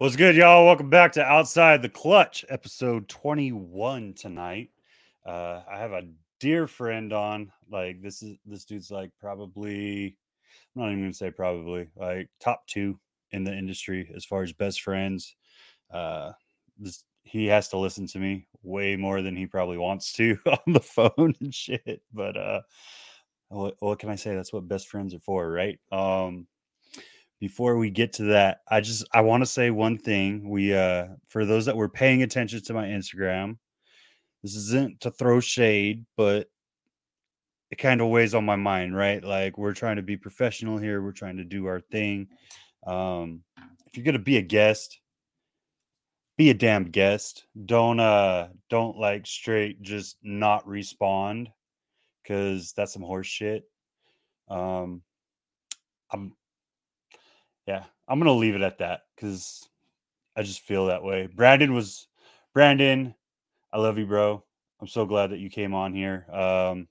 What's good, y'all? Welcome back to Outside the Clutch, episode 21 tonight. Uh, I have a dear friend on. Like this is this dude's like probably I'm not even gonna say probably like top two in the industry as far as best friends. Uh, this he has to listen to me way more than he probably wants to on the phone and shit. But uh, what, what can I say? That's what best friends are for, right? Um, before we get to that, I just I want to say one thing. We uh for those that were paying attention to my Instagram, this isn't to throw shade, but it kind of weighs on my mind, right? Like we're trying to be professional here, we're trying to do our thing. Um if you're going to be a guest, be a damn guest. Don't uh don't like straight just not respond cuz that's some horse shit. Um I'm yeah, I'm gonna leave it at that because I just feel that way. Brandon was Brandon, I love you, bro. I'm so glad that you came on here. Um,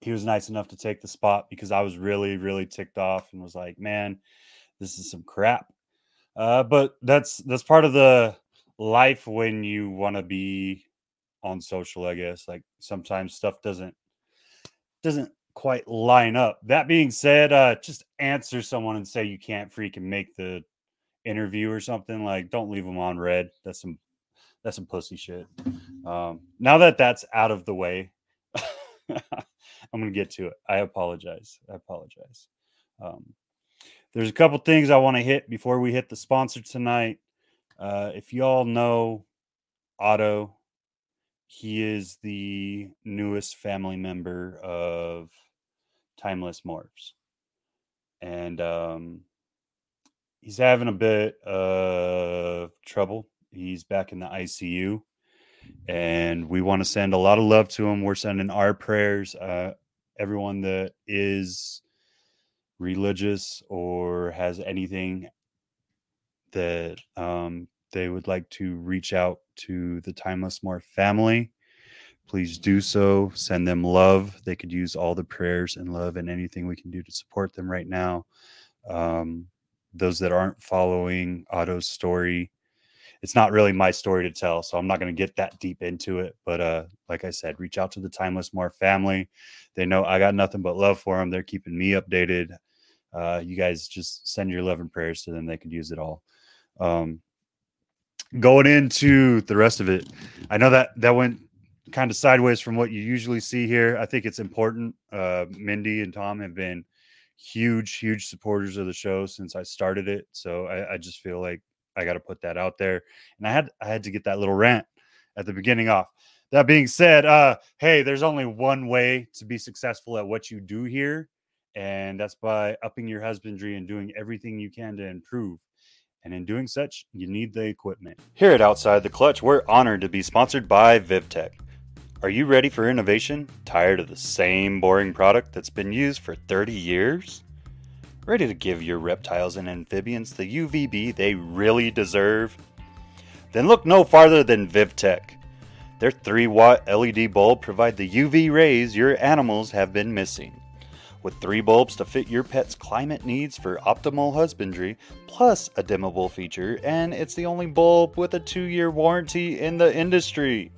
he was nice enough to take the spot because I was really, really ticked off and was like, man, this is some crap. Uh, but that's that's part of the life when you want to be on social, I guess. Like sometimes stuff doesn't doesn't quite line up. That being said, uh, just answer someone and say you can't freaking make the interview or something. Like, don't leave them on red. That's some that's some pussy shit. Um, now that that's out of the way, I'm gonna get to it. I apologize. I apologize. Um, there's a couple things I want to hit before we hit the sponsor tonight. Uh, if y'all know Otto, he is the newest family member of Timeless Morphs. And um, he's having a bit of trouble. He's back in the ICU. And we want to send a lot of love to him. We're sending our prayers. Uh, everyone that is religious or has anything that um, they would like to reach out to the Timeless Morphs family please do so. Send them love. They could use all the prayers and love and anything we can do to support them right now. Um, those that aren't following Otto's story, it's not really my story to tell, so I'm not going to get that deep into it. But uh, like I said, reach out to the Timeless Morphs family. They know I got nothing but love for them. They're keeping me updated. Uh, you guys just send your love and prayers to them. They could use it all. Um, going into the rest of it, I know that that went kind of sideways from what you usually see here. I think it's important. Uh, Mindy and Tom have been huge, huge supporters of the show since I started it. So I, I just feel like I got to put that out there. And I had I had to get that little rant at the beginning off. That being said, uh, hey, there's only one way to be successful at what you do here, and that's by upping your husbandry and doing everything you can to improve. And in doing such, you need the equipment. Here at Outside the Clutch, we're honored to be sponsored by VivTech. Are you ready for innovation? Tired of the same boring product that's been used for 30 years? Ready to give your reptiles and amphibians the UVB they really deserve? Then look no farther than VivTech. Their 3 watt LED bulb provide the UV rays your animals have been missing. With three bulbs to fit your pet's climate needs for optimal husbandry, plus a dimmable feature, and it's the only bulb with a two year warranty in the industry.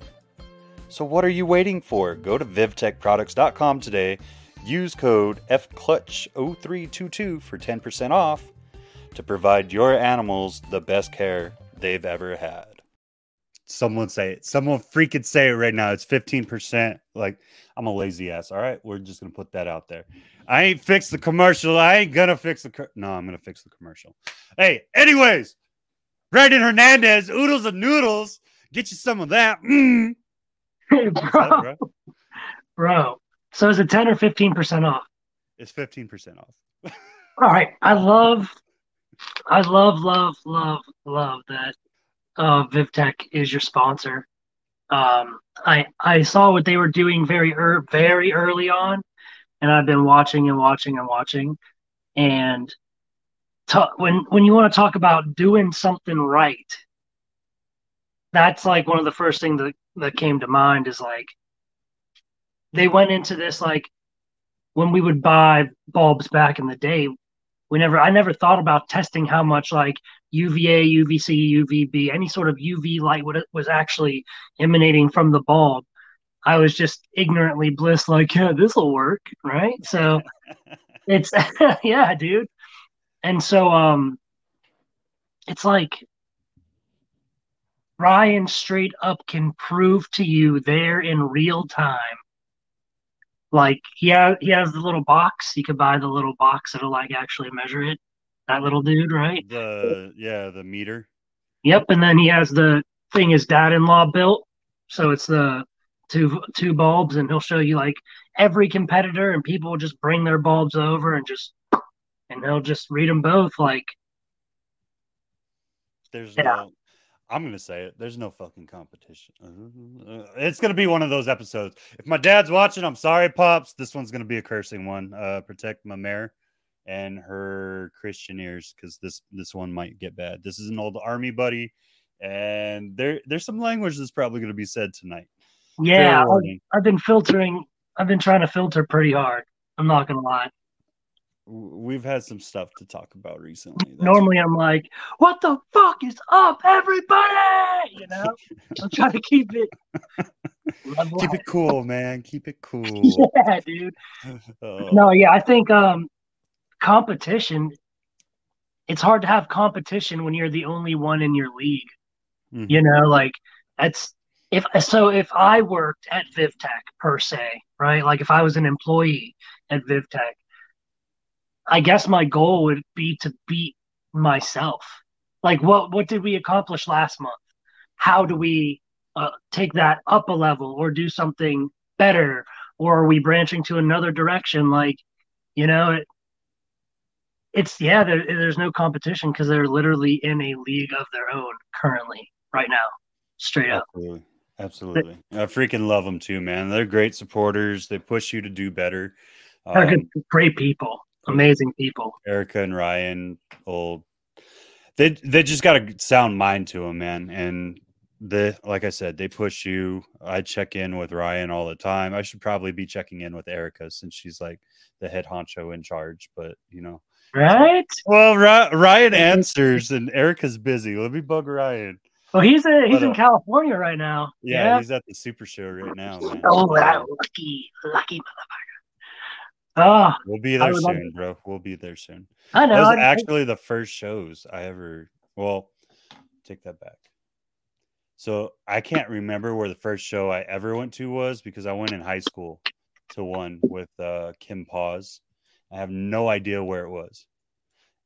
So what are you waiting for? Go to vivtechproducts.com today. Use code FCLUTCH0322 for 10% off to provide your animals the best care they've ever had. Someone say it. Someone freaking say it right now. It's 15%. Like, I'm a lazy ass. All right. We're just going to put that out there. I ain't fix the commercial. I ain't to fix the. Co- no, I'm to fix the commercial. Hey, anyways, Brandon Hernandez, oodles and noodles. Get you some of that. Mm. Hey, bro. bro. bro. So is it 10 or 15% off? It's 15% off. All right. I love, I love, love, love, love that uh, VivTech is your sponsor. Um, I I saw what they were doing very er, very early on, and I've been watching and watching and watching. And when when you want to talk about doing something right, that's like one of the first things that that came to mind is like they went into this like when we would buy bulbs back in the day we never i never thought about testing how much like UVA, UVC, UVB, any sort of UV light was actually emanating from the bulb. I was just ignorantly bliss, like, yeah, this will work, right? So it's yeah, dude. And so um it's like Ryan straight up can prove to you there in real time. Like he has he has the little box. You could buy the little box that'll like actually measure it. That little dude, right? The yeah, the meter. Yep, and then he has the thing his dad-in-law built. So it's the two two bulbs, and he'll show you like every competitor, and people will just bring their bulbs over and just and he'll just read them both. Like there's yeah. no I'm gonna say it. There's no fucking competition. It's gonna be one of those episodes. If my dad's watching, I'm sorry, pops. This one's gonna be a cursing one. Uh, protect my mare and her Christian ears because this this one might get bad. This is an old army buddy, and there there's some language that's probably gonna be said tonight. Yeah, I've, I've been filtering. I've been trying to filter pretty hard. I'm not gonna lie we've had some stuff to talk about recently. That's Normally, I'm like, "What the fuck is up, everybody?" You know, I'm trying to keep it. keep it cool, man. Keep it cool. yeah, dude. Oh. No, yeah, I think um, competition. It's hard to have competition when you're the only one in your league. Mm-hmm. You know, like that's if so. If I worked at VivTech per se, right? Like if I was an employee at VivTech I guess my goal would be to beat myself. Like what what did we accomplish last month? How do we uh, take that up a level or do something better? Or are we branching to another direction? Like, you know, it, it's yeah. There, there's no competition because they're literally in a league of their own currently right now, straight up. Absolutely. Absolutely. I freaking love them too, man. They're great supporters. They push you to do better. Um, great people amazing people. Erica and Ryan, old. They they just got a sound mind to them, man. And the like I said, they push you. I check in with Ryan all the time. I should probably be checking in with Erica since she's like the head honcho in charge. But you know, right? Well, Ryan answers, and Erica's busy. Let me bug Ryan. Well, he's a, he's but, uh, in California right now. Yeah, yeah, he's at the Super Show right now. Man. Oh, that lucky, lucky motherfucker. Oh, we'll be there soon, bro. We'll be there soon. I know. That was actually the first shows I ever. Well, take that back. So I can't remember where the first show I ever went to was because I went in high school to one with uh, Kim Paws. I have no idea where it was.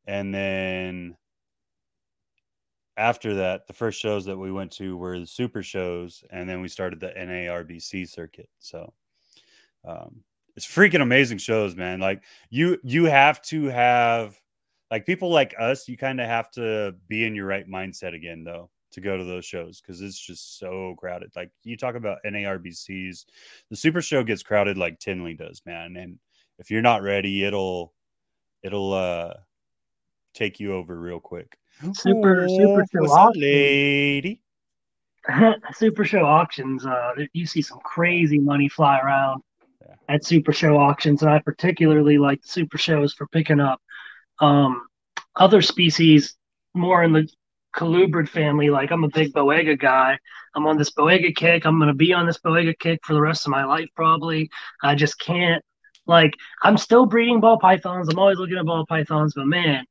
And then after that, the first shows that we went to were the super shows, and then we started the NARBC circuit. So um, it's freaking amazing shows, man. Like you you have to have like people like us, you kind of have to be in your right mindset again though to go to those shows because it's just so crowded. Like you talk about NARBCs, the super show gets crowded like Tinley does, man. And if you're not ready, it'll it'll uh take you over real quick. Super oh, super show auctions. lady. super show auctions, uh you see some crazy money fly around at Super Show auctions, and I particularly like Super Shows for picking up um, other species more in the colubrid family. Like I'm a big Boiga guy. I'm on this Boiga kick. I'm gonna be on this Boiga kick for the rest of my life probably. I just can't. Like I'm still breeding ball pythons. I'm always looking at ball pythons, but man,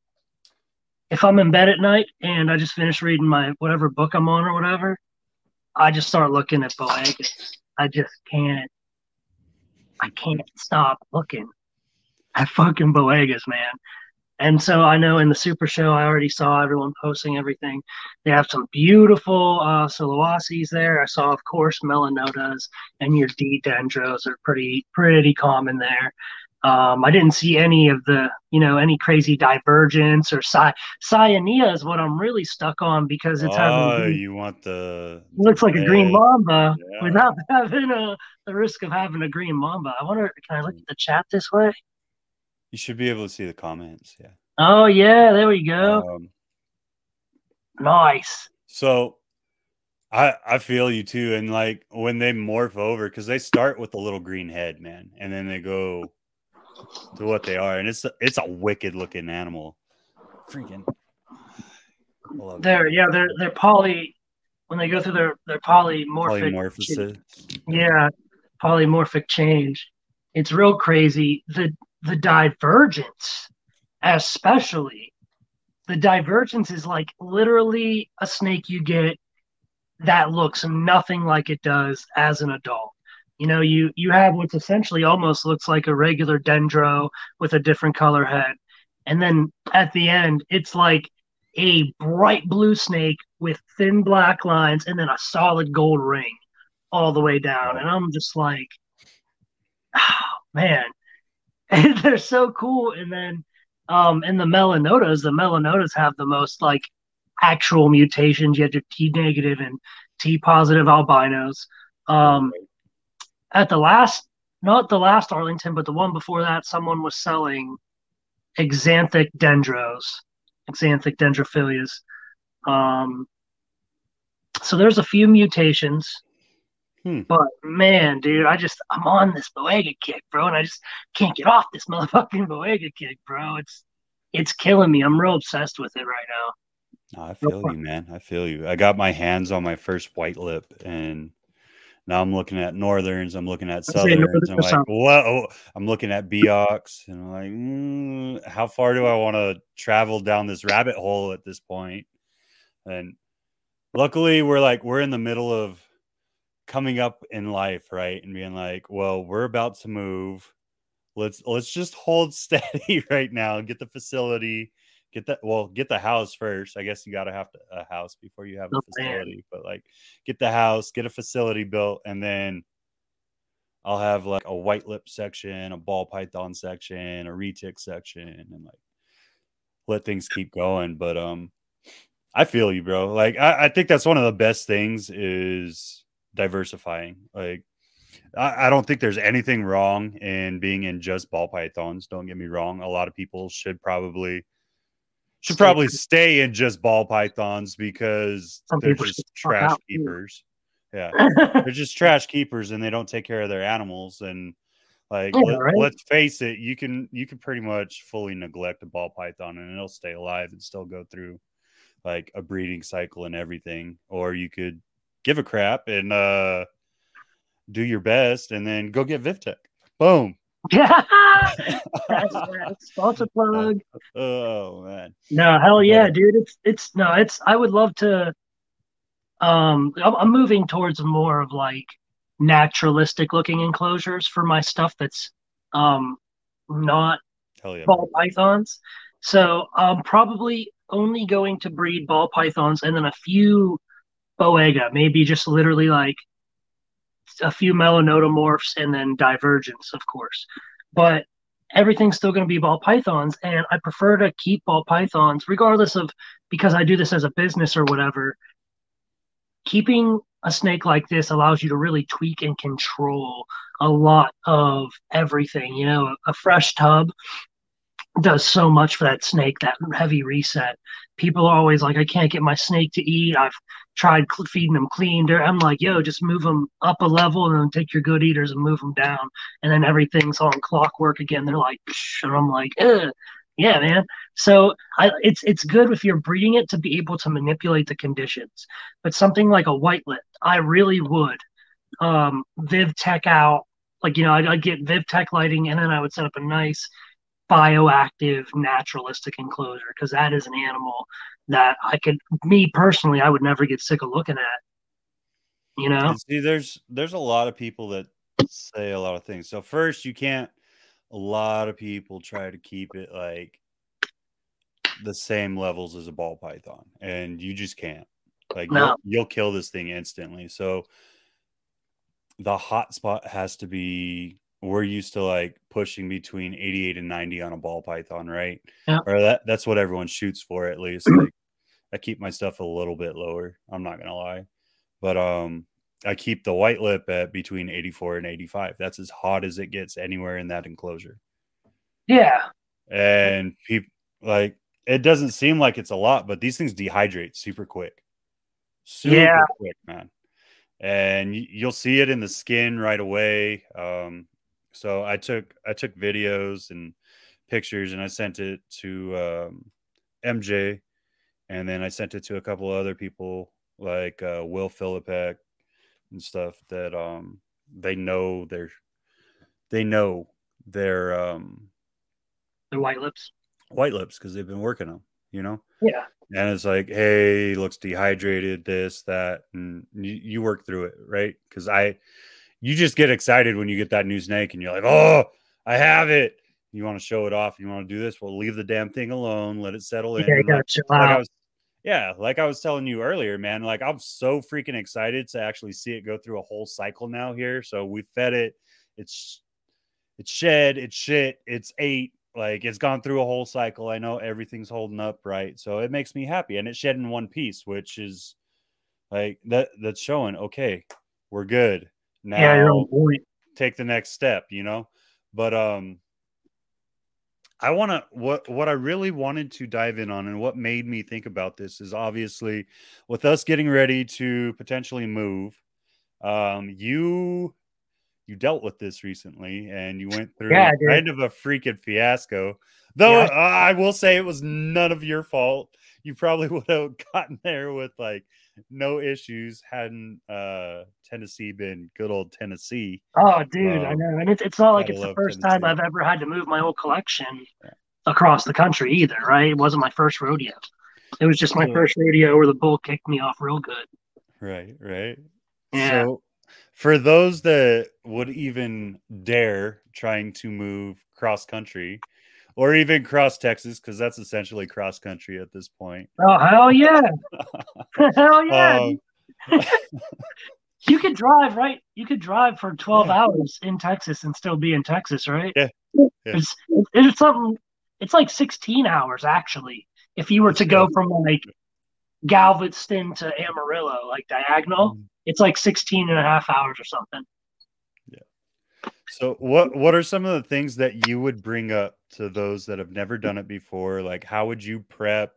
if I'm in bed at night and I just finished reading my whatever book I'm on or whatever, I just start looking at Boigas. I just can't I can't stop looking at fucking Boigas, man. And so I know in the Super Show, I already saw everyone posting everything. They have some beautiful uh, there. I saw, of course, Melanotas and your D dendros are pretty pretty common there. Um, I didn't see any of the, you know, any crazy divergence or Cy- Cyanea is what I'm really stuck on because it's oh, having. you want the. Looks like a green mamba yeah. without having a the risk of having a green mamba. I wonder, can I look at the chat this way? You should be able to see the comments. Yeah. Oh yeah, there we go. Um, nice. So I I feel you too, and like when they morph over, because they start with a little green head, man, and then they go to what they are, and it's it's a wicked looking animal. Freaking. They're yeah, they're they're poly when they go through their their polymorphic polymorphosis. yeah polymorphic change. It's real crazy. The the divergence, especially the divergence is like literally a snake you get that looks nothing like it does as an adult. You know, you you have what's essentially almost looks like a regular dendro with a different color head. And then at the end, it's like a bright blue snake with thin black lines and then a solid gold ring all the way down. And I'm just like, oh, man, and they're so cool. And then um, in the melanotas, the melanotas have the most like actual mutations. You have your T negative and T positive albinos. Um, at the last, not the last Arlington, but the one before that, someone was selling axanthic dendros, axanthic dendrophilias. Um, so there's a few mutations. Hmm. But man, dude, I just I'm on this Boiga kick, bro, and I just can't get off this motherfucking Boiga kick, bro. It's it's killing me. I'm real obsessed with it right now. I feel you, man. I feel you. I got my hands on my first white lip, and now I'm looking at northerns. I'm looking at southerns. I'm like, whoa! I'm looking at Biaks, and I'm like, mm, how far do I want to travel down this rabbit hole at this point? And luckily, we're like we're in the middle of coming up in life, right? And being like, well, we're about to move. Let's let's just hold steady right now and get the facility, get that well, get the house first. I guess you gotta have to, a house before you have a oh, facility, but like get the house, get a facility built, and then I'll have like a white lip section, a ball python section, a retic section, and like let things keep going. But um I feel you, bro. Like I, I think that's one of the best things is diversifying. Like, I, I, don't think there's anything wrong in being in just ball pythons. Don't get me wrong. A lot of people should probably should probably stay in just ball pythons because Some they're just trash keepers. Yeah, they're just trash keepers, and they don't take care of their animals. And like, yeah, let, right? let's face it, you can you can pretty much fully neglect a ball python, and it'll stay alive and still go through like a breeding cycle and everything. Or you could give a crap and uh, do your best, and then go get Vivtech. Boom. Yeah, that's, sponsor plug. Oh man. No, hell yeah, dude. It's it's no, it's. I would love to. Um, I'm, I'm moving towards more of like naturalistic looking enclosures for my stuff that's um not yeah, ball man. pythons. So I'm probably only going to breed ball pythons and then a few Boiga, maybe just literally like a few melanotomorphs and then divergence, of course. But everything's still going to be ball pythons. And I prefer to keep ball pythons, regardless of because I do this as a business or whatever. Keeping a snake like this allows you to really tweak and control a lot of everything. You know, a fresh tub does so much for that snake, that heavy reset. People are always like, I can't get my snake to eat. I've tried feeding them clean. I'm like, yo, just move them up a level and then take your good eaters and move them down. And then everything's on clockwork again. They're like, Psh, and I'm like, Ugh. yeah, man. So I, it's it's good if you're breeding it to be able to manipulate the conditions. But something like a white lip, I really would um, Viv Tech out. Like, you know, I'd, I'd get Viv Tech lighting and then I would set up a nice bioactive naturalistic enclosure because that is an animal that I could me personally I would never get sick of looking at. You know? see, there's there's a lot of people that say a lot of things. So first you can't a lot of people try to keep it like the same levels as a ball python and you just can't like no. you'll, you'll kill this thing instantly so the hot spot has to be we're used to like pushing between 88 and 90 on a ball python, right? Yeah. Or that that's what everyone shoots for at least. Like I keep my stuff a little bit lower. I'm not gonna lie. But um I keep the white lip at between 84 and 85. That's as hot as it gets anywhere in that enclosure. Yeah. And people like it doesn't seem like it's a lot, but these things dehydrate super quick. Super yeah. quick, man. And you'll see it in the skin right away. Um, so I took I took videos and pictures and I sent it to um, MJ, and then I sent it to a couple other people like uh, Will Philippek and stuff that um they know their they know their um their white lips? white lips because they've been working them you know? Yeah. And it's like hey looks dehydrated this that and you, you work through it right? Because i you just get excited when you get that new snake and you're like oh i have it you want to show it off you want to do this well leave the damn thing alone let it settle in yeah, like, like I was, yeah like i was telling you earlier man like i'm so freaking excited to actually see it go through a whole cycle now here so we fed it it's it's shed it's shit it's ate like it's gone through a whole cycle. I know everything's holding up right. So it makes me happy. And it's shed in one piece, which is like that that's showing, okay, we're good. Now yeah, take the next step, you know? But um I want to what what I really wanted to dive in on and what made me think about this is obviously with us getting ready to potentially move um you you dealt with this recently and you went through yeah, kind of a freaking fiasco. Though yeah. uh, I will say it was none of your fault. You probably would have gotten there with like no issues hadn't uh Tennessee been good old Tennessee. Oh, dude, um, I know. And it's, it's not like it's the first Tennessee. time I've ever had to move my whole collection yeah. across the country either, right? It wasn't my first rodeo. It was just my first rodeo where the bull kicked me off real good. Right, right. Yeah. So for those that would even dare trying to move cross country or even cross Texas, because that's essentially cross country at this point. Oh hell yeah! hell yeah! Um, you could drive right. You could drive for twelve yeah. hours in Texas and still be in Texas, right? Yeah. yeah. It's, it's something. It's like sixteen hours actually. If you were to go from like Galveston to Amarillo, like diagonal, mm it's like 16 and a half hours or something. Yeah. So what what are some of the things that you would bring up to those that have never done it before? Like how would you prep?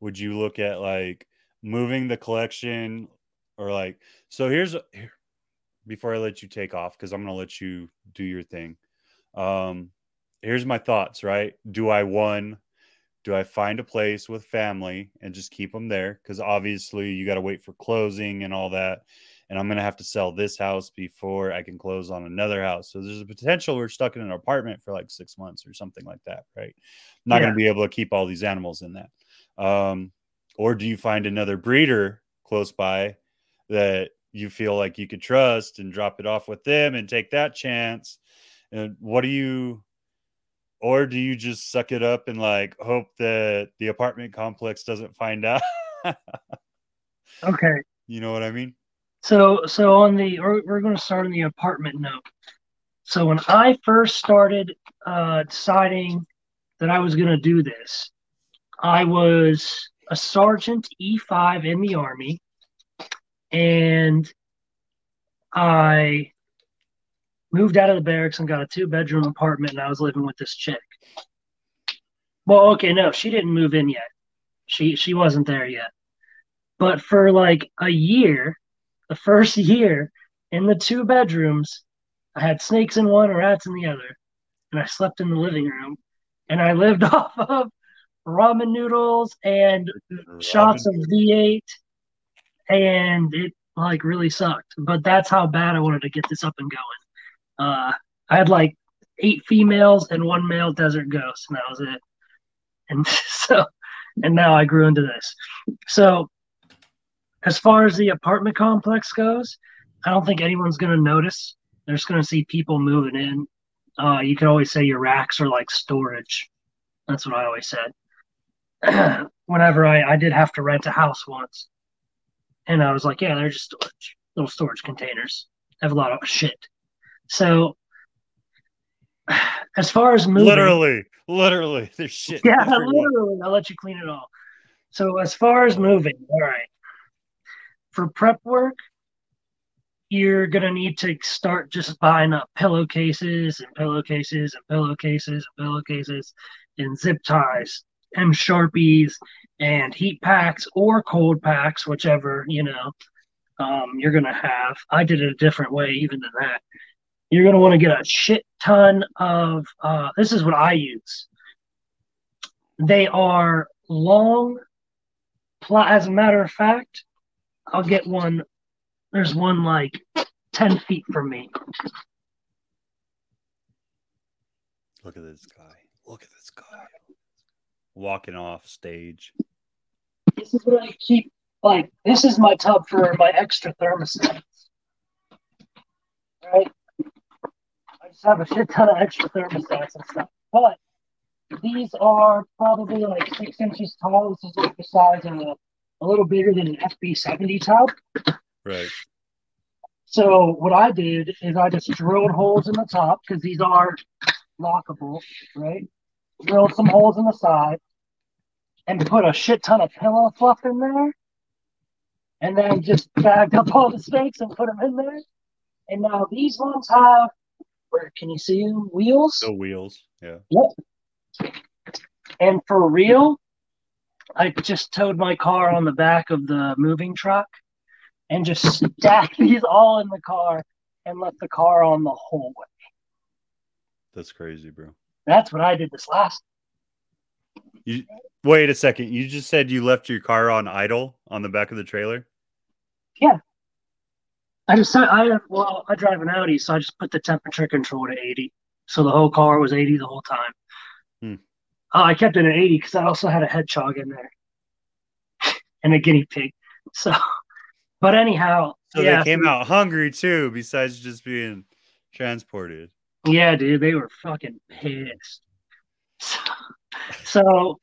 Would you look at like moving the collection or like so here's here, before I let you take off cuz I'm going to let you do your thing. Um here's my thoughts, right? Do I one do I find a place with family and just keep them there? Because obviously you got to wait for closing and all that. And I'm going to have to sell this house before I can close on another house. So there's a potential we're stuck in an apartment for like six months or something like that, right? I'm not yeah. going to be able to keep all these animals in that. Um, or do you find another breeder close by that you feel like you could trust and drop it off with them and take that chance? And what do you or do you just suck it up and like hope that the apartment complex doesn't find out? Okay. You know what i mean? So so on the we're, we're going to start on the apartment note. So when i first started uh, deciding that i was going to do this i was a sergeant e5 in the army and i moved out of the barracks and got a two bedroom apartment and I was living with this chick. Well, okay, no, she didn't move in yet. She she wasn't there yet. But for like a year, the first year in the two bedrooms, I had snakes in one, rats in the other, and I slept in the living room. And I lived off of ramen noodles and ramen. shots of V8, and it like really sucked. But that's how bad I wanted to get this up and going. Uh, I had like eight females and one male desert ghost, and that was it. And so, and now I grew into this. So, as far as the apartment complex goes, I don't think anyone's going to notice. They're just going to see people moving in. Uh, you can always say your racks are like storage. That's what I always said. Whenever I, I did have to rent a house once, and I was like, yeah, they're just storage, little storage containers. I have a lot of shit. So, as far as moving, literally, literally, there's shit. Yeah, literally. I'll let you clean it all. So, as far as moving, all right, for prep work, you're gonna need to start just buying up pillowcases and pillowcases and pillowcases and pillowcases and zip ties and sharpies and heat packs or cold packs, whichever you know um, you're gonna have. I did it a different way, even than that. You're going to want to get a shit ton of, uh, this is what I use. They are long pl- as a matter of fact, I'll get one. There's one like 10 feet from me. Look at this guy. Look at this guy. Walking off stage. This is what I keep. Like, this is my tub for my extra thermostats. Right? Have a shit ton of extra thermostats and stuff. But these are probably like six inches tall. This is like the size of a, a little bigger than an FB70 tub. Right. So what I did is I just drilled holes in the top because these are lockable, right? Drilled some holes in the side and put a shit ton of pillow fluff in there. And then just bagged up all the snakes and put them in there. And now these ones have, where can you see them? Wheels. No wheels. Yeah. Yep. And for real, I just towed my car on the back of the moving truck and just stacked these all in the car and left the car on the whole way. That's crazy, bro. That's what I did this last. You wait a second. You just said you left your car on idle on the back of the trailer. I just said I well I drive an Audi, so I just put the temperature control to 80, so the whole car was 80 the whole time. Hmm. Oh, I kept it at 80 because I also had a hedgehog in there and a guinea pig. So, but anyhow, So yeah, they came out hungry too, besides just being transported. Yeah, dude, they were fucking pissed. So, so,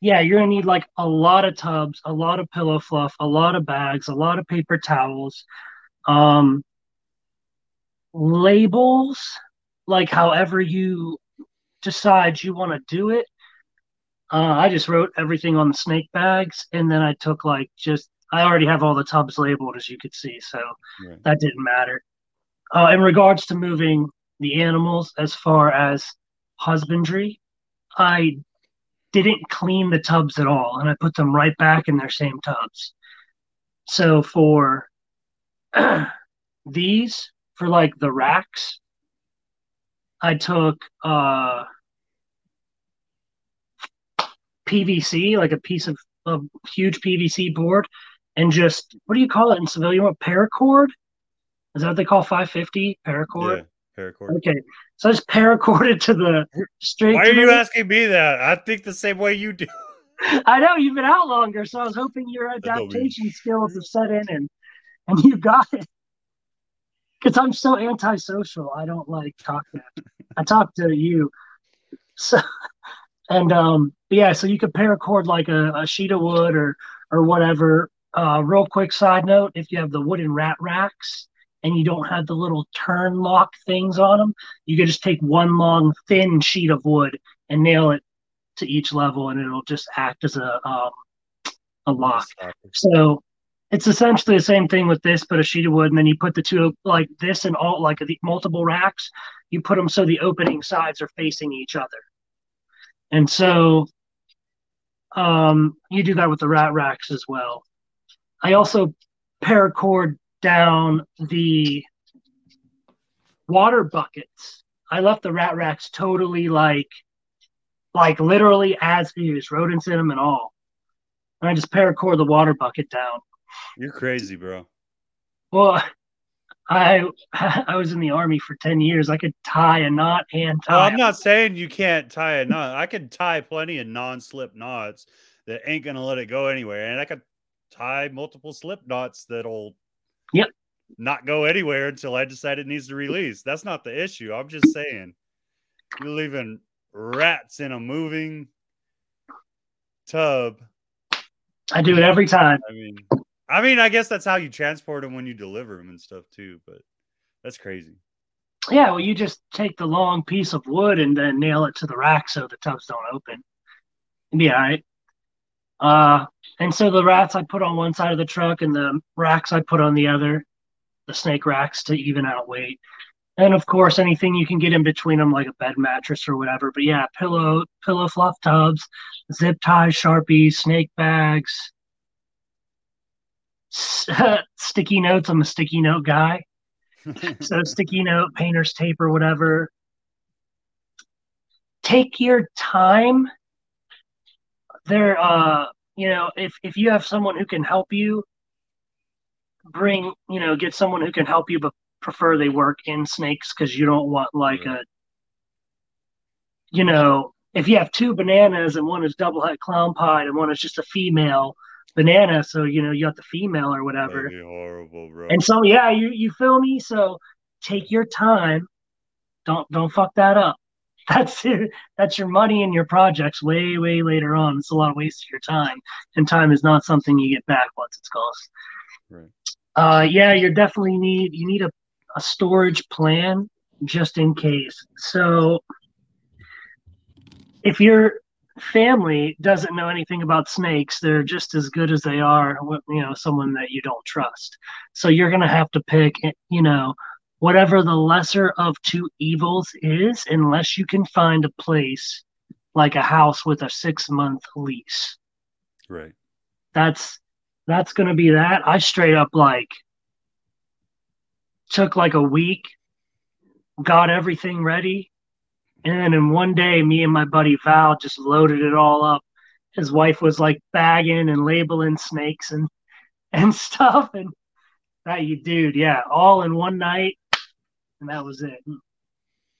yeah, you're gonna need like a lot of tubs, a lot of pillow fluff, a lot of bags, a lot of paper towels, um, labels, like however you decide you want to do it. Uh, I just wrote everything on the snake bags, and then I took like just I already have all the tubs labeled as you could see, so Right. that didn't matter. Uh, in regards to moving the animals, as far as husbandry, I didn't clean the tubs at all, and I put them right back in their same tubs. So for these, for like the racks, I took uh, PVC, like a piece of a huge PVC board, and just what do you call it in civilian? What paracord? Is that what they call 550 paracord? Yeah. Paracord. Okay, so I just paracorded to the straight. Why are you the- asking me that? I think the same way you do. I know you've been out longer, so I was hoping your adaptation skills have set in and and you got it. Because I'm so antisocial, I don't like talking. I talk to you, so and um yeah, so you could paracord like a, a sheet of wood or or whatever. Uh, real quick side note: if you have the wooden rat racks and you don't have the little turn lock things on them, you can just take one long thin sheet of wood and nail it to each level, and it'll just act as a um, a lock. So it's essentially the same thing with this, but a sheet of wood, and then you put the two like this and all like the multiple racks. You put them so the opening sides are facing each other, and so um, you do that with the rat racks as well. I also paracord down the water buckets. I left the rat racks totally like, like literally as is, rodents in them and all. And I just paracord the water bucket down. You're crazy, bro. Well, I I was in the army for ten years. I could tie a knot and oh, tie. Well, I'm not saying you can't tie a knot. I could tie plenty of non-slip knots that ain't gonna let it go anywhere, and I could tie multiple slip knots that'll Yep. not go anywhere until I decide it needs to release. That's not the issue. I'm just saying you're leaving rats in a moving tub. I do it every time. I mean, I mean, I guess that's how you transport them when you deliver them and stuff too. But that's crazy. Yeah, well, you just take the long piece of wood and then nail it to the rack so the tubs don't open. It'd be all right. Uh, and so the rats I put on one side of the truck and the racks I put on the other, the snake racks to even out weight. And of course, anything you can get in between them, like a bed mattress or whatever. But yeah, pillow, pillow fluff tubs, zip ties, sharpies, snake bags, sticky notes. I'm a sticky note guy so sticky note, painter's tape, or whatever. Take your time. There, uh, you know, if if you have someone who can help you, bring you know, get someone who can help you, but prefer they work in snakes because you don't want like a, you know, if you have two bananas and one is double head clown pied and one is just a female banana, so you know you got the female or whatever. Horrible, bro. And so yeah, you you feel me? So take your time. Don't don't fuck that up. That's it. That's your money and your projects way way later on. It's a lot of waste of your time, and time is not something you get back once it's gone. Right. Uh, yeah, you definitely need you need a, a storage plan just in case. So if your family doesn't know anything about snakes, they're just as good as they are, you know, someone that you don't trust. So you're gonna have to pick, eh, you know, whatever the lesser of two evils is, unless you can find a place like a house with a six month lease. Right. That's that's gonna be that. I straight up like took like a week, got everything ready, and then in one day, me and my buddy Val just loaded it all up. His wife was like bagging and labeling snakes and and stuff, and that you dude, yeah, all in one night, and that was it.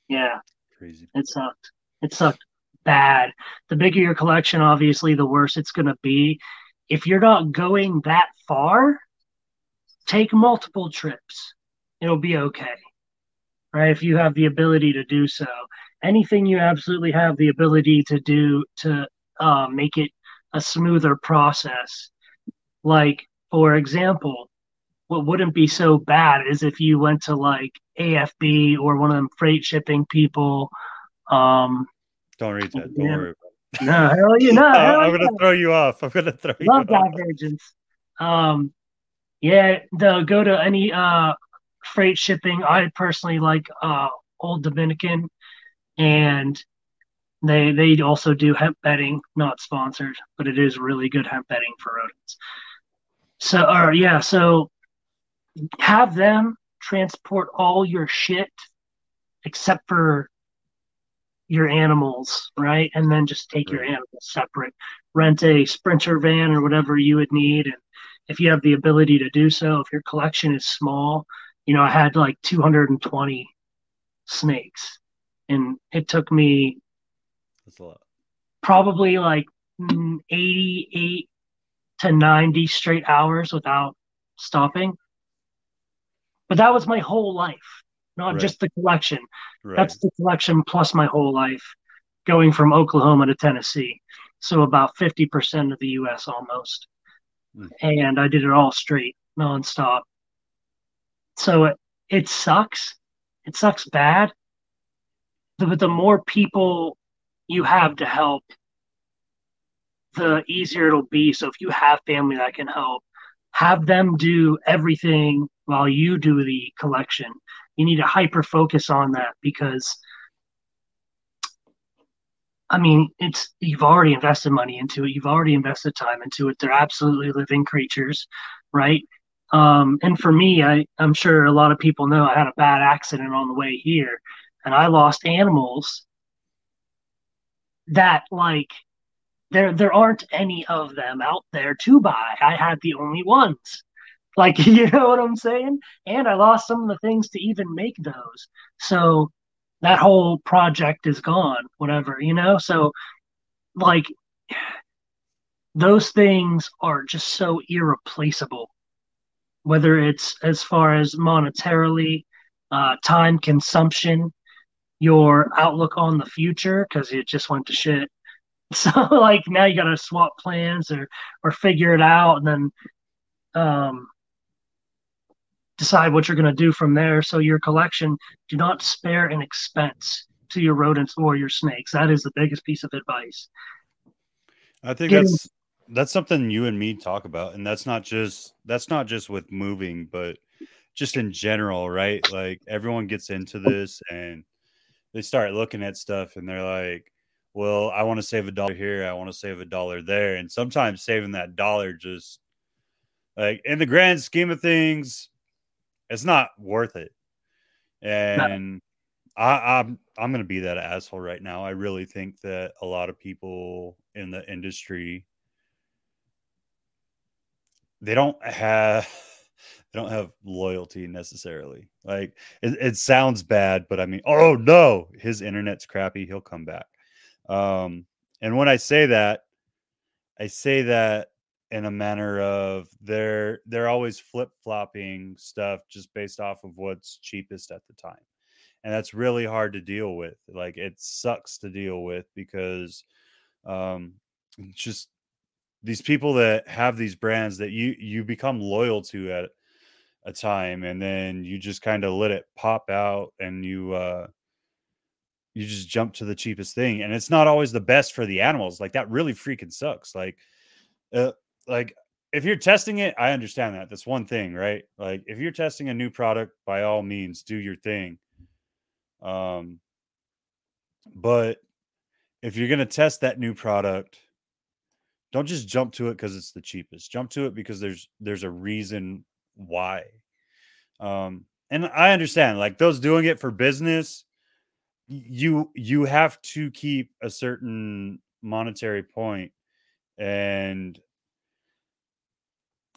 Yeah, Crazy. it sucked. It sucked bad. The bigger your collection, obviously, the worse it's gonna be. If you're not going that far, take multiple trips. It'll be okay. Right? If you have the ability to do so anything you absolutely have the ability to do to uh, make it a smoother process. Like, for example, what wouldn't be so bad is if you went to like AFB or one of them freight shipping people. Um, Don't read that. Don't worry. no, hell you know. I'm gonna throw you off. I'm gonna throw you Love off. divergence. Um, yeah, they'll go to any uh freight shipping. I personally like uh Old Dominion and they they also do hemp bedding, not sponsored, but it is really good hemp bedding for rodents. So, or yeah, so have them transport all your shit except for your animals, right? And then just take your animals separate. Rent a sprinter van or whatever you would need, and if you have the ability to do so, if your collection is small, you know, I had like 220 snakes, and it took me That's a lot. probably like mm, 88 to 90 straight hours without stopping. But that was my whole life, not Right. just the collection. Right. That's the collection plus my whole life, going from Oklahoma to Tennessee. So about 50% of the US almost. Mm. And I did it all straight, nonstop. So it, it sucks. It sucks bad. But the more people you have to help, the easier it'll be. So if you have family that can help, have them do everything while you do the collection. You need to hyper focus on that because I mean, it's you've already invested money into it. You've already invested time into it. They're absolutely living creatures, right? Um, and for me, I, I'm sure a lot of people know I had a bad accident on the way here, and I lost animals that like there there aren't any of them out there to buy. I had the only ones. Like you know what I'm saying? And I lost some of the things to even make those. So that whole project is gone, whatever, you know? So like those things are just so irreplaceable. Whether it's as far as monetarily, uh, time consumption, your outlook on the future, because it just went to shit. So like now you gotta swap plans or or figure it out and then um decide what you're gonna do from there. So your collection, do not spare an expense to your rodents or your snakes. That is the biggest piece of advice. I think Getting- that's that's something you and me talk about, and that's not just that's not just with moving, but just in general, right? Like everyone gets into this and they start looking at stuff, and they're like, "Well, I want to save a dollar here, I want to save a dollar there," and sometimes saving that dollar just like in the grand scheme of things, it's not worth it. And I, I'm I'm gonna be that asshole right now. I really think that a lot of people in the industry they don't have they don't have loyalty necessarily. Like it, it sounds bad, but I mean, oh no, his internet's crappy. He'll come back. Um, and when I say that, I say that in a manner of they're they're always flip flopping stuff just based off of what's cheapest at the time, and that's really hard to deal with. Like it sucks to deal with because um, just these people that have these brands that you you become loyal to at a time and then you just kind of let it pop out and you uh you just jump to the cheapest thing and it's not always the best for the animals like that really freaking sucks like uh, like if you're testing it i understand that that's one thing right? Like if you're testing a new product by all means do your thing um but if you're going to test that new product don't just jump to it because it's the cheapest jump to it because there's there's a reason why. Um and i understand like those doing it for business you you have to keep a certain monetary point and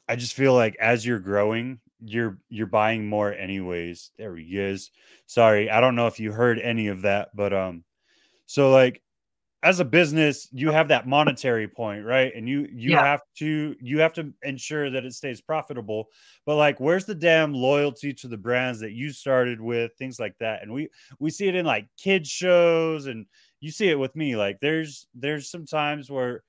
i just feel like as you're growing you're you're buying more anyways. There he is. Sorry i don't know if you heard any of that but um so like as a business you have that monetary point right? And you you yeah. have to you have to ensure that it stays profitable. But like where's the damn loyalty to the brands that you started with things like that? And we we see it in like kids shows and you see it with me. Like there's there's some times where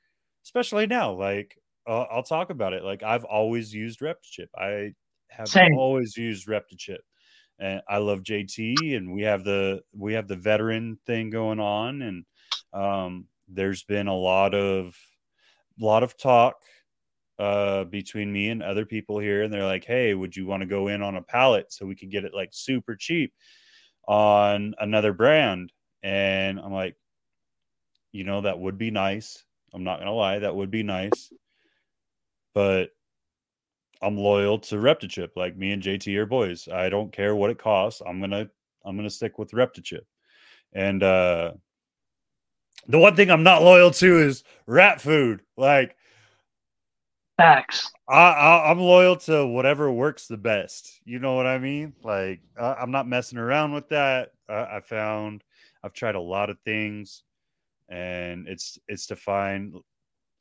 especially now like uh, i'll talk about it. Like i've always used reptichip i have Same. always used reptichip and i love jt and we have the we have the veteran thing going on and um, there's been a lot of a lot of talk uh, between me and other people here, and they're like, "Hey, would you want to go in on a pallet so we could get it like super cheap on another brand?" And I'm like, you know, that would be nice. I'm not gonna lie, that would be nice, but I'm loyal to Reptichip. Like me and JT are boys. I don't care what it costs. I'm gonna I'm gonna stick with Reptichip. And uh the one thing I'm not loyal to is rat food. Like facts. I, I am loyal to whatever works the best. You know what I mean? Like I, am not messing around with that. I, I found I've tried a lot of things, and it's it's to find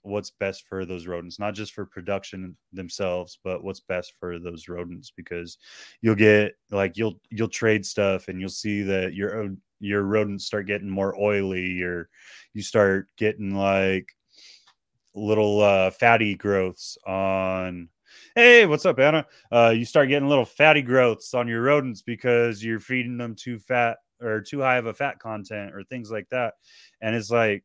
what's best for those rodents, not just for production themselves, but what's best for those rodents. Because you'll get like you'll you'll trade stuff, and you'll see that your your rodents start getting more oily or you start getting like little uh, fatty growths on hey what's up anna uh, you start getting little fatty growths on your rodents because you're feeding them too fat or too high of a fat content or things like that and it's like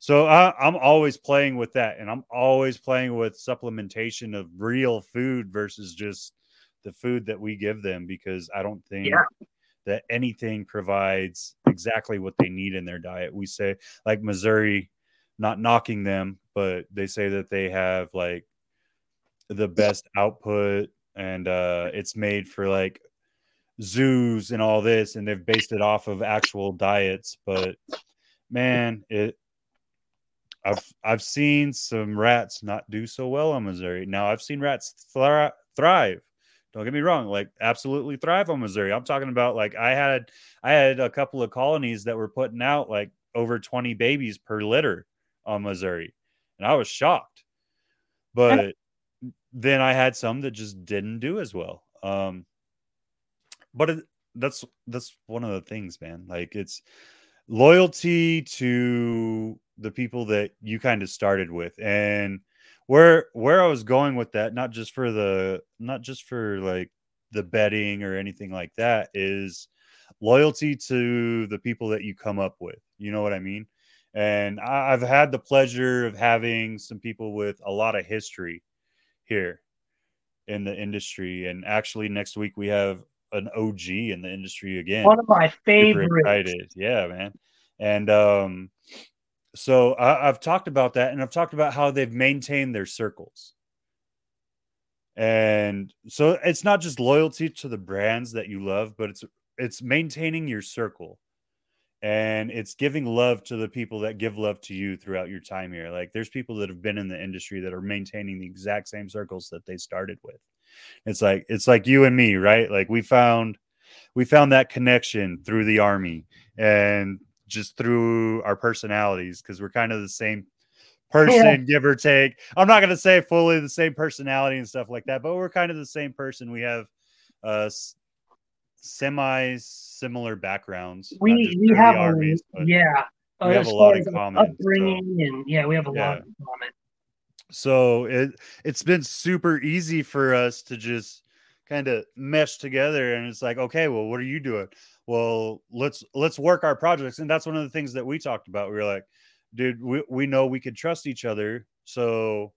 so I, i'm always playing with that and i'm always playing with supplementation of real food versus just the food that we give them because i don't think yeah that anything provides exactly what they need in their diet. We say like Mazuri, not knocking them, but they say that they have like the best output and uh it's made for like zoos and all this and they've based it off of actual diets but man it I've I've seen some rats not do so well on Mazuri. Now I've seen rats thri- thrive don't get me wrong, like absolutely thrive on Mazuri. I'm talking about like I had I had a couple of colonies that were putting out like over 20 babies per litter on Mazuri, And I was shocked. But then I had some that just didn't do as well. Um but it, that's that's one of the things, man. Like it's loyalty to the people that you kind of started with and where where I was going with that, not just for the not just for like the betting or anything like that, is loyalty to the people that you come up with. You know what I mean? And I've had the pleasure of having some people with a lot of history here in the industry. And actually, next week we have an OG in the industry again. One of my favorites. Yeah, man. And um, so I, have talked about that, and I've talked about how they've maintained their circles. And so it's not just loyalty to the brands that you love, but it's it's maintaining your circle. and it's giving love to the people that give love to you throughout your time here like there's people that have been in the industry that are maintaining the exact same circles that they started with it's like it's like you and me right like we found we found that connection through the army and just through our personalities because we're kind of the same person yeah. give or take i'm not going to say fully the same personality and stuff like that but we're kind of the same person we have uh semi similar backgrounds. We we have armies, a, yeah. We have a lot in common. Upbringing so, and yeah, we have a yeah. lot in common. So it it's been super easy for us to just kind of mesh together and it's like okay well what are you doing? Well let's let's work our projects. And that's one of the things that we talked about. We were like dude we, we know we could trust each other so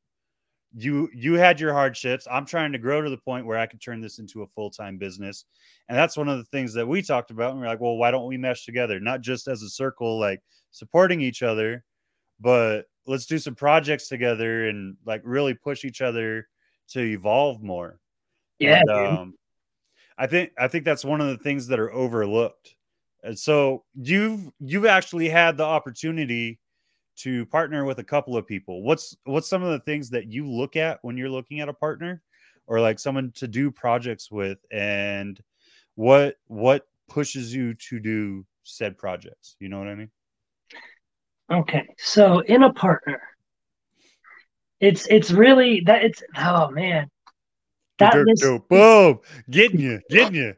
you you had your hardships. I'm trying to grow to the point where i could turn this into a full-time business. And that's one of the things that we talked about and we're like well why don't we mesh together? Not just as a circle like supporting each other but let's do some projects together and like really push each other to evolve more yeah and, um, i think i think that's one of the things that are overlooked. And so you've you've actually had the opportunity to partner with a couple of people. What's what's some of the things that you look at when you're looking at a partner or like someone to do projects with? And what what pushes you to do said projects? You know what i mean? Okay. So in a partner it's it's really that it's oh man that is, boom getting you getting you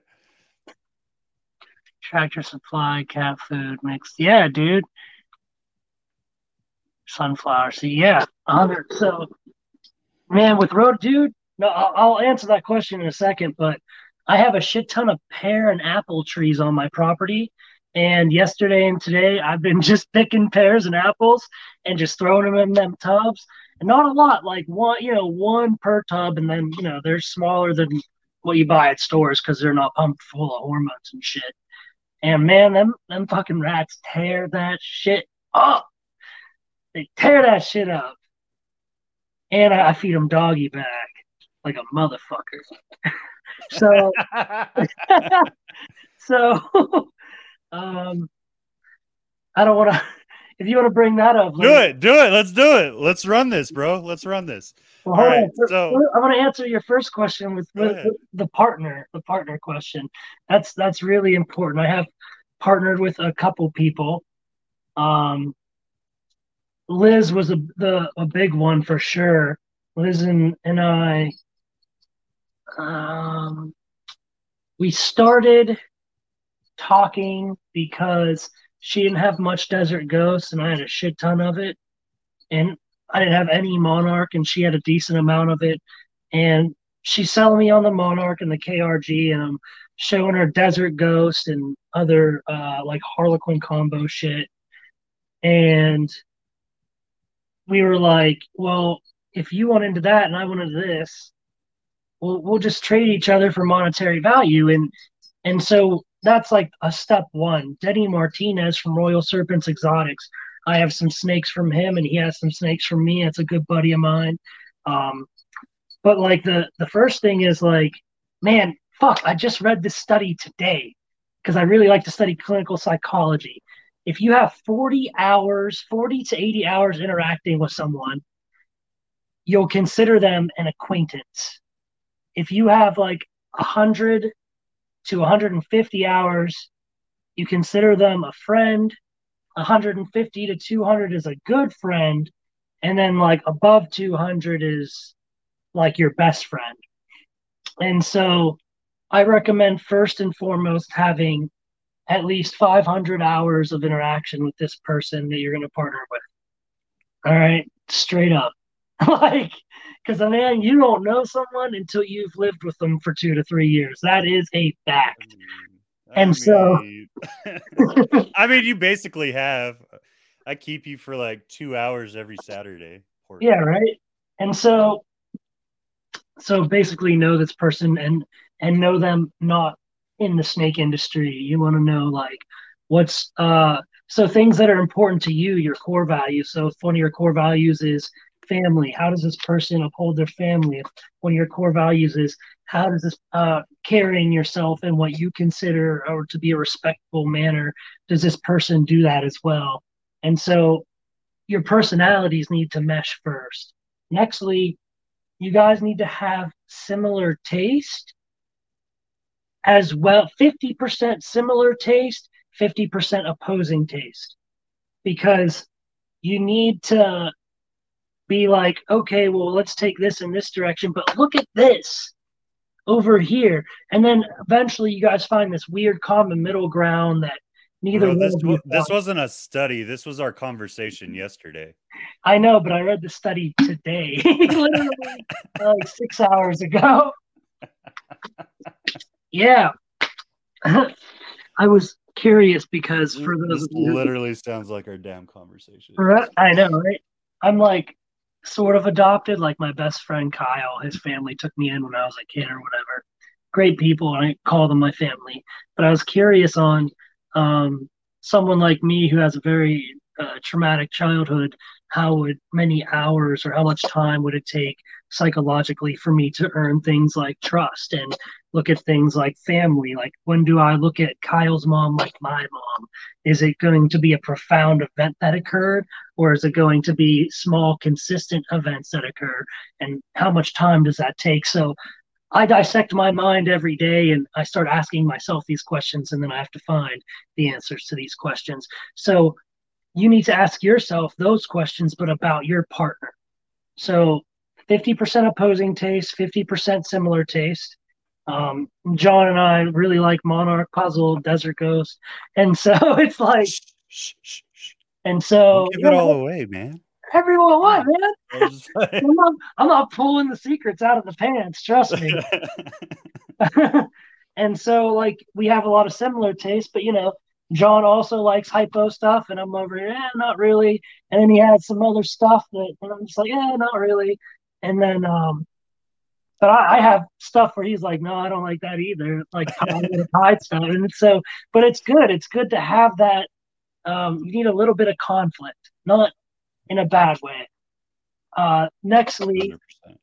tractor supply cat food mixed yeah dude sunflower seed. Yeah, hundred. So, man, with road, dude. No, I'll, I'll answer that question in a second. But I have a shit ton of pear and apple trees on my property. And yesterday and today, I've been just picking pears and apples and just throwing them in them tubs. Not a lot, like one, you know, one per tub. And then, you know, they're smaller than what you buy at stores because they're not pumped full of hormones and shit. And man, them them fucking rats tear that shit up. They tear that shit up. And I, I feed them doggy bag like a motherfucker. so, so, um, I don't want to. If you want to bring that up, do it. Do it. Let's do it. Let's run this, bro. Let's run this. Well, All right. So I want to answer your first question with, with, with, the partner, the partner question. That's that's really important. I have partnered with a couple people. Um, Liz was a the a big one for sure. Liz and, and I um we started talking because she didn't have much desert ghost and I had a shit ton of it. And I didn't have any monarch and she had a decent amount of it. And she's selling me on the monarch and the KRG and I'm showing her desert ghost and other uh like harlequin combo shit. And we were like, well, if you want into that and I wanted this, we'll we'll just trade each other for monetary value. And and so that's like a step one. Denny Martinez from Royal Serpents Exotics. I have some snakes from him and he has some snakes from me. It's a good buddy of mine. Um, but like the the first thing is like, man, fuck, I just read this study today because I really like to study clinical psychology if you have 40 hours, 40 to 80 hours interacting with someone, you'll consider them an acquaintance. If you have like 100 to 150 hours, you consider them a friend. 150 to 200 is a good friend. And then like above 200 is like your best friend. And so I recommend first and foremost having at least 500 hours of interaction with this person that you're going to partner with. All right, straight up. like, because man, you don't know someone until you've lived with them for two to three years. That is a fact. I and mean, so, I mean, you basically have. I keep you for like two hours every Saturday. Yeah, right. And so, so basically, know this person and and know them not in the snake industry. You want to know like what's uh so things that are important to you, your core values. So if one of your core values is family, how does this person uphold their family? If one of your core values is how does this uh, carrying yourself in what you consider or to be a respectful manner does this person do that as well? And so your personalities need to mesh first. Nextly you guys need to have similar taste as well 50% similar taste 50% opposing taste. Because you need to be like okay well let's take this in this direction but look at this over here and then eventually you guys find this weird common middle ground that neither Bro, this, one of you this wasn't a study. This was our conversation yesterday. I know, but I read the study today, literally like six hours ago. yeah, I was curious because for those this literally sounds like our damn conversation. I know, right? I'm like sort of adopted. Like my best friend Kyle, his family took me in when I was a kid or whatever. Great people, and I call them my family. But I was curious on um, someone like me who has a very uh, traumatic childhood. How would many hours or how much time would it take psychologically for me to earn things like trust and look at things like family? Like when do I look at Kyle's mom like my mom? Is it going to be a profound event that occurred, or is it going to be small, consistent events that occur? And how much time does that take? So I dissect my mind every day and I start asking myself these questions, and then I have to find the answers to these questions. So you need to ask yourself those questions, but about your partner. So 50% opposing taste, 50% similar taste. Um, Jon and I really like Monarch Puzzle, Desert Ghost. And so it's like, Shh, shh, shh, shh. and so Don't give it all away, man. everyone, what, man? I was just like- I'm not, I'm not pulling the secrets out of the pants, trust me. and so like we have a lot of similar tastes, but you know, Jon also likes hypo stuff, and I'm over here, eh, not really. And then he had some other stuff that and I'm just like, yeah, not really. And then um but I, I have stuff where he's like, no, I don't like that either. Like hide stuff. And so but it's good. It's good to have that um you need a little bit of conflict, not in a bad way. Uh nextly, 100%.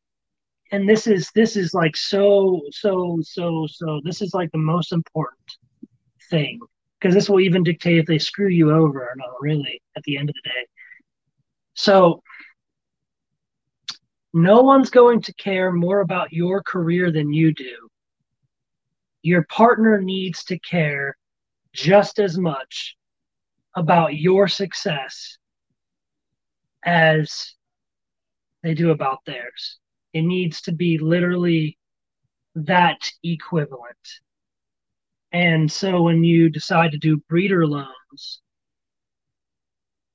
and this is this is like so so so so this is like the most important thing because this will even dictate if they screw you over or not really at the end of the day so no one's going to care more about your career than you do your partner needs to care just as much about your success as they do about theirs it needs to be literally that equivalent. And so when you decide to do breeder loans,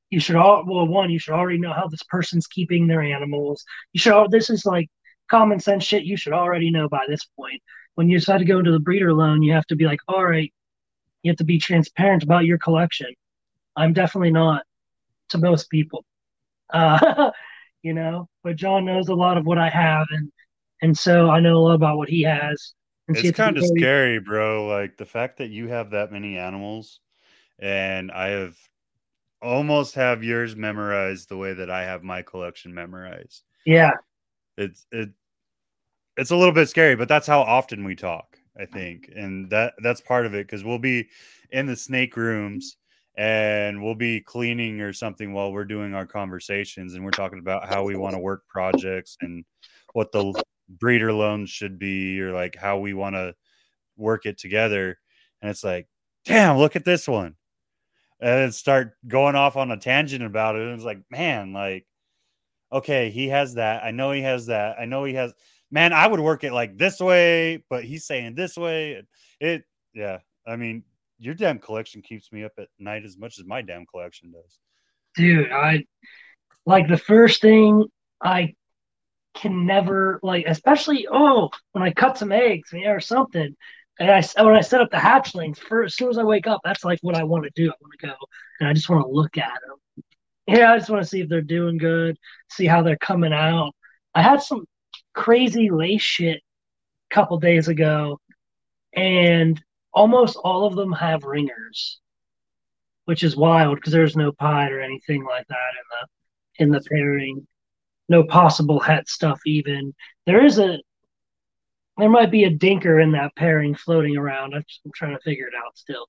you should all well one you should already know how this person's keeping their animals. You should all this is like common sense shit you should already know by this point. When you decide to go into the breeder loan, you have to be like, all right, you have to be transparent about your collection. I'm definitely not to most people. Uh, you know, but Jon knows a lot of what I have and and so I know a lot about what he has. And It's kind of scary, bro. Like the fact that you have that many animals, and I have almost have yours memorized the way that I have my collection memorized. Yeah, It's it it's a little bit scary, but that's how often we talk, I think. And that that's part of it because we'll be in the snake rooms and we'll be cleaning or something while we're doing our conversations and we're talking about how we want to work projects and what the breeder loans should be or like how we want to work it together and it's like damn look at this one and start going off on a tangent about it. And it's like man like okay he has that. I know he has that. I know he has man i would work it like this way but he's saying this way. It yeah i mean your damn collection keeps me up at night as much as my damn collection does. Dude, I like the first thing I can never like, especially oh when I cut some eggs yeah, or something. And I when I set up the hatchlings, for as soon as I wake up, that's like what I want to do. I want to go and I just want to look at them. Yeah, I just want to see if they're doing good, see how they're coming out. I had some crazy lace shit a couple days ago, and almost all of them have ringers, which is wild because there's no pied or anything like that in the in the pairing. No possible het stuff even. There is a there might be a dinker in that pairing floating around. I'm, I'm trying to figure it out still,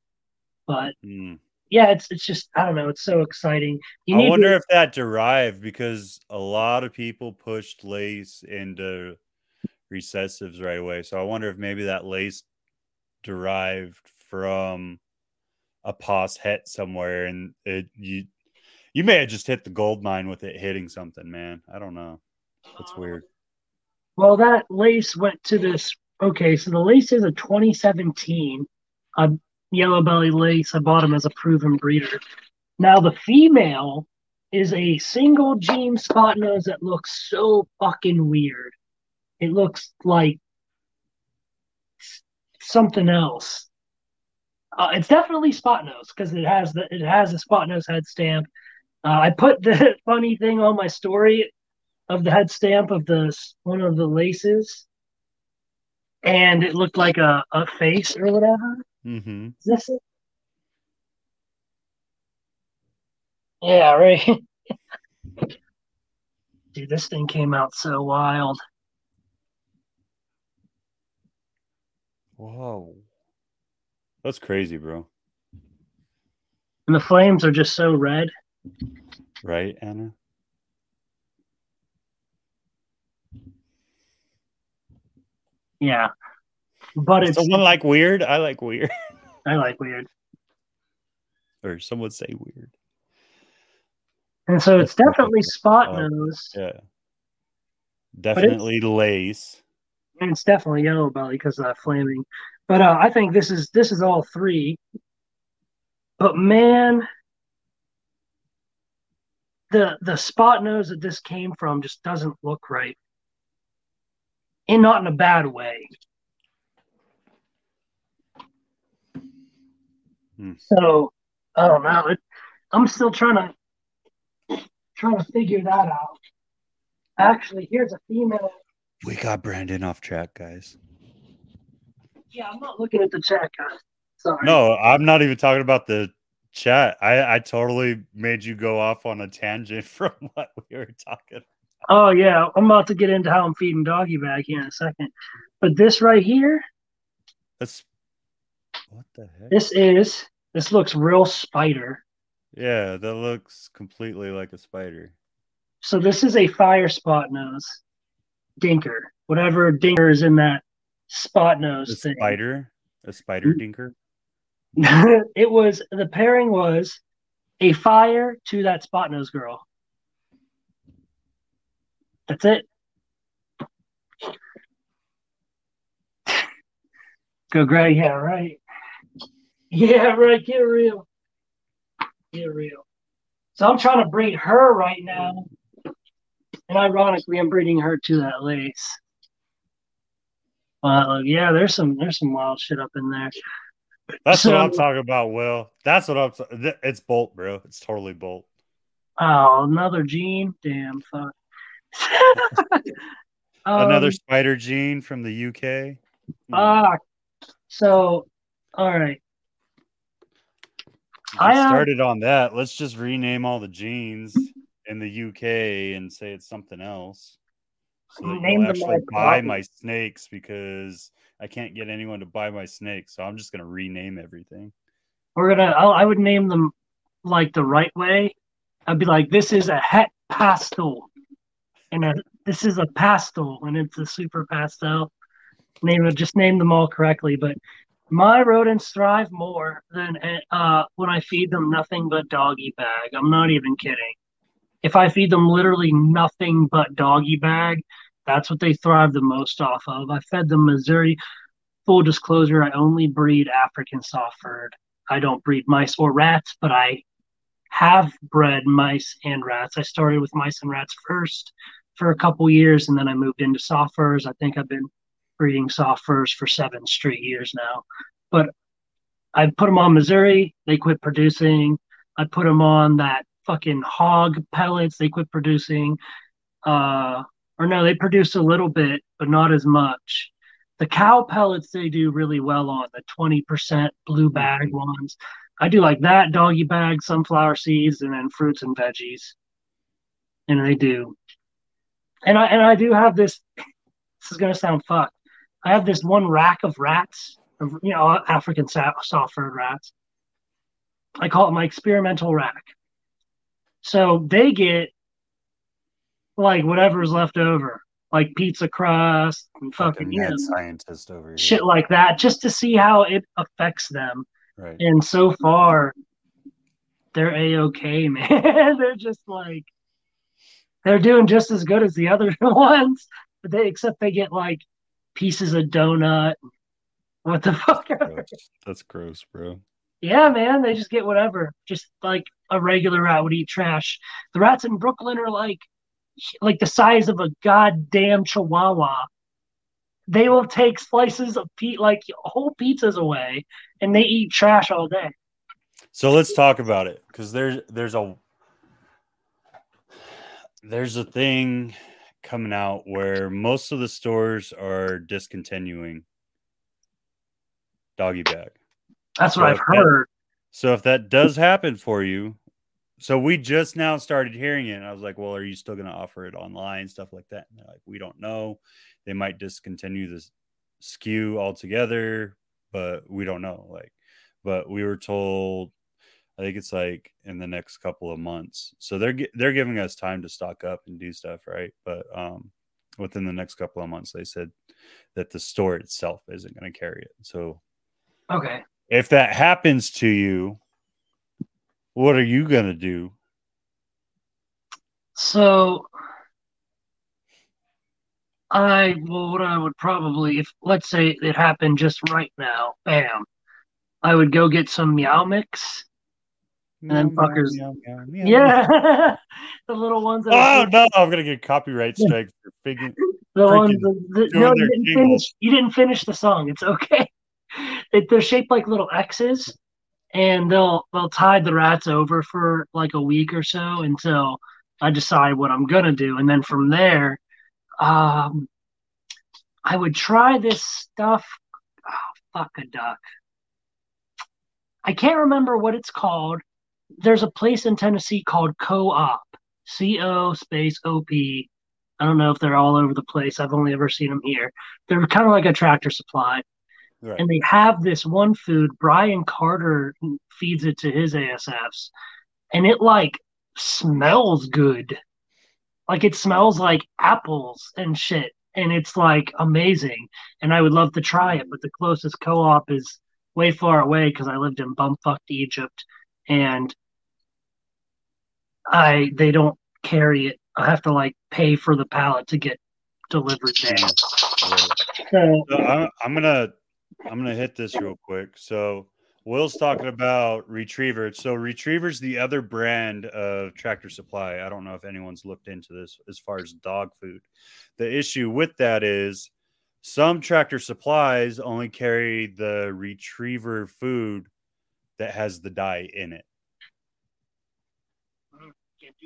but Mm. yeah, it's it's just I don't know. It's so exciting. You I wonder to- if that derived because a lot of people pushed lace into recessives right away. So I wonder if maybe that lace derived from a pos het somewhere and it you you may have just hit the gold mine with it hitting something, man. I don't know. That's weird. Well, that lace went to this. Okay, so the lace is a 2017 uh, yellow belly lace. I bought him as a proven breeder. Now the female is a single gene spot nose that looks so fucking weird. It looks like something else. Uh, it's definitely spot nose because it has the it has a spot nose head stamp. Uh, I put the funny thing on my story of the head stamp of the one of the laces, and it looked like a, a face or whatever. Mm-hmm. Is this it? Yeah, right. Dude, this thing came out so wild. Whoa. That's crazy, bro. And the flames are just so red. Right, Anna? Yeah. But it's Someone like weird? I like weird. I like weird. or some would say weird. And so it's That's definitely spot nose. Yeah. Definitely lace. And it's definitely yellow belly because of that flaming. But uh, I think this is this is all three. But man, the the spot nose that this came from just doesn't look right, and not in a bad way. Hmm. So I don't know. I'm still trying to trying to figure that out. Actually, here's a female. We got Brandon off track, guys. Yeah, I'm not looking at the chat, guys. Sorry. No, I'm not even talking about the chat. I, I totally made you go off on a tangent from what we were talking. Oh yeah, I'm about to get into how I'm feeding doggy bag here in a second. But this right here, That's what the heck? this is this looks real spider. Yeah, that looks completely like a spider. So this is a fire spot nose dinker. Whatever dinker is in that spot A nose thing. spider? A spider Mm. dinker? it was the pairing was a fire to that spot nose girl. That's it. Go Greg, yeah, right. Yeah, right, get real. Get real. So I'm trying to breed her right now. And ironically I'm breeding her to that lace. Uh, yeah, there's some there's some wild shit up in there. That's what I'm talking about, Will. That's what I'm. th- It's Bolt, bro. It's totally Bolt. Oh, another gene. Damn fuck. Another Um, spider gene from the UK. Hmm. ah, so all right. I, uh, started on that. Let's just rename all the genes in the UK and say it's something else. So that Name you'll actually buy my snakes because I can't get anyone to buy my snakes. So I'm just gonna rename everything. We're gonna. I, I would name them like the right way. I'd be like, this is a het pastel, and a, this is a pastel, and it's a super pastel. Name. Just name them all correctly. But my rodents thrive more than uh, when I feed them nothing but doggy bag. I'm not even kidding. If I feed them literally nothing but doggy bag, that's what they thrive the most off of. I fed them Mazuri. Full disclosure, I only breed African soft furred. I don't breed mice or rats, but I have bred mice and rats. I started with mice and rats first for a couple years, and then I moved into soft furs. I think I've been breeding soft furs for seven straight years now. But I put them on Mazuri. They quit producing. I put them on that fucking hog pellets. They quit producing. Uh, or no, they produce a little bit, but not as much. The cow pellets they do really well on the 20% blue bag ones. I do like that doggy bag, sunflower seeds, and then fruits and veggies. And they do. And I and I do have this. This is gonna sound fucked. I have this one rack of rats, of, you know, African soft fur rats. I call it my experimental rack. So they get like whatever's left over, like pizza crust and fucking, fucking mad scientist over here. shit like that, just to see how it affects them. Right. And so far, they're a okay, man. they're just like they're doing just as good as the other ones, but they except they get like pieces of donut. What the fuck? That's gross, bro. Yeah, man, they just get whatever. Just like a regular rat would eat trash. The rats in Brooklyn are like like the size of a goddamn chihuahua. They will take slices of pe- like whole pizzas away and they eat trash all day. So let's talk about it because there's there's a there's a thing coming out where most of the stores are discontinuing doggy bag. That's so what I've heard. That, so if that does happen for you, so we just now started hearing it, and I was like, "Well, are you still going to offer it online, stuff like that?" And they're like, "We don't know. They might discontinue this SKU altogether, but we don't know." Like, but we were told I think it's like in the next couple of months. So they're they're giving us time to stock up and do stuff, right? But um, within the next couple of months, they said that the store itself isn't going to carry it. So, okay, if that happens to you, what are you going to do? So, I well, what I would probably, if let's say it happened just right now, bam, I would go get some Meow Mix and then fuckers. Yeah, the little ones. oh no, I'm gonna get copyright strike for figuring. the ones. The, no, you didn't finish. You didn't finish the song. It's okay. It, they're shaped like little X's, and they'll they'll tide the rats over for like a week or so until I decide what I'm gonna do, and then from there, um, I would try this stuff. Oh, fuck a duck. I can't remember what it's called there's a place in Tennessee called Co-op, C O space O P. I don't know if they're all over the place. I've only ever seen them here. They're kind of like a tractor supply. Right. And they have this one food. Brian Carter feeds it to his ASFs, and it like smells good. Like it smells like apples and shit, and it's like amazing. And I would love to try it, but the closest co-op is way far away because I lived in bumfucked Egypt, and I they don't carry it. I have to like pay for the pallet to get delivered there. So, so I'm, I'm gonna I'm gonna hit this real quick. So Will's talking about Retriever. So Retriever's the other brand of Tractor Supply. I don't know if anyone's looked into this as far as dog food. The issue with that is some Tractor Supplies only carry the Retriever food that has the dye in it.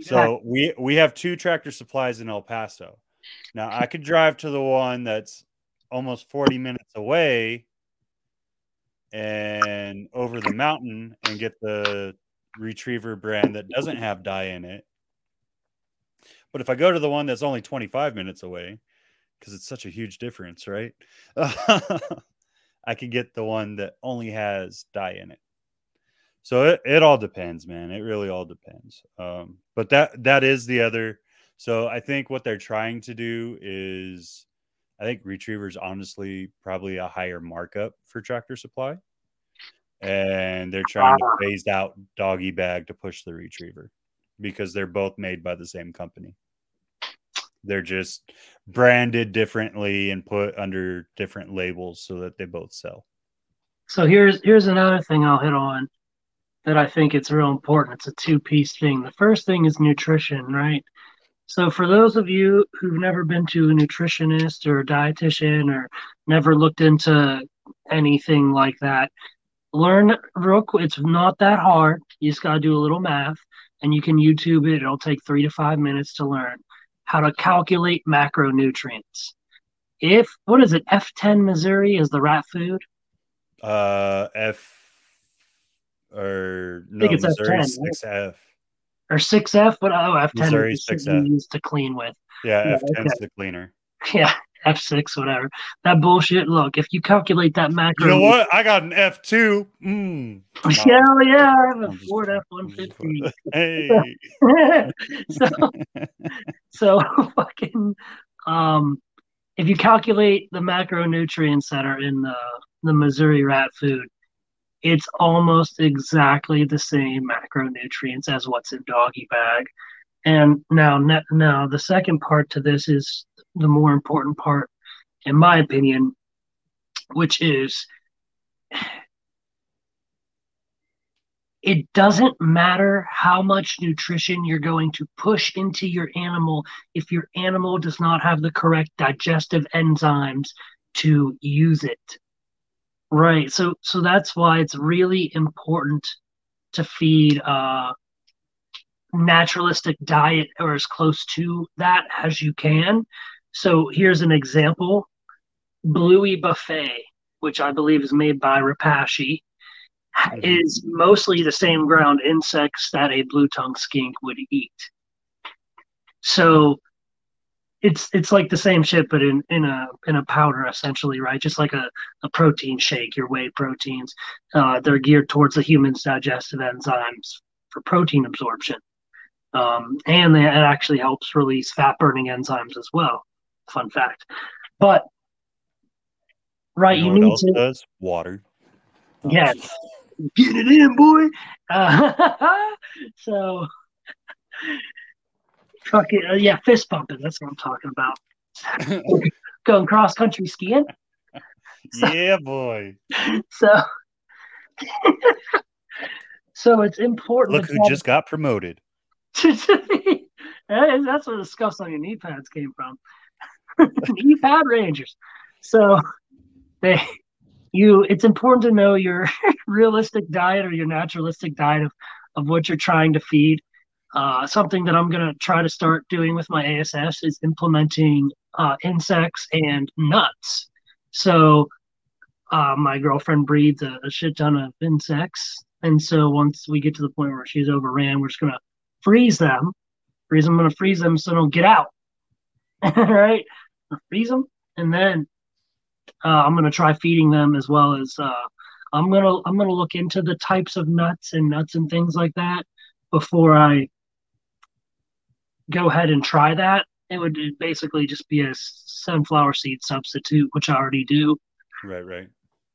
So we we have two tractor supplies in El Paso. Now I could drive to the one that's almost 40 minutes away and over the mountain and get the retriever brand that doesn't have dye in it. But if I go to the one that's only 25 minutes away, because it's such a huge difference, right? I could get the one that only has dye in it. So it, it all depends, man. It really all depends. Um, but that that is the other. So I think what they're trying to do is, I think retrievers honestly probably a higher markup for Tractor Supply, and they're trying to phase out doggy bag to push the retriever because they're both made by the same company. They're just branded differently and put under different labels so that they both sell. So here's here's another thing I'll hit on that I think it's real important. It's a two piece thing. The first thing is nutrition, right? So, for those of you who've never been to a nutritionist or a dietitian or never looked into anything like that, learn real quick. It's not that hard. You just got to do a little math and you can YouTube it. It'll take three to five minutes to learn how to calculate macronutrients. If, what is it, F10 Mazuri is the rat food? Uh, F or no, Mazuri six F or six F, but oh, F ten is 6F. used to clean with. Yeah, F 10 is the cleaner. Yeah, F six, whatever. That bullshit. Look, if you calculate that macro, You know what? I got an F two. Mm. Hell yeah, I have a Ford F one fifty. Hey. so so fucking um if you calculate the macronutrients that are in the the Mazuri rat food, it's almost exactly the same macronutrients as what's in doggy bag. And now now the second part to this is the more important part in my opinion, which is it doesn't matter how much nutrition you're going to push into your animal if your animal does not have the correct digestive enzymes to use it right. So so that's why it's really important to feed a naturalistic diet or as close to that as you can. So here's an example. Bluey buffet which i believe is made by Repashy is mostly the same ground insects that a blue tongue skink would eat. So it's it's like the same shit, but in, in a in a powder essentially, right? Just like a, a protein shake, your whey proteins. Uh, they're geared towards the human's digestive enzymes for protein absorption. Um, and they, it actually helps release fat burning enzymes as well. Fun fact. But right, You you, know what need else to does? Water. Yeah. get it in, boy. Uh, so, fucking uh, yeah, fist bumping. That's what I'm talking about. Going cross country skiing. yeah, boy. So, so it's important. Look who just got promoted. That's where the scuffs on your knee pads came from. knee pad rangers. So they you it's important to know your realistic diet or your naturalistic diet of, of what you're trying to feed. Uh, something that I'm gonna try to start doing with my ASS is implementing uh, insects and nuts. So uh, my girlfriend breeds a, a shit ton of insects, and so once we get to the point where she's overran, we're just gonna freeze them. Freeze them. I'm gonna freeze them so they don't get out. right? Freeze them, and then uh, I'm gonna try feeding them as well as uh, I'm gonna I'm gonna look into the types of nuts and nuts and things like that before I go ahead and try that. It would basically just be a sunflower seed substitute, which I already do Right, right.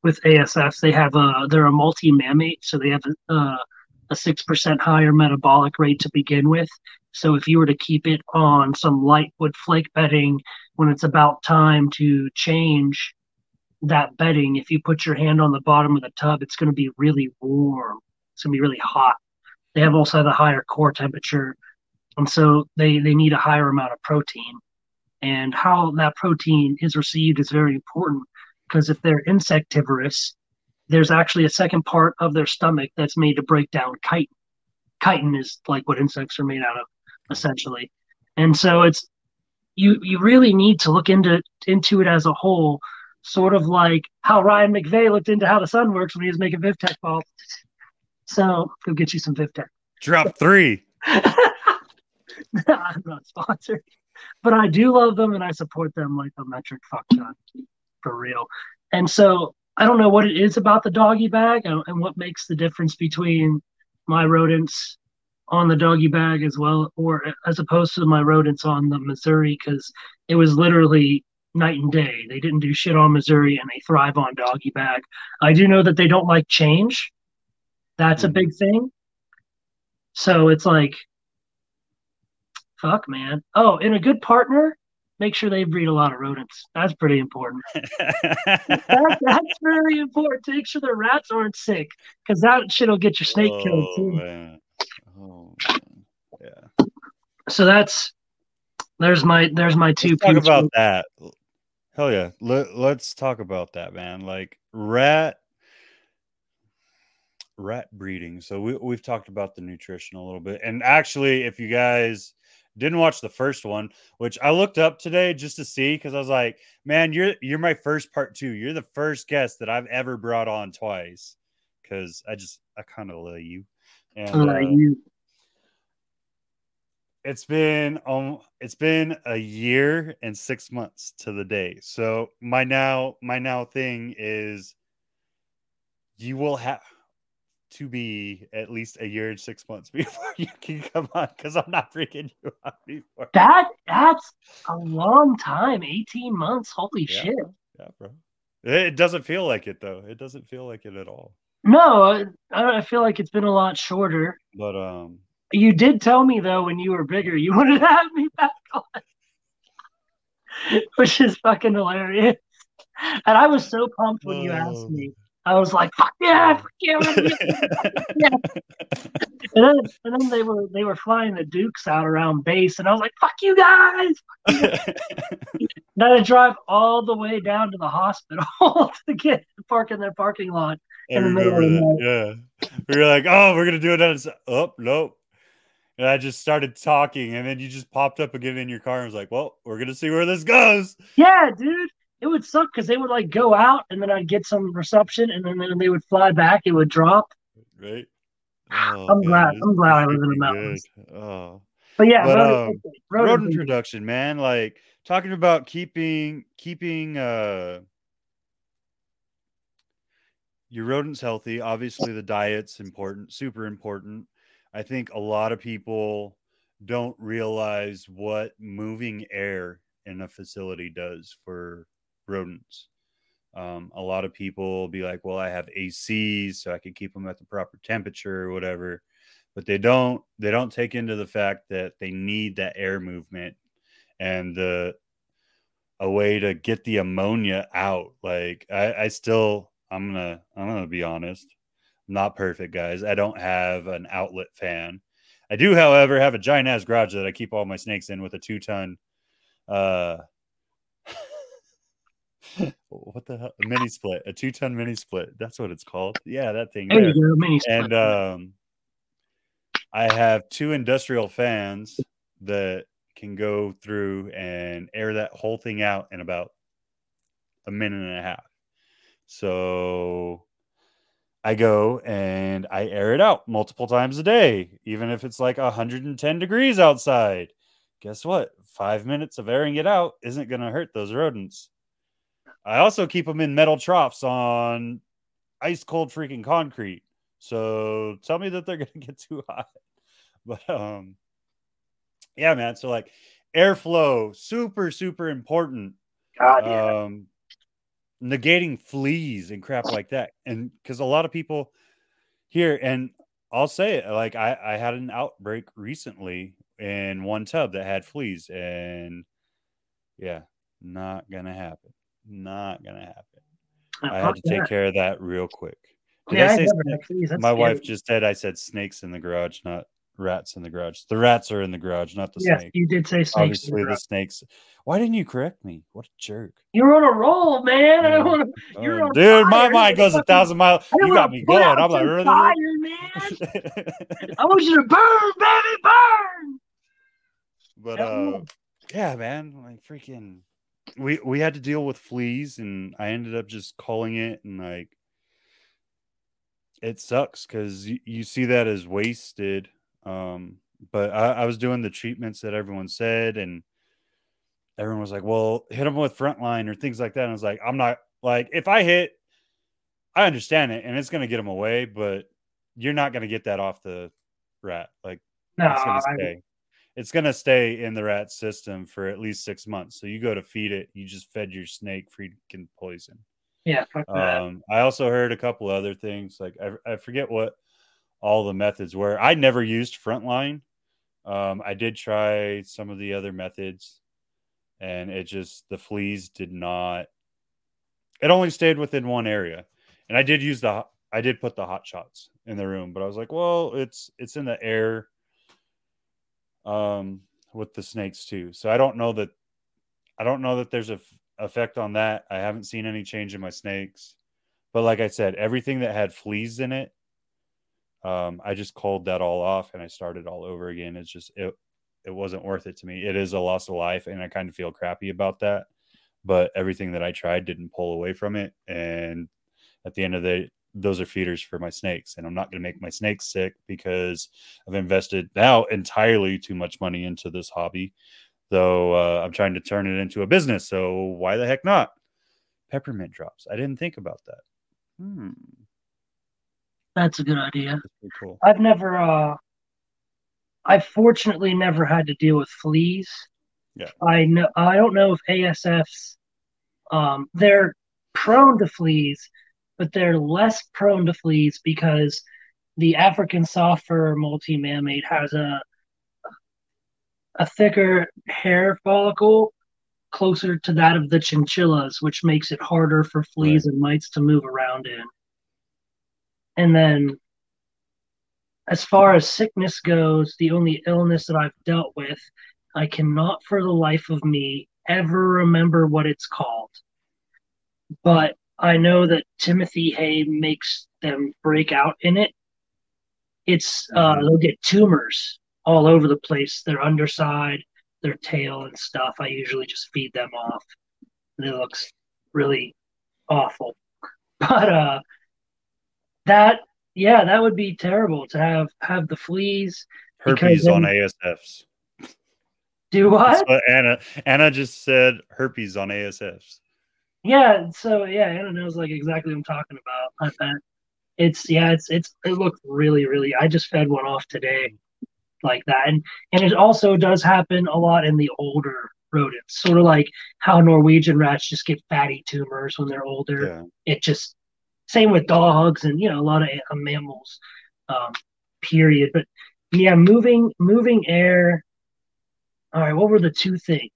with ASF. They have a they're a multi mammate, so they have a uh, a six percent higher metabolic rate to begin with. So if you were to keep it on some light wood flake bedding when it's about time to change that bedding, if you put your hand on the bottom of the tub, it's going to be really warm. It's going to be really hot. They have also the higher core temperature, and so they they need a higher amount of protein. And how that protein is received is very important because if they're insectivorous, there's actually a second part of their stomach that's made to break down chitin. Chitin is like what insects are made out of, essentially. And so it's you you really need to look into into it as a whole, sort of like how Ryan McVeigh looked into how the sun works when he was making Vivtech balls. So go get you some Vivtech. Drop three. I'm not sponsored, but I do love them and I support them like a metric fuck ton for real. And so I don't know what it is about the doggy bag and, and what makes the difference between my rodents on the doggy bag as well, or as opposed to my rodents on the Mazuri, because it was literally night and day. They didn't do shit on Mazuri and they thrive on doggy bag. I do know that they don't like change. That's a Mhm. big thing. So it's like, fuck, man. Oh, and a good partner, make sure they breed a lot of rodents. That's pretty important. That, that's very important to make sure the rats aren't sick, because that shit'll get your snake killed oh, too. man. Oh, man. Yeah. So that's there's my there's my 2 Let's talk about that. Hell yeah. Let, let's talk about that, man. Like rat rat breeding. So we we've talked about the nutrition a little bit. And actually, if you guys didn't watch the first one, which I looked up today just to see because I was like, man, you're you're my first part two. You're the first guest that I've ever brought on twice. Cause I just I kind of love you. And Uh, you, It's been um it's been a year and six months to the day. So my now my now thing is you will have to be at least a year and six months before you can come on because I'm not freaking you out before. That that's a long time. 18 months. Holy Yeah. shit. Yeah, bro. It doesn't feel like it though. It doesn't feel like it at all. No, I, I feel like it's been a lot shorter. But um You did tell me though when you were bigger you wanted to have me back on, which is fucking hilarious. And I was so pumped when you asked Oh. me. I was like, "Fuck yeah, fuck yeah!" we're And then, and then they were they were flying the Dukes out around base, and I was like, "Fuck you guys!" And I had to drive all the way down to the hospital to get park in their parking lot. I in the middle of remember that. Yeah. We were like, oh, we're gonna do it. And oh, nope. And I just started talking, and then you just popped up again in your car and was like, well, we're gonna see where this goes. Yeah, dude, it would suck because they would like go out, and then I'd get some reception, and then, then they would fly back. It would drop. Right. Oh, I'm glad- I'm glad I live in the mountains. good. Oh. But yeah, But, rodent, um, rodent- rodent production, man. Like talking about keeping keeping uh your rodents healthy. Obviously, the diet's important, super important. I think a lot of people don't realize what moving air in a facility does for rodents. Um, a lot of people be like, "Well, I have ACs, so I can keep them at the proper temperature or whatever," but they don't. They don't take into the fact that they need that air movement and the a way to get the ammonia out. Like I, I still, I'm gonna, I'm gonna be honest. I'm not perfect, guys. I don't have an outlet fan. I do, however, have a giant ass garage that I keep all my snakes in with a two ton. Uh, what the hell? A mini split, a two ton mini split. That's what it's called. Yeah, that thing. There there. you go, mini split. And um, I have two industrial fans that can go through and air that whole thing out in about a minute and a half. So I go and I air it out multiple times a day, even if it's like 110 degrees outside. Guess what? Five minutes of airing it out isn't going to hurt those rodents. I also keep them in metal troughs on ice cold freaking concrete. So tell me that they're going to get too hot. But um yeah, man, so like airflow super super important. God, yeah. Um negating fleas and crap like that. And cuz a lot of people here and I'll say it like I I had an outbreak recently in one tub that had fleas and yeah, not going to happen. Not to happen. I had to take care of that real quick. Did Yeah, I I say never snake? had fleas. My wife just said I said snakes in the garage, not rats in the garage. The rats are in the garage, not the Yes, snake. you did say snakes. Obviously, the snakes. Why didn't you correct me? What a jerk, You're on a roll, man. I Yeah. don't wanna, you're Uh, on dude! My mind goes a thousand miles. You got me going. I'm like, really? fire, man. I want you to burn, baby, burn. but uh, yeah, man, like freaking. We we had to deal with fleas, and I ended up just calling it, and like, it sucks because you, you see that as wasted. Um, but I, I was doing the treatments that everyone said, and everyone was like, "Well, hit them with frontline or things like that." And I was like, "I'm not like if I hit, I understand it, and it's gonna get them away, but you're not gonna get that off the rat. Like No, it's gonna I- stay. It's gonna stay in the rat system for at least six months. So you go to feed it, you just fed your snake freaking poison. yeah, fuck that. Um, I also heard a couple other things. Like I, I forget what all the methods were. I never used frontline. Um, I did try some of the other methods, and it just the fleas did not. It only stayed within one area, and I did use the. I did put the hot shots in the room, but I was like, well, it's it's in the air. Um, with the snakes too, so I don't know that. I don't know that there's a f- effect on that. I haven't seen any change in my snakes. But like I said, everything that had fleas in it, um, I just called that all off and I started all over again. It's just it it wasn't worth it to me. It is a loss of life and I kind of feel crappy about that. But everything that I tried didn't pull away from it. And at the end of the those are feeders for my snakes, and I'm not going to make my snakes sick because I've invested now entirely too much money into this hobby. Though uh, I'm trying to turn it into a business, so why the heck not? Peppermint drops. I didn't think about that. Hmm. That's a good idea. cool. I've never, uh, I've fortunately never had to deal with fleas. Yeah. I know. I don't know if ASFs, um, they're prone to fleas, but they're less prone to fleas because the African soft fur multi mammate has a a thicker hair follicle closer to that of the chinchillas, which makes it harder for fleas right. and mites to move around in. And then, as far as sickness goes, the only illness that I've dealt with, I cannot for the life of me ever remember what it's called. But I know that Timothy Hay makes them break out in it. It's uh, mm-hmm. they'll get tumors all over the place. Their underside, their tail, and stuff. I usually just feed them off, and it looks really awful. But uh, that yeah, that would be terrible to have have the fleas. Herpes then, on ASFs. Do what? what? Anna Anna just said herpes on ASFs. Yeah, so yeah, Anna knows like exactly what I'm talking about. I bet it's yeah, it's it's it looked really really. I just fed one off today, like that, and and it also does happen a lot in the older rodents, sort of like how Norwegian rats just get fatty tumors when they're older. Yeah. It just same with dogs and you know a lot of uh, mammals. Um, period. But yeah, moving moving air. All right, what were the two things?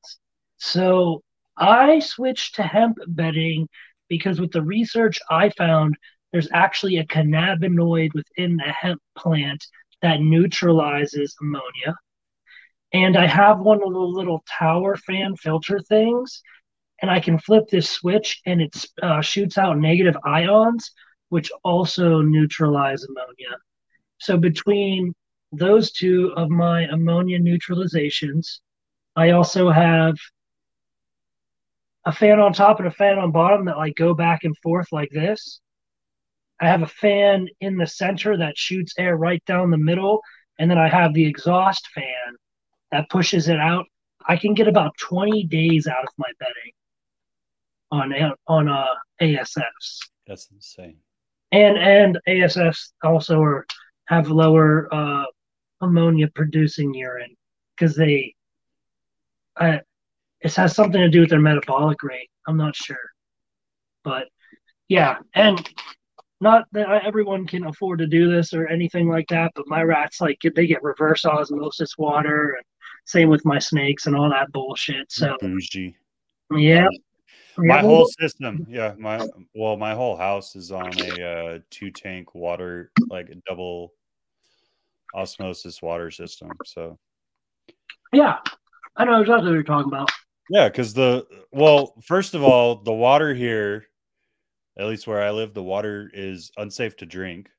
So I switched to hemp bedding because with the research I found, there's actually a cannabinoid within the hemp plant that neutralizes ammonia. And I have one of the little tower fan filter things and I can flip this switch and it uh, shoots out negative ions, which also neutralize ammonia. So between those two of my ammonia neutralizations, I also have a fan on top and a fan on bottom that like go back and forth like this. I have a fan in the center that shoots air right down the middle, and then I have the exhaust fan that pushes it out. I can get about 20 days out of my bedding on on uh, ASFs. That's insane. And and ASFs also are have lower uh, ammonia producing urine because they, uh, it has something to do with their metabolic rate. I'm not sure, but yeah, and not that everyone can afford to do this or anything like that, but my rats like they get reverse osmosis water, and same with my snakes and all that bullshit. So bougie. Yeah, my whole system yeah my well my whole house is on a uh, two tank water like a double osmosis water system so yeah i know exactly what you're talking about yeah because the well first of all the water here at least where i live the water is unsafe to drink.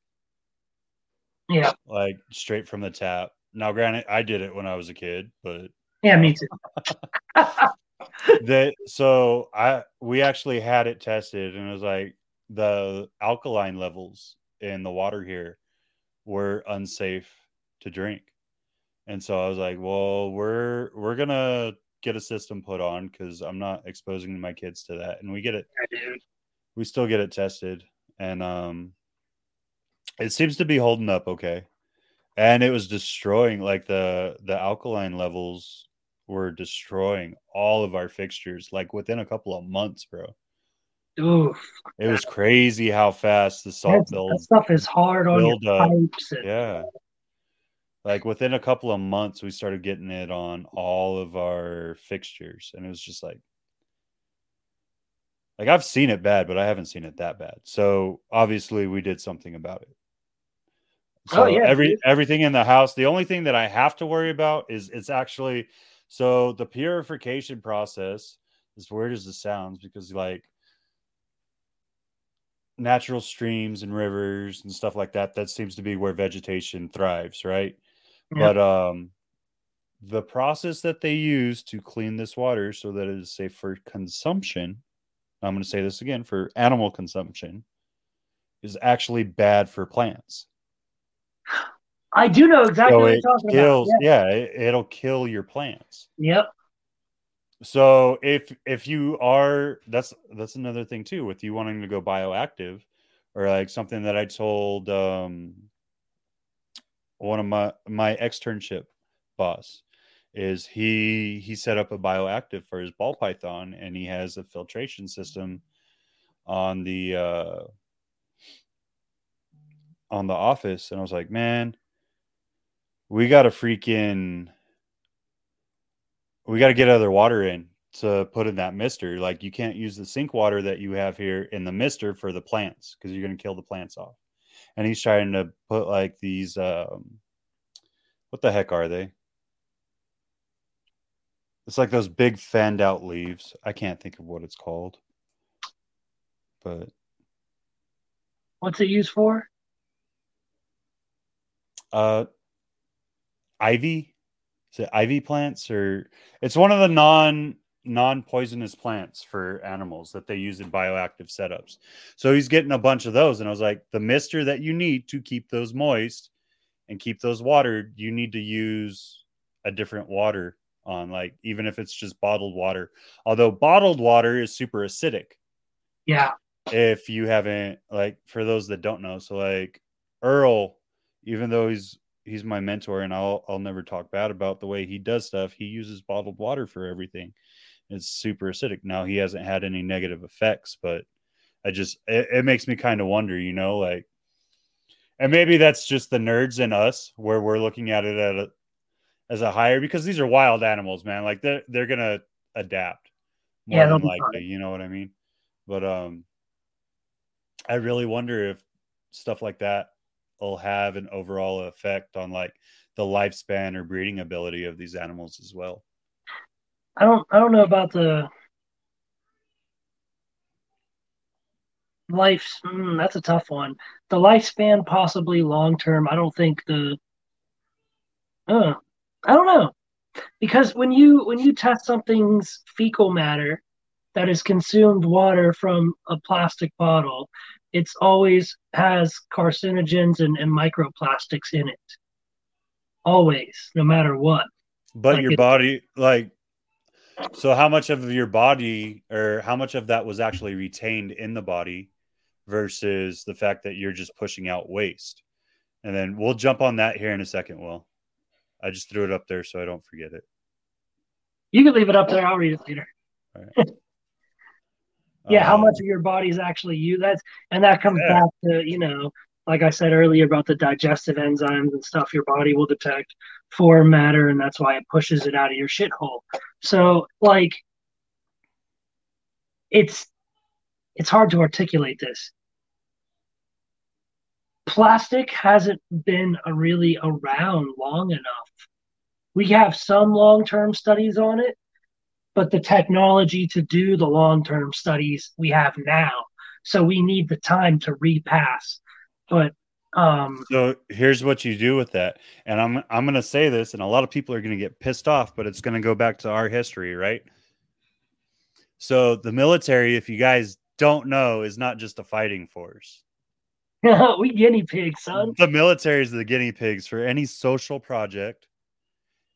Yeah. Like straight from the tap. Now granted i did it when i was a kid but yeah me too. That so I we actually had it tested and it was like the alkaline levels in the water here were unsafe to drink. And so I was like, well, we're we're gonna get a system put on because I'm not exposing my kids to that. And we get it we still get it tested. And um it seems to be holding up okay. And it was destroying like the the alkaline levels were destroying all of our fixtures like within a couple of months, bro. Oof. It was crazy how fast the salt build. That stuff is hard on your pipes. And... Yeah. Like within a couple of months, we started getting it on all of our fixtures, and it was just like, like I've seen it bad, but I haven't seen it that bad. So obviously, we did something about it. Oh, so oh, yeah, every dude. everything in the house. The only thing that I have to worry about is it's actually so the purification process, as weird as it sounds, because like natural streams and rivers and stuff like that, that seems to be where vegetation thrives, right? Yeah. But um the process that they use to clean this water so that it is safe for consumption, I'm going to say this again for animal consumption, is actually bad for plants. I do know exactly So what you're talking kills, about. yeah, it, it'll kill your plants. Yep. So if if you are that's that's another thing too with you wanting to go bioactive or like something that I told um one of my my externship boss is he he set up a bioactive for his ball python and he has a filtration system on the uh on the office and I was like, "Man, we got to freaking we got to get other water in to put in that mister. Like you can't use the sink water that you have here in the mister for the plants because you're going to kill the plants off. And he's trying to put like these um what the heck are they? It's like those big fanned out leaves. I can't think of what it's called. But What's it used for? uh ivy is it ivy plants or it's one of the non non-poisonous plants for animals that they use in bioactive setups. So he's getting a bunch of those and i was like the mister that you need to keep those moist and keep those watered you need to use a different water on like even if it's just bottled water. Although bottled water is super acidic. Yeah. if you haven't like for those that don't know so like earl even though he's he's my mentor and i'll i'll never talk bad about the way he does stuff he uses bottled water for everything it's super acidic. Now he hasn't had any negative effects but i just it, it makes me kind of wonder you know like and maybe that's just the nerds in us where we're looking at it at a, as a higher because these are wild animals man. Like they're they're gonna adapt more Yeah, than likely you know what i mean? But um i really wonder if stuff like that will have an overall effect on like the lifespan or breeding ability of these animals as well I don't I don't know about the life mm, that's a tough one. The lifespan possibly long term. I don't think the uh, I don't know. Because when you when you test something's fecal matter that is consumed water from a plastic bottle, it's always has carcinogens and, and microplastics in it. Always, no matter what. but Like your it- body like so how much of your body or how much of that was actually retained in the body versus the fact that you're just pushing out waste and then we'll jump on that here in a second will i just threw it up there so i don't forget it You can leave it up there, I'll read it later. Yeah, how Um, much of your body is actually you? That's and that comes Yeah. back to you know, like I said earlier about the digestive enzymes and stuff your body will detect for matter, and that's why it pushes it out of your shithole. So like, it's it's hard to articulate this. Plastic hasn't been really around long enough. We have some long term studies on it, but the technology to do the long term studies we have now. So we need the time to repass. But um, So here's what you do with that. And I'm I'm going to say this and a lot of people are going to get pissed off, but it's going to go back to our history, right? So the military if you guys don't know is not just a fighting force. we guinea pigs, son. The military is the guinea pigs for any social project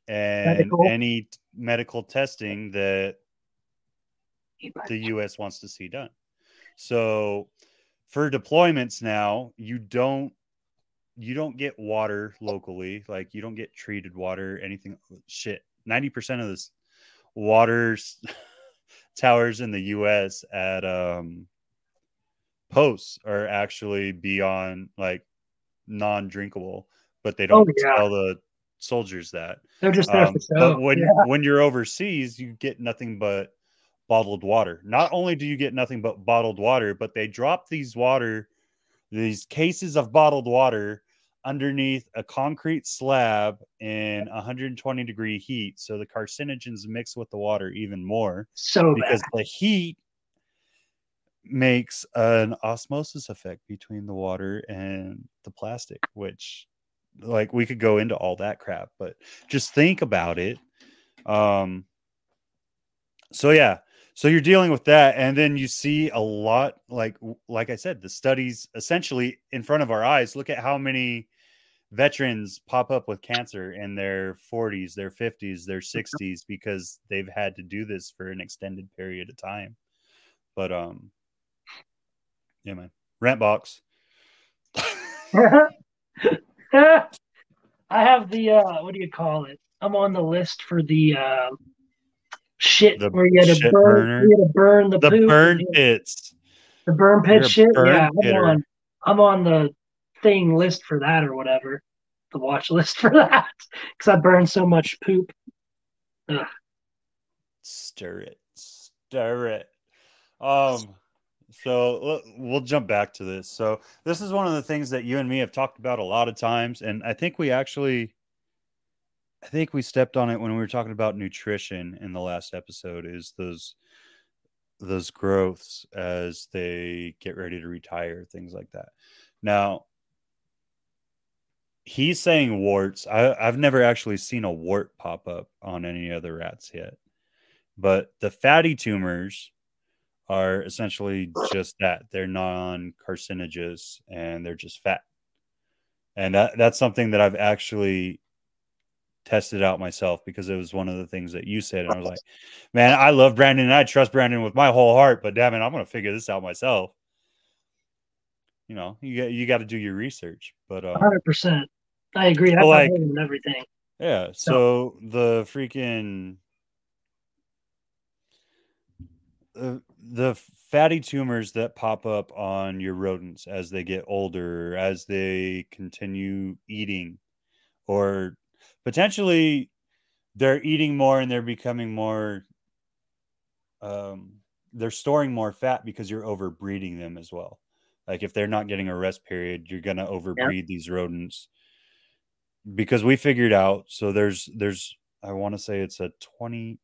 and Medical. any t- medical testing that the US wants to see done. So for deployments now, you don't you don't get water locally, like you don't get treated water, anything shit. 90% of this water towers in the US at um posts are actually beyond like non-drinkable, but they don't Oh, yeah. tell the soldiers that. They're just there Um, for but show. when Yeah. when you're overseas, you get nothing but bottled water. Not only do you get nothing but bottled water, but they drop these water, these cases of bottled water underneath a concrete slab in 120 degree heat. So the carcinogens mix with the water even more So bad. because the heat makes an osmosis effect between the water and the plastic, which like we could go into all that crap, but just think about it. Um so yeah, so you're dealing with that and then you see a lot like like i said the studies essentially in front of our eyes look at how many veterans pop up with cancer in their 40s their 50s their 60s because they've had to do this for an extended period of time. But um yeah man. Rant box. I have the uh what do you call it? I'm on the list for the uh shit The where you had to burn burner? you had to burn the, the burn pits. The burn You're pit shit. burn yeah, I'm on I'm on the thing list for that or whatever. The watch list for that. Because I burn so much poop. stir it stir it um so we'll jump back to this so this is one of the things that you and me have talked about a lot of times and i think we actually i think we stepped on it when we were talking about nutrition in the last episode is those those growths as they get ready to retire things like that now he's saying warts. I, i've never actually seen a wart pop up on any other rats yet. But the fatty tumors are essentially just that. They're non-carcinogenous and they're just fat. And that, that's something that i've actually tested out myself because it was one of the things that you said. And i was like man i love brandon and i trust brandon with my whole heart but damn it i'm gonna figure this out myself. You know you got you got to do your research but um, 100%. I agree. That's like, and everything. Yeah. So the freaking uh, the fatty tumors that pop up on your rodents as they get older, as they continue eating, or potentially they're eating more and they're becoming more. Um, they're storing more fat because you're overbreeding them as well. Like if they're not getting a rest period, you're gonna overbreed these rodents because we figured out so there's there's i want to say it's a 20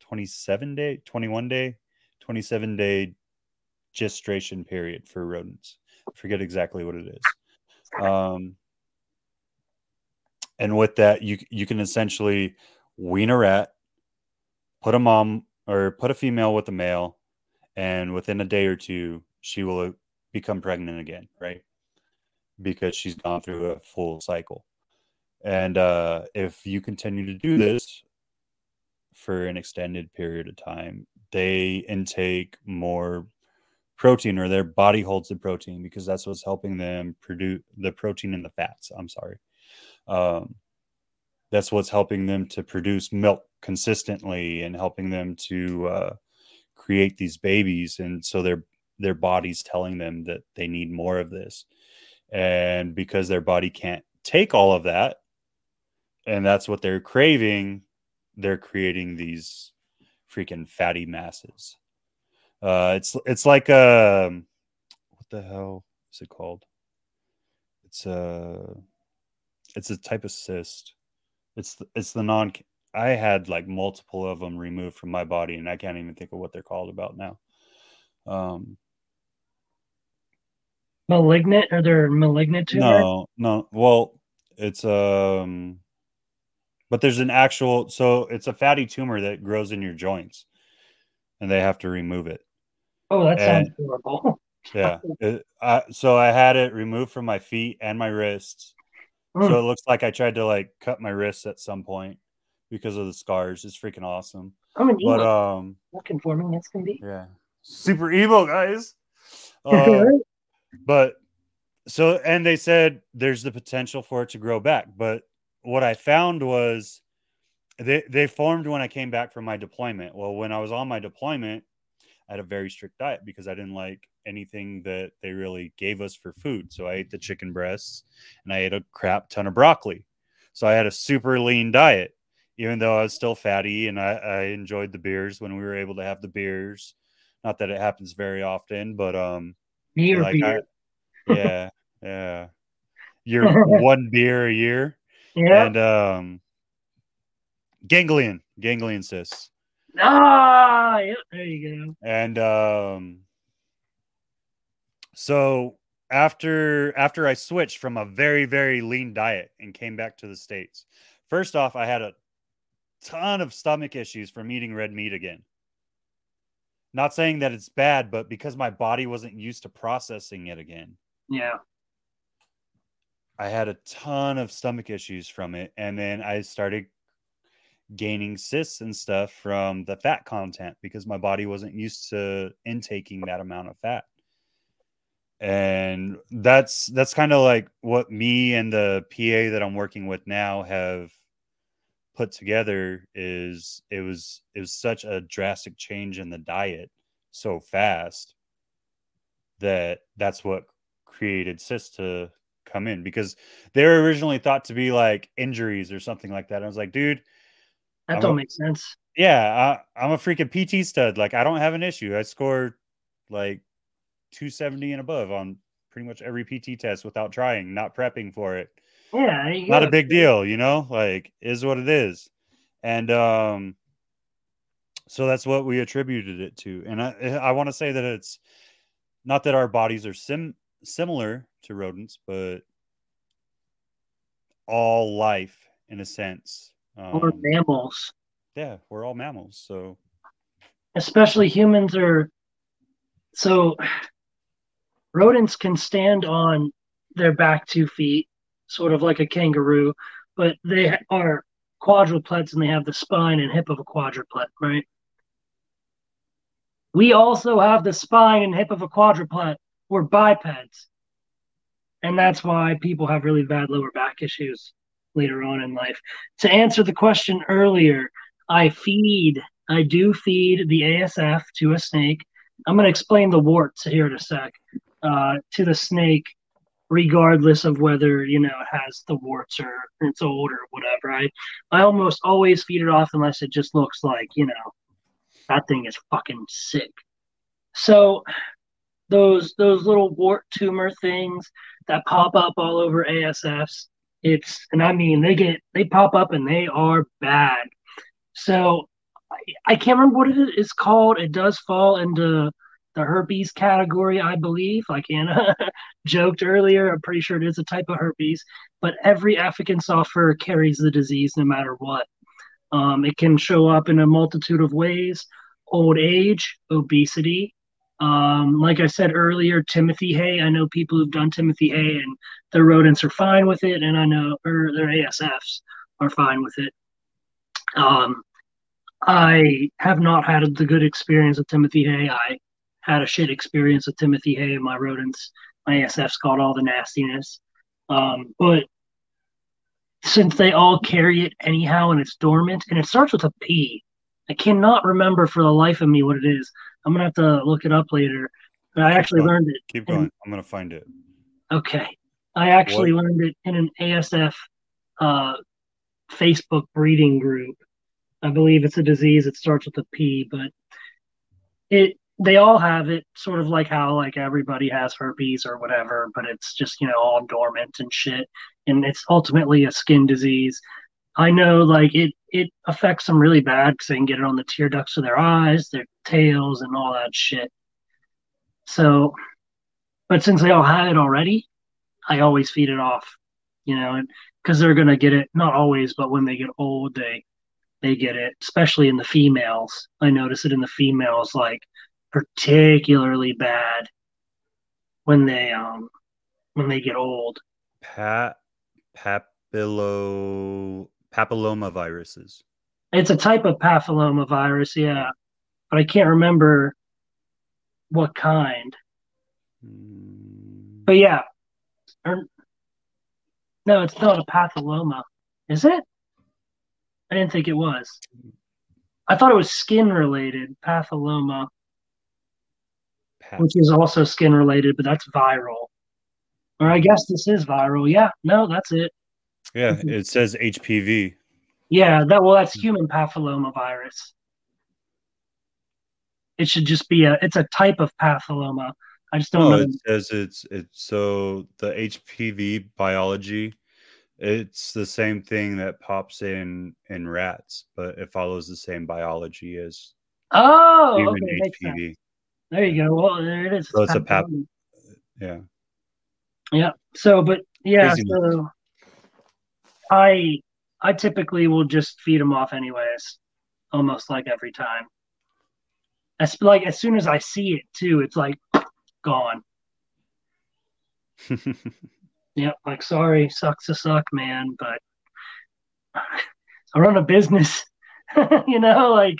27 day 21 day 27 day gestation period for rodents. I forget exactly what it is. Um and with that you you can essentially wean a rat put a mom or put a female with a male and within a day or two she will become pregnant again right? Because she's gone through a full cycle and uh, if you continue to do this for an extended period of time, they intake more protein or their body holds the protein because that's what's helping them produce the protein and the fats. I'm sorry. Um, that's what's helping them to produce milk consistently and helping them to uh, create these babies. And so their their body's telling them that they need more of this. And because their body can't take all of that, and that's what they're craving. They're creating these freaking fatty masses. Uh it's it's like um what the hell is it called? It's a it's a type of cyst. It's the, it's the non i had like multiple of them removed from my body and i can't even think of what they're called about now. Um Malignant? Are they're malignant tumor? no no. Well it's um but there's an actual so it's a fatty tumor that grows in your joints and they have to remove it Oh, that sounds horrible. yeah It- I, so i had it removed from my feet and my wrists Mm. so it looks like i tried to like cut my wrists at some point because of the scars it's freaking awesome I'm an but emo um for me. That's gonna be. yeah super evil guys uh, but so and they said there's the potential for it to grow back but what i found was they they formed when i came back from my deployment. Well when i was on my deployment i had a very strict diet because i didn't like anything that they really gave us for food. So i ate the chicken breasts and i ate a crap ton of broccoli. So i had a super lean diet even though i was still fatty and i, I enjoyed the beers when we were able to have the beers. Not that it happens very often but um like beer. I, yeah, yeah. Your one beer a year, yeah. and um, ganglion, ganglion cysts, ah, yep, there you go. and um, so after after I switched from a very very lean diet and came back to the states, first off, I had a ton of stomach issues from eating red meat again. not saying that it's bad, but because my body wasn't used to processing it again. Yeah. I had a ton of stomach issues from it. And then I started gaining cysts and stuff from the fat content because my body wasn't used to intaking that amount of fat. And that's that's kind of like what me and the PA that I'm working with now have put together is it was it was such a drastic change in the diet so fast that that's what created cysts to come in because they were originally thought to be like injuries or something like that. I was like, dude, That I'm don't a- make sense. yeah, I, I'm a freaking PT stud. Like, I don't have an issue. I scored like 270 and above on pretty much every PT test without trying, not prepping for it. Yeah. Not a big deal, you know, like, is what it is. And, um, so that's what we attributed it to. And I, I want to say that it's not that our bodies are sim- similar to rodents, but all life in a sense. Or Um, mammals. yeah, we're all mammals. So, especially humans are so rodents can stand on their back two feet sort of like a kangaroo but they are quadrupeds and they have the spine and hip of a quadruped right we also have the spine and hip of a quadruped we're bipeds and that's why people have really bad lower back issues later on in life to answer the question earlier i feed I do feed the ASF to a snake. I'm going to explain the warts here in a sec. Uh, to the snake, regardless of whether you know it has the warts or it's old or whatever. I I almost always feed it off unless it just looks like you know that thing is fucking sick. So those those little wart tumor things that pop up all over ASFs, it's and I mean they get they pop up and they are bad. So I, I can't remember what it is called. It does fall into the herpes category, I believe. Like Anna joked earlier, I'm pretty sure it is a type of herpes. But every African fur carries the disease no matter what. Um, it can show up in a multitude of ways: old age, obesity. Um, like I said earlier, Timothy hay. I know people who've done Timothy hay, and their rodents are fine with it, and I know or their ASFs are fine with it. Um, I have not had the good experience with Timothy Hay. I had a shit experience with Timothy Hay and my rodents. My ASF's got all the nastiness. Um, but since they all carry it anyhow and it's dormant and it starts with a P, I cannot remember for the life of me what it is. I'm gonna have to look it up later. But I actually learned it. keep going. I'm going to find it. Okay. I actually learned it in an ASF uh, Facebook breeding group. I believe it's a disease It starts with a P, but it they all have it, sort of like how like everybody has herpes or whatever, but it's just you know all dormant and shit, and it's ultimately a skin disease. I know like it it affects them really bad because they can get it on the tear ducts of their eyes, their tails, and all that shit. So, but since they all have it already, I always feed it off, you know, because they're gonna get it. Not always, but when they get old, they they get it. Especially in the females, I notice it in the females, like particularly bad when they um when they get old. Pat papillo papilloma viruses. It's a type of papilloma virus, yeah, but I can't remember what kind. Mm, But yeah, or no, it's not a papilloma, is it? I didn't think it was. I thought it was skin related, papilloma, pap- which is also skin related, but that's viral. Or I guess this is viral. Yeah, no, that's it. Yeah, it says HPV. Yeah, that well, that's human papilloma virus. It should just be a. It's a type of papilloma. I just don't No, know. it says it's it's so the HPV biology. It's the same thing that pops in in rats, but it follows the same biology as Oh, human okay. HPV. There you go. Well, there it is. So it's a pap- papilloma. Yeah. Yeah. So, but yeah, Crazy so I I typically will just feed them off anyways, almost like every time. As like as soon as I see it too, it's like gone. Yep, like sorry, sucks to suck, man, but I run a business. you know, like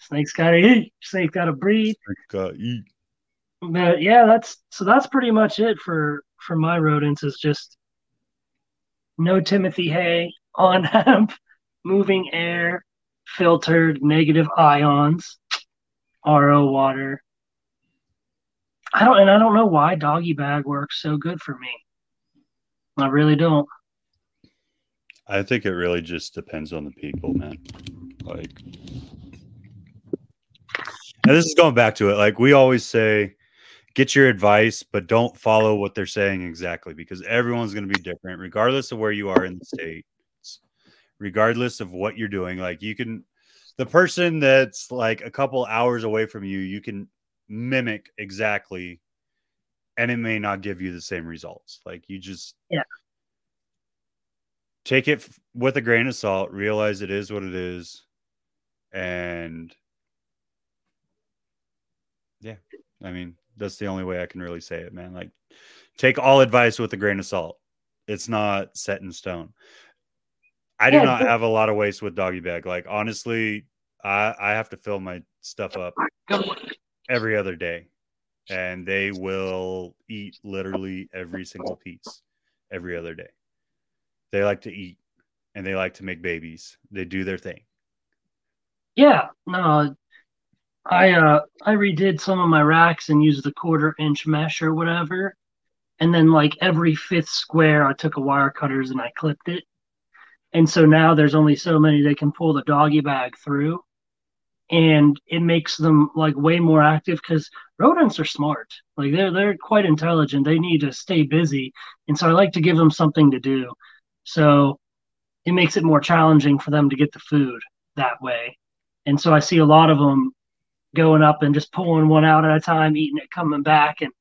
snakes gotta eat, snake gotta breathe. Snake Gotta eat. But yeah, that's so that's pretty much it for for my rodents is just no Timothy hay on hemp, moving air, filtered negative ions, RO water. I don't and I don't know why doggy bag works so good for me. I really don't. I think it really just depends on the people, man. Like, and this is going back to it. Like we always say, get your advice, but don't follow what they're saying exactly because everyone's going to be different, regardless of where you are in the state, regardless of what you're doing. Like you can, the person that's like a couple hours away from you, you can mimic exactly, and it may not give you the same results. Like you just, yeah, take it with a grain of salt, realize it is what it is, and yeah, I mean, that's the only way I can really say it, man. Like, take all advice with a grain of salt. It's not set in stone. I do yeah, not have a lot of waste with doggy bag. Like, honestly, I, I have to fill my stuff up every other day, and they will eat literally every single piece every other day. They like to eat and they like to make babies. They do their thing. Yeah, no, I uh I redid some of my racks and used the quarter inch mesh or whatever. And then like every fifth square I took a wire cutters and I clipped it. And so now there's only so many they can pull the doggy bag through. And it makes them like way more active because rodents are smart. Like they're they're quite intelligent. They need to stay busy. And so I like to give them something to do. So it makes it more challenging for them to get the food that way. And so I see a lot of them going up and just pulling one out at a time, eating it, coming back, and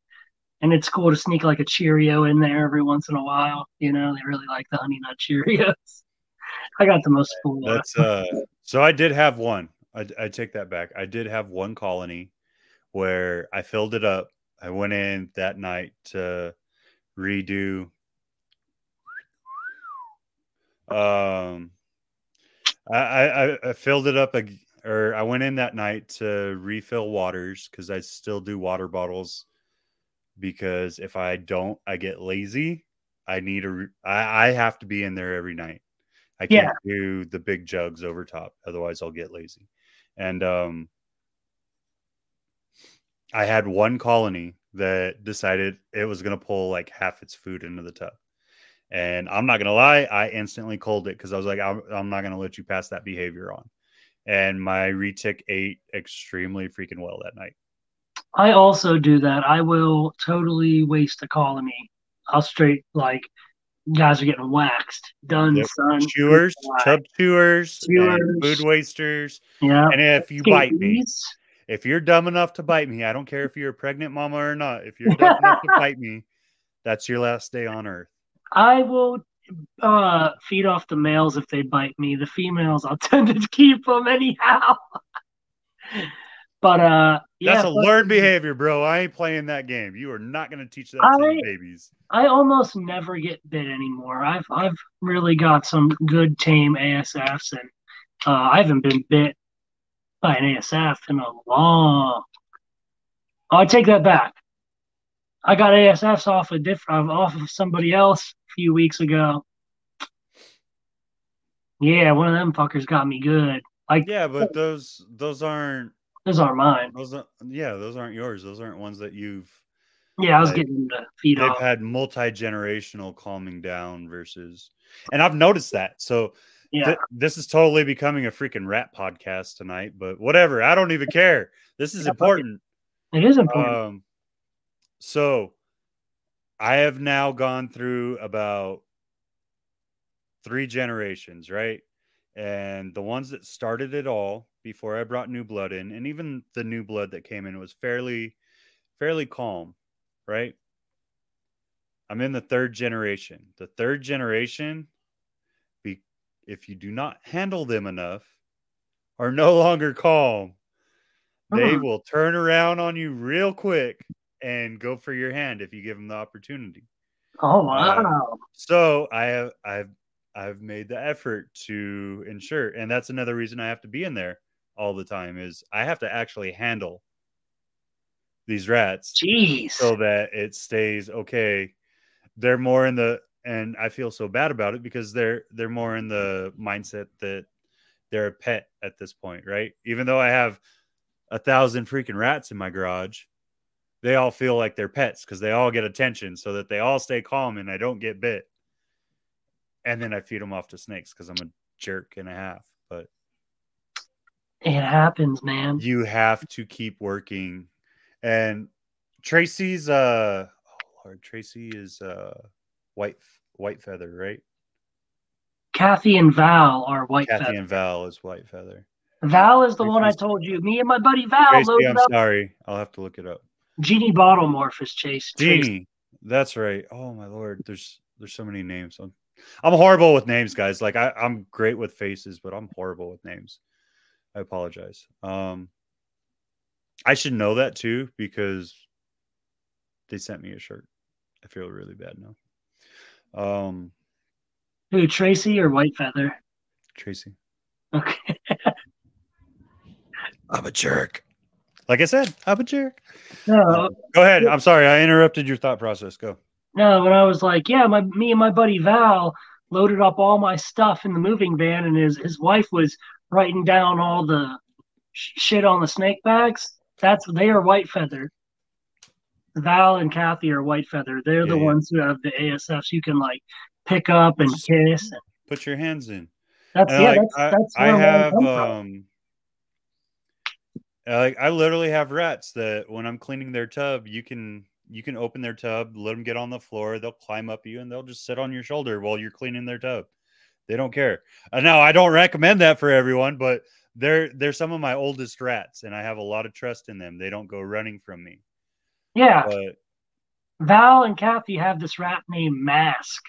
and it's cool to sneak like a Cheerio in there every once in a while. You know, they really like the honey nut Cheerios. I got the most. That's uh. So I did have one. I, I take that back. I did have one colony where I filled it up. I went in that night to redo. Um, I I, I filled it up or I went in that night to refill waters because I still do water bottles because if I don't, I get lazy. I need a I, I have to be in there every night. I can't yeah. do the big jugs over top, otherwise I'll get lazy. And um I had one colony that decided it was going to pull like half its food into the tub. And I'm not going to lie, I instantly called it because I was like, I'm, I'm not going to let you pass that behavior on and my retic ate extremely freaking well that night. I also do that. I will totally waste a colony. I'll straight like guys are getting waxed. Done, yep. son. Chewers, tub chewers, chewers. food wasters. Yeah. And if you bite me, if you're dumb enough to bite me, I don't care if you're a pregnant mama or not. If you're dumb enough to bite me, that's your last day on earth. I will uh, feed off the males if they bite me. The females, I'll tend to keep them anyhow. but uh, yeah, that's a learned behavior, bro. I ain't playing that game. You are not going to teach that I, to babies. I almost never get bit anymore. I've I've really got some good tame ASFs, and uh, I haven't been bit by an ASF in a long. Oh, I take that back. I got ASFs off a different off of somebody else a few weeks ago. Yeah, one of them fuckers got me good. Like yeah, but those those aren't those aren't mine. Those are, yeah, those aren't yours. Those aren't ones that you've. Yeah, I was like, getting to feed off. they've off. had multi generational calming down versus, and I've noticed that. So yeah, th- this is totally becoming a freaking rap podcast tonight. But whatever, I don't even care. This is important. It is important. Um, so I have now gone through about three generations, right? And the ones that started it all before I brought new blood in, and even the new blood that came in was fairly, fairly calm, right? I'm in the third generation. The third generation, be, if you do not handle them enough, are no longer calm. they Hmm. will turn around on you real quick and go for your hand if you give them the opportunity. Oh uh, wow. So I have I've I've made the effort to ensure, and that's another reason I have to be in there all the time is I have to actually handle these rats Jeez. so that it stays okay. They're more in the and I feel so bad about it because they're they're more in the mindset that they're a pet at this point, right? Even though I have a thousand freaking rats in my garage, they all feel like they're pets because they all get attention so that they all stay calm and I don't get bit. And then I feed them off to snakes because I'm a jerk and a half. But it happens, man. you have to keep working. And Tracy's uh oh Lord, Tracy is uh white white feather, right? Kathy and Val are white Kathy feather. and Val is white feather. Val is the one I told you. Me and my buddy Val Tracy, loaded I'm up. sorry. I'll have to look it up. Genie Bottlemorph is Chase. Tracy. Genie. That's right. Oh my lord. There's there's so many names. I'm I'm horrible with names, guys. Like I, I'm great with faces, but I'm horrible with names. I apologize. Um I should know that too because they sent me a shirt. I feel really bad now. Um Who, Tracy or White Feather? Tracy. Okay. I'm a jerk. Like I said, I'm a jerk. No, Go ahead. I'm sorry. I interrupted your thought process. Go. no. When I was like, yeah, my me and my buddy Val loaded up all my stuff in the moving van, and his his wife was writing down all the sh- shit on the snake bags. That's they are White Feather. Val and Kathy are White Feather. They're the Yeah, yeah. ones who have the ASFs you can like pick up and kiss. Put your hands in. That's And, yeah. like, that's I, that's I have from. Um, like I literally have rats that when I'm cleaning their tub, you can you can open their tub, let them get on the floor, they'll climb up you and they'll just sit on your shoulder while you're cleaning their tub. They don't care. Uh, now I don't recommend that for everyone, but they're they're some of my oldest rats and I have a lot of trust in them. They don't go running from me. Yeah, But Val and Kathy have this rat named Mask.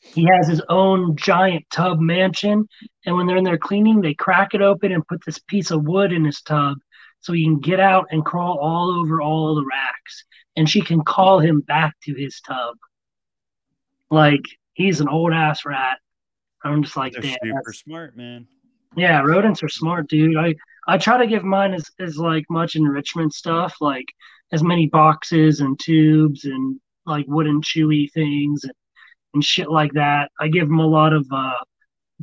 He has his own giant tub mansion, and when they're in there cleaning, they crack it open and put this piece of wood in his tub so he can get out and crawl all over all the racks. And she can call him back to his tub. Like he's an old ass rat. I'm just like, they're damn. super smart, man. yeah, rodents are smart, dude. I I try to give mine as, as like much enrichment stuff, like as many boxes and tubes and like wooden chewy things and, and shit like that. I give them a lot of uh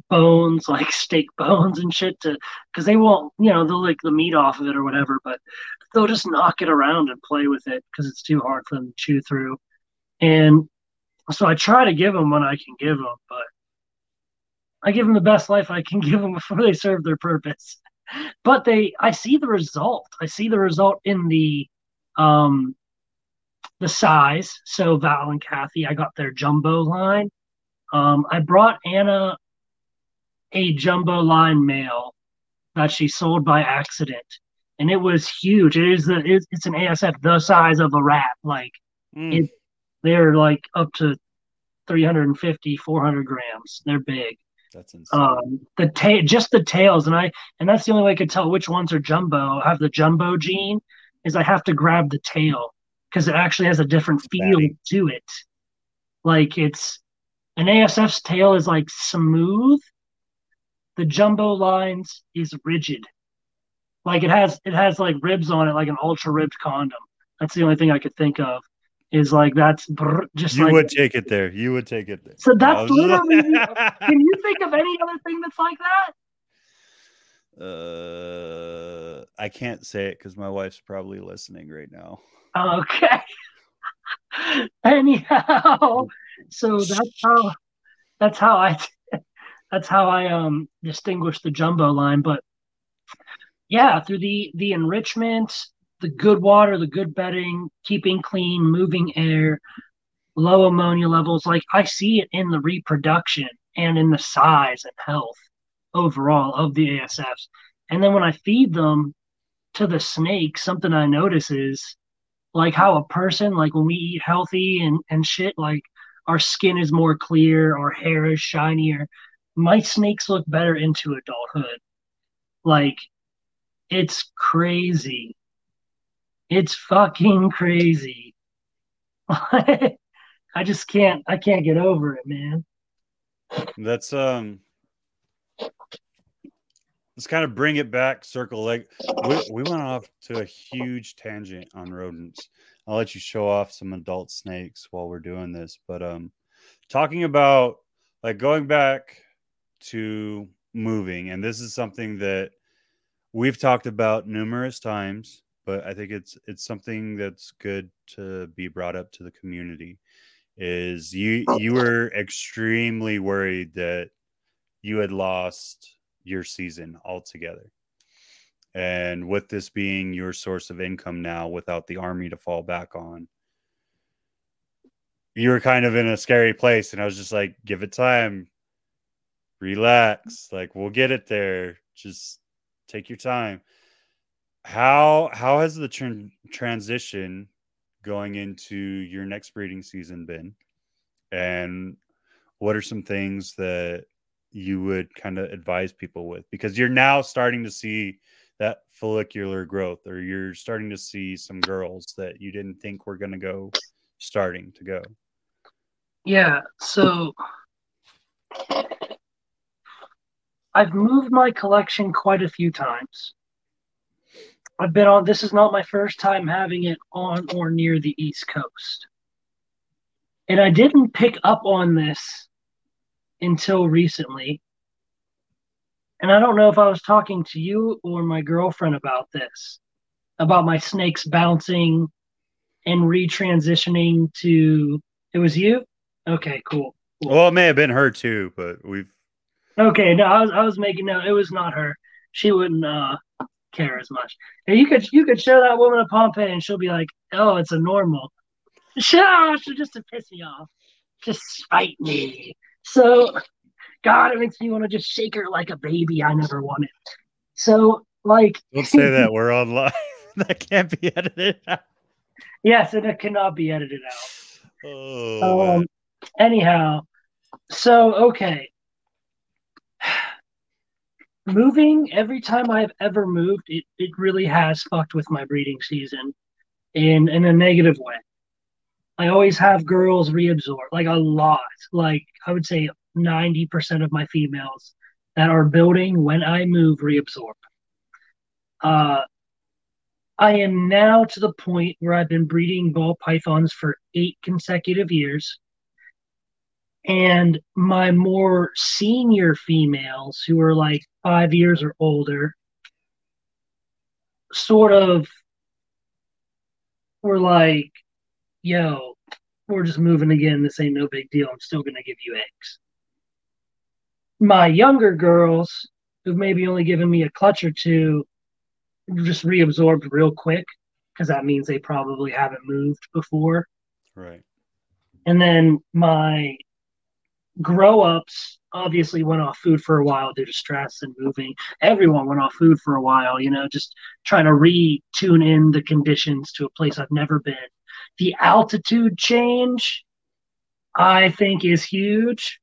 bones, like steak bones and shit to because they won't, you know, they'll like the meat off of it or whatever, but they'll just knock it around and play with it because it's too hard for them to chew through. And so I try to give them when I can give them, but I give them the best life I can give them before they serve their purpose. But they, I see the result. I see the result in the, um, the size. So Val and Kathy, I got their jumbo line. Um, I brought Anna a jumbo line male that she sold by accident, and it was huge. It is the, it's, it's an ASF the size of a rat. Like Mm, It- they're like up to 350, 400 grams. They're big that's insane. um the tail just the tails and i and that's the only way i could tell which ones are jumbo i have the jumbo gene is i have to grab the tail because it actually has a different It's feel to it like it's an asf's tail is like smooth the jumbo lines is rigid like it has it has like ribs on it like an ultra ribbed condom that's the only thing i could think of is like that's brr, just you like would take it there. You would take it there. So that's was literally can you think of any other thing that's like that Uh, I can't say it because my wife's probably listening right now. Okay. Anyhow, so that's how that's how I that's how I um distinguish the jumbo line. But yeah, through the the enrichment, the good water, the good bedding, keeping clean, moving air, low ammonia levels, like I see it in the reproduction and in the size and health overall of the ASFs. And then when I feed them to the snake, something I notice is like how a person like when we eat healthy and and shit like our skin is more clear our hair is shinier my snakes look better into adulthood like It's crazy. It's fucking crazy. I just can't I can't get over it, man. That's um let's kind of bring it back circle like we, we went off to a huge tangent on rodents i'll let you show off some adult snakes while we're doing this but um talking about like going back to moving and this is something that we've talked about numerous times but i think it's it's something that's good to be brought up to the community is you oh. you were extremely worried that you had lost your season altogether. And with this being your source of income now without the army to fall back on, you were kind of in a scary place. And I was just like, give it time, relax. Like, we'll get it there. Just take your time. How how has the tr- transition going into your next breeding season been? And what are some things that you would kind of advise people with because you're now starting to see that follicular growth or you're starting to see some girls that you didn't think were going to go starting to go yeah so i've moved my collection quite a few times i've been on this is not my first time having it on or near the east coast and i didn't pick up on this until recently. And I don't know if I was talking to you or my girlfriend about this, about my snakes bouncing and retransitioning to. It was you? Okay, cool. cool. Well, it may have been her too, but we've. Okay, no, I was I was making no, it was not her. She wouldn't uh care as much. And you could you could show that woman a Pompeii and she'll be like, oh, it's a normal. Shut up, just to piss me off. Just spite me. So, God, it makes me want to just shake her like a baby I never wanted. So, like, don't say that. We're online. that can't be edited out. Yes, and it cannot be edited out. Oh. Um, anyhow, so okay. Moving every time I've ever moved, it, it really has fucked with my breeding season in in a negative way. I always have girls reabsorb, like a lot. Like I would say 90% of my females that are building when I move reabsorb. Uh, I am now to the point where I've been breeding ball pythons for eight consecutive years. And my more senior females, who are like five years or older, sort of were like, yo, we're just moving again. This ain't no big deal. I'm still going to give you eggs. My younger girls, who've maybe only given me a clutch or two, just reabsorbed real quick because that means they probably haven't moved before. Right. And then my grow ups obviously went off food for a while due to stress and moving. Everyone went off food for a while, you know, just trying to re tune in the conditions to a place I've never been. The altitude change, I think, is huge.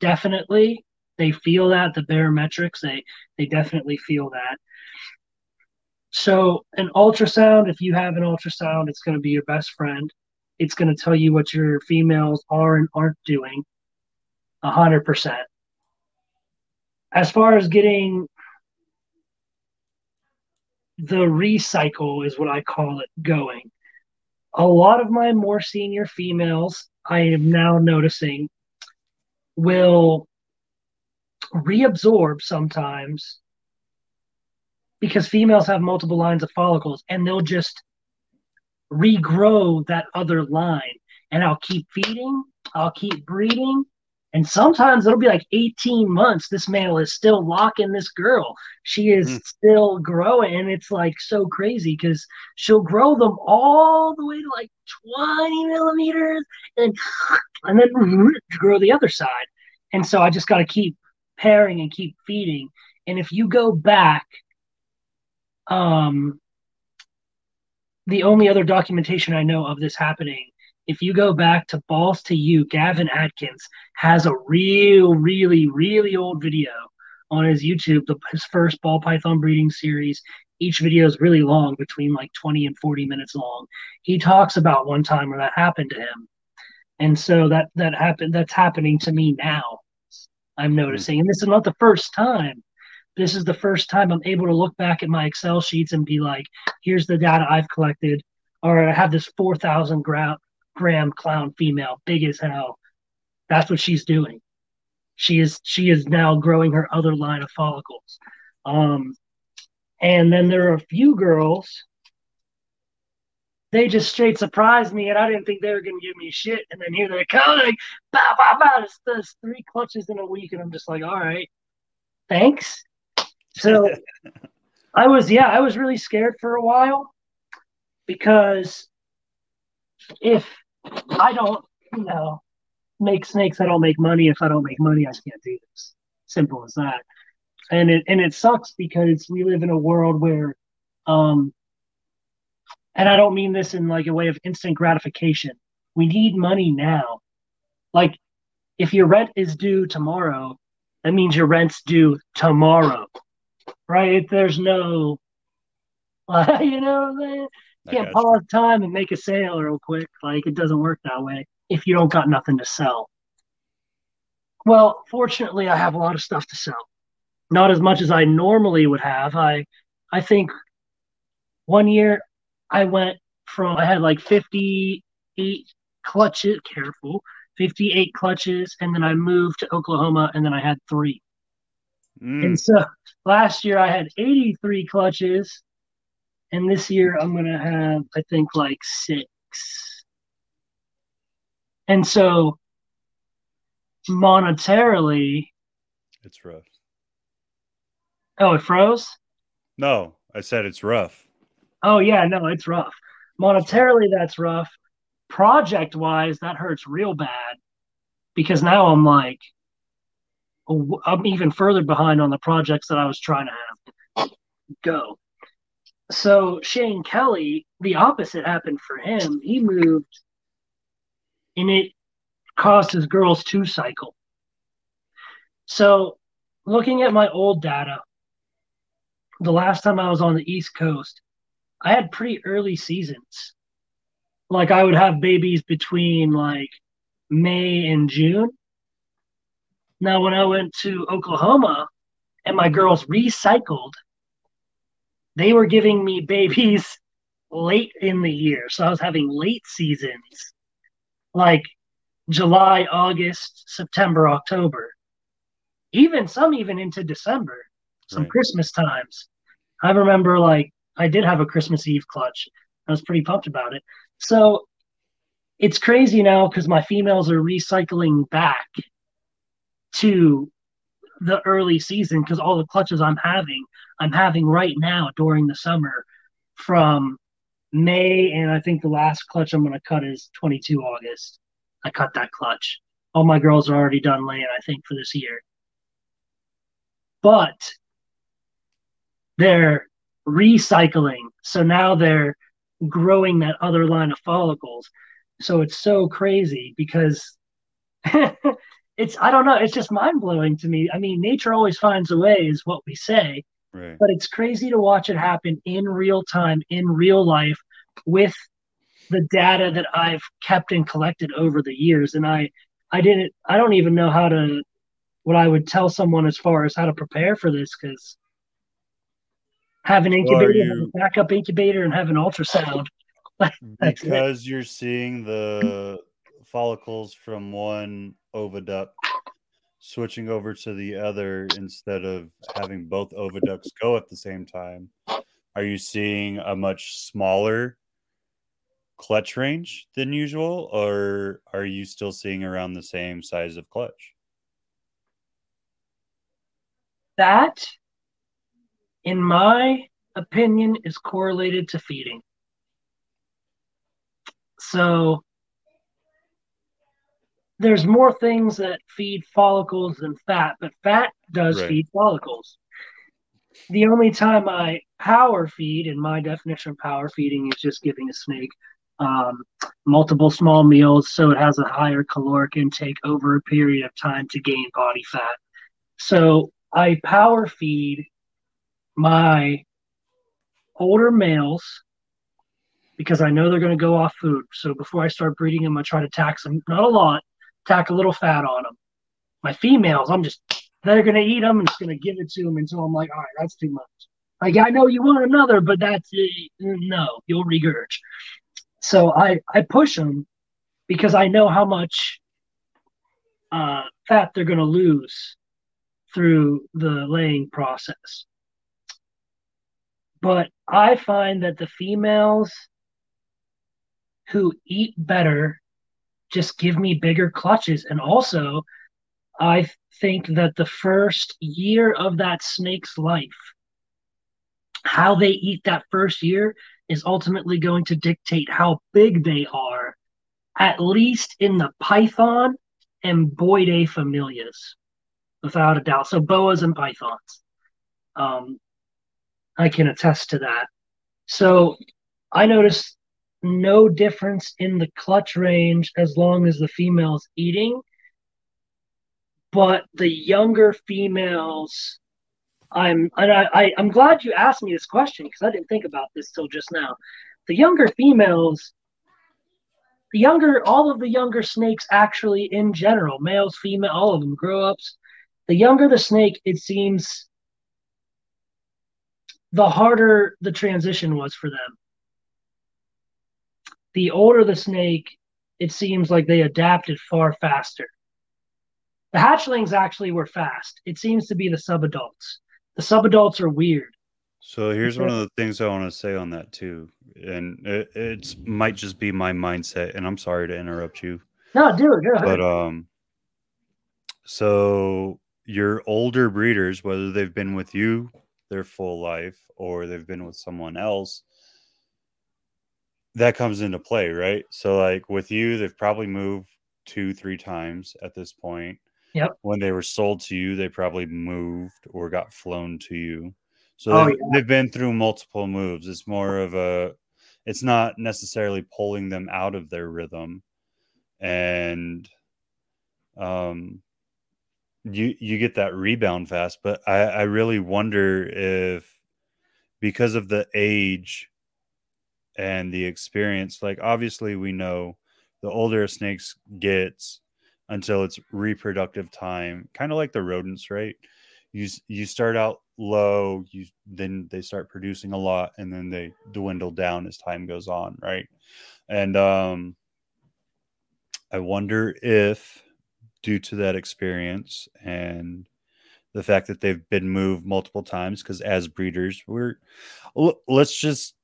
Definitely. They feel that, the barometrics, they, they definitely feel that. So, an ultrasound, if you have an ultrasound, it's going to be your best friend. It's going to tell you what your females are and aren't doing. 100%. As far as getting the recycle, is what I call it, going a lot of my more senior females, I am now noticing, will reabsorb sometimes because females have multiple lines of follicles and they'll just regrow that other line. And I'll keep feeding, I'll keep breeding, and sometimes it'll be like 18 months. This male is still locking this girl. She is mm. still growing. And it's like so crazy because she'll grow them all the way to like 20 millimeters and, and then grow the other side. And so I just got to keep pairing and keep feeding. And if you go back, um, the only other documentation I know of this happening if you go back to Balls to You, Gavin Atkins has a real, really, really old video on his YouTube, the, his first ball python breeding series each video is really long, between like 20 and 40 minutes long. He talks about one time where that happened to him. And so that that happened that's happening to me now. I'm hmm. noticing. And this is not the first time. This is the first time I'm able to look back at my Excel sheets and be like, here's the data I've collected. Or I have this 4,000 gram, gram clown female, big as hell. That's what she's doing. She is she is now growing her other line of follicles. Um, and then there are a few girls. They just straight surprised me, and I didn't think they were gonna give me shit. And then here they come, like, bah, bah, bah, it's, it's three clutches in a week, and I'm just like, all right, thanks. So I was, yeah, I was really scared for a while because if I don't, you know, make snakes, I don't make money. If I don't make money, I can't do this. Simple as that and it and it sucks because we live in a world where um and I don't mean this in like a way of instant gratification. We need money now. Like if your rent is due tomorrow, that means your rent's due tomorrow. Right? There's no you know, you can't pause time and make a sale real quick. Like it doesn't work that way if you don't got nothing to sell. Well, fortunately, I have a lot of stuff to sell not as much as I normally would have. I I think one year I went from I had like 58 clutches, careful, 58 clutches, and then I moved to Oklahoma and then I had three. Mm. And so last year I had 83 clutches, and this year I'm gonna have I think like six. And so monetarily, it's rough. Oh, it froze? No, I said it's rough. Oh, yeah, no, it's rough. Monetarily, that's rough. Project wise, that hurts real bad because now I'm like, I'm even further behind on the projects that I was trying to have go. So Shane Kelly, the opposite happened for him. He moved and it caused his girls to cycle. So looking at my old data, the last time I was on the East Coast, I had pretty early seasons. Like I would have babies between like May and June. Now, when I went to Oklahoma and my girls recycled, they were giving me babies late in the year. So I was having late seasons like July, August, September, October, even some even into December some right. Christmas times. I remember like I did have a Christmas Eve clutch. I was pretty pumped about it. So it's crazy now because my females are recycling back to the early season because all the clutches I'm having, I'm having right now during the summer from May, and I think the last clutch I'm going to cut is 22 August. I cut that clutch. All my girls are already done laying, I think, for this year. But they're recycling. So now they're growing that other line of follicles. So it's so crazy because it's I don't know, it's just mind blowing to me. I mean, nature always finds a way, is what we say. Right. But it's crazy to watch it happen in real time, in real life, with the data that I've kept and collected over the years. And I I didn't I don't even know how to what I would tell someone as far as how to prepare for this because have an incubator, you, have a backup incubator, and have an ultrasound. because you're seeing the follicles from one oviduct switching over to the other instead of having both oviducts go at the same time. Are you seeing a much smaller clutch range than usual, or are you still seeing around the same size of clutch? That in my opinion, is correlated to feeding. So there's more things that feed follicles than fat, but fat does right. feed follicles. The only time I power feed, in my definition of power feeding, is just giving a snake um, multiple small meals so it has a higher caloric intake over a period of time to gain body fat. So I power feed my older males because I know they're going to go off food. So before I start breeding them, I try to tax them, not a lot, tack a little fat on them. My females, I'm just, they're going to eat them and just going to give it to them until I'm like, all right, that's too much. Like, I know you want another, but that's, no, you'll regurge. So I, I push them because I know how much uh, fat they're going to lose through the laying process. But I find that the females who eat better just give me bigger clutches. And also, I think that the first year of that snake's life, how they eat that first year is ultimately going to dictate how big they are, at least in the python and Boidae familias, without a doubt. So boas and pythons. Um, I can attest to that. So I noticed no difference in the clutch range as long as the female's eating. But the younger females, I'm and I, I I'm glad you asked me this question because I didn't think about this till just now. The younger females, the younger all of the younger snakes actually in general, males, female, all of them grow ups. The younger the snake, it seems the harder the transition was for them the older the snake, it seems like they adapted far faster. The hatchlings actually were fast. It seems to be the subadults. The subadults are weird. So here's one of the things I want to say on that too, and it it's, might just be my mindset. And I'm sorry to interrupt you. No, do it. Go ahead. But um, so your older breeders, whether they've been with you their full life or they've been with someone else, that comes into play, right? So, like with you, they've probably moved two, three times at this point. Yep. When they were sold to you, they probably moved or got flown to you. So Oh, they've, yeah. they've been through multiple moves. It's more of a, it's not necessarily pulling them out of their rhythm, and um, you you get that rebound fast. But I I really wonder if because of the age and the experience like obviously we know the older a snakes gets until it's reproductive time kind of like the rodents right? You you start out low you then they start producing a lot and then they dwindle down as time goes on right? And um i wonder if due to that experience and the fact that they've been moved multiple times because as breeders we're let's just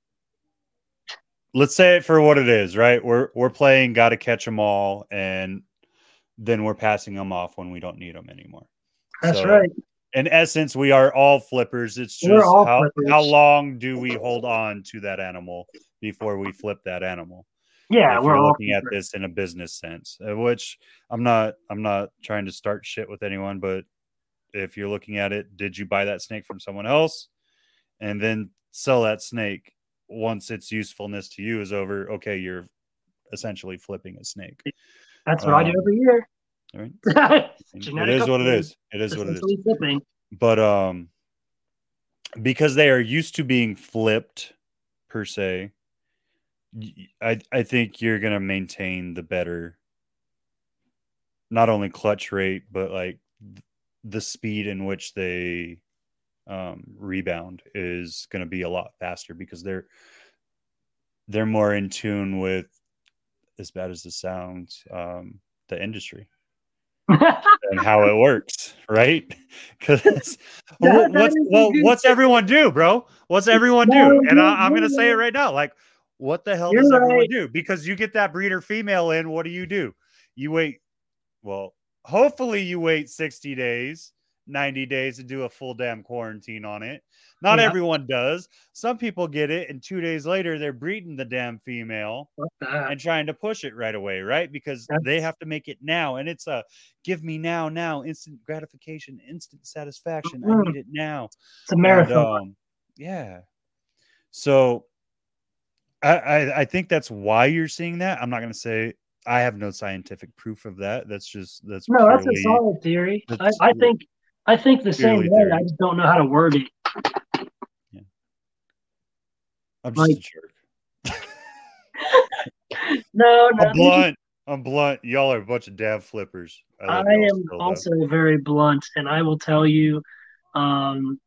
let's say it for what it is, right? We're we're playing got to catch them all, and then we're passing them off when we don't need them anymore. That's So, right. In essence, we are all flippers. It's just how flippers. how long do we hold on to that animal before we flip that animal? Yeah, if we're looking at this in a business sense, uh, which I'm not I'm not trying to start shit with anyone, but if you're looking at it, did you buy that snake from someone else and then sell that snake once its usefulness to you is over? Okay, you're essentially flipping a snake. That's what I do um, every year. Right? It is what it is. It is what it is. flipping. But um because they are used to being flipped per se, I I think you're gonna maintain the better not only clutch rate, but like th- the speed in which they um rebound is gonna be a lot faster because they're they're more in tune with as bad as this sounds, um, the industry and how it works, right? Because what's well, what's everyone do, bro? What's everyone do? And I, I'm gonna say it right now, like, what the hell You're does everyone right. do? Because you get that breeder female in, what do you do? You wait. Well, hopefully you wait 60 days, 90 days to do a full damn quarantine on it. Not Yeah. everyone does. Some people get it, and two days later they're breeding the damn female and trying to push it right away, right? Because they have to make it now, and it's a give me now, now, instant gratification, instant satisfaction. I Mhm. need it now. It's a And, marathon. um, yeah. So, I, I I think that's why you're seeing that. I'm not going to say I have no scientific proof of that. That's just that's no, that's a solid theory. I, I think I think the same way. I just don't know how to word it. I'm just Like- a jerk. No, no. I'm blunt. I'm blunt. Y'all are a bunch of damn flippers. I y'all am though. also very blunt, and I will tell you, um,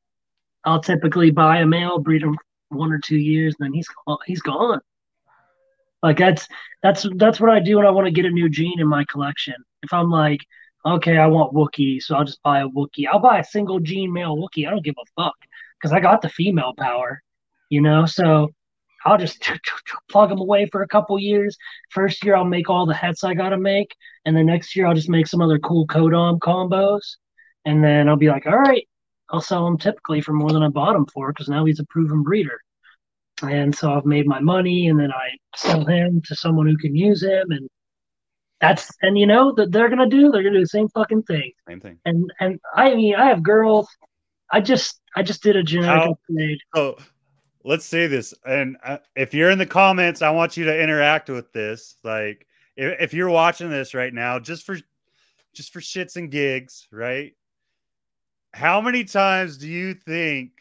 I'll typically buy a male, breed him one or two years, and then he's he's gone. Like that's that's that's what I do when I want to get a new gene in my collection. If I'm like, okay, I want Wookiee, so I'll just buy a Wookiee. I'll buy a single gene male Wookiee. I don't give a fuck because I got the female power, you know. So I'll just plug them away for a couple years. First year, I'll make all the hets I gotta make, and the next year I'll just make some other cool codom combos, and then I'll be like, all right, I'll sell him typically for more than I bought him for because now he's a proven breeder. And so I've made my money, and then I sell him to someone who can use him, and that's and you know that they're gonna do they're gonna do the same fucking thing. Same thing. And and I mean I have girls. I just I just did a genetic upgrade. So let's say this, and uh, if you're in the comments, I want you to interact with this. Like, if, if you're watching this right now, just for just for shits and gigs, right? How many times do you think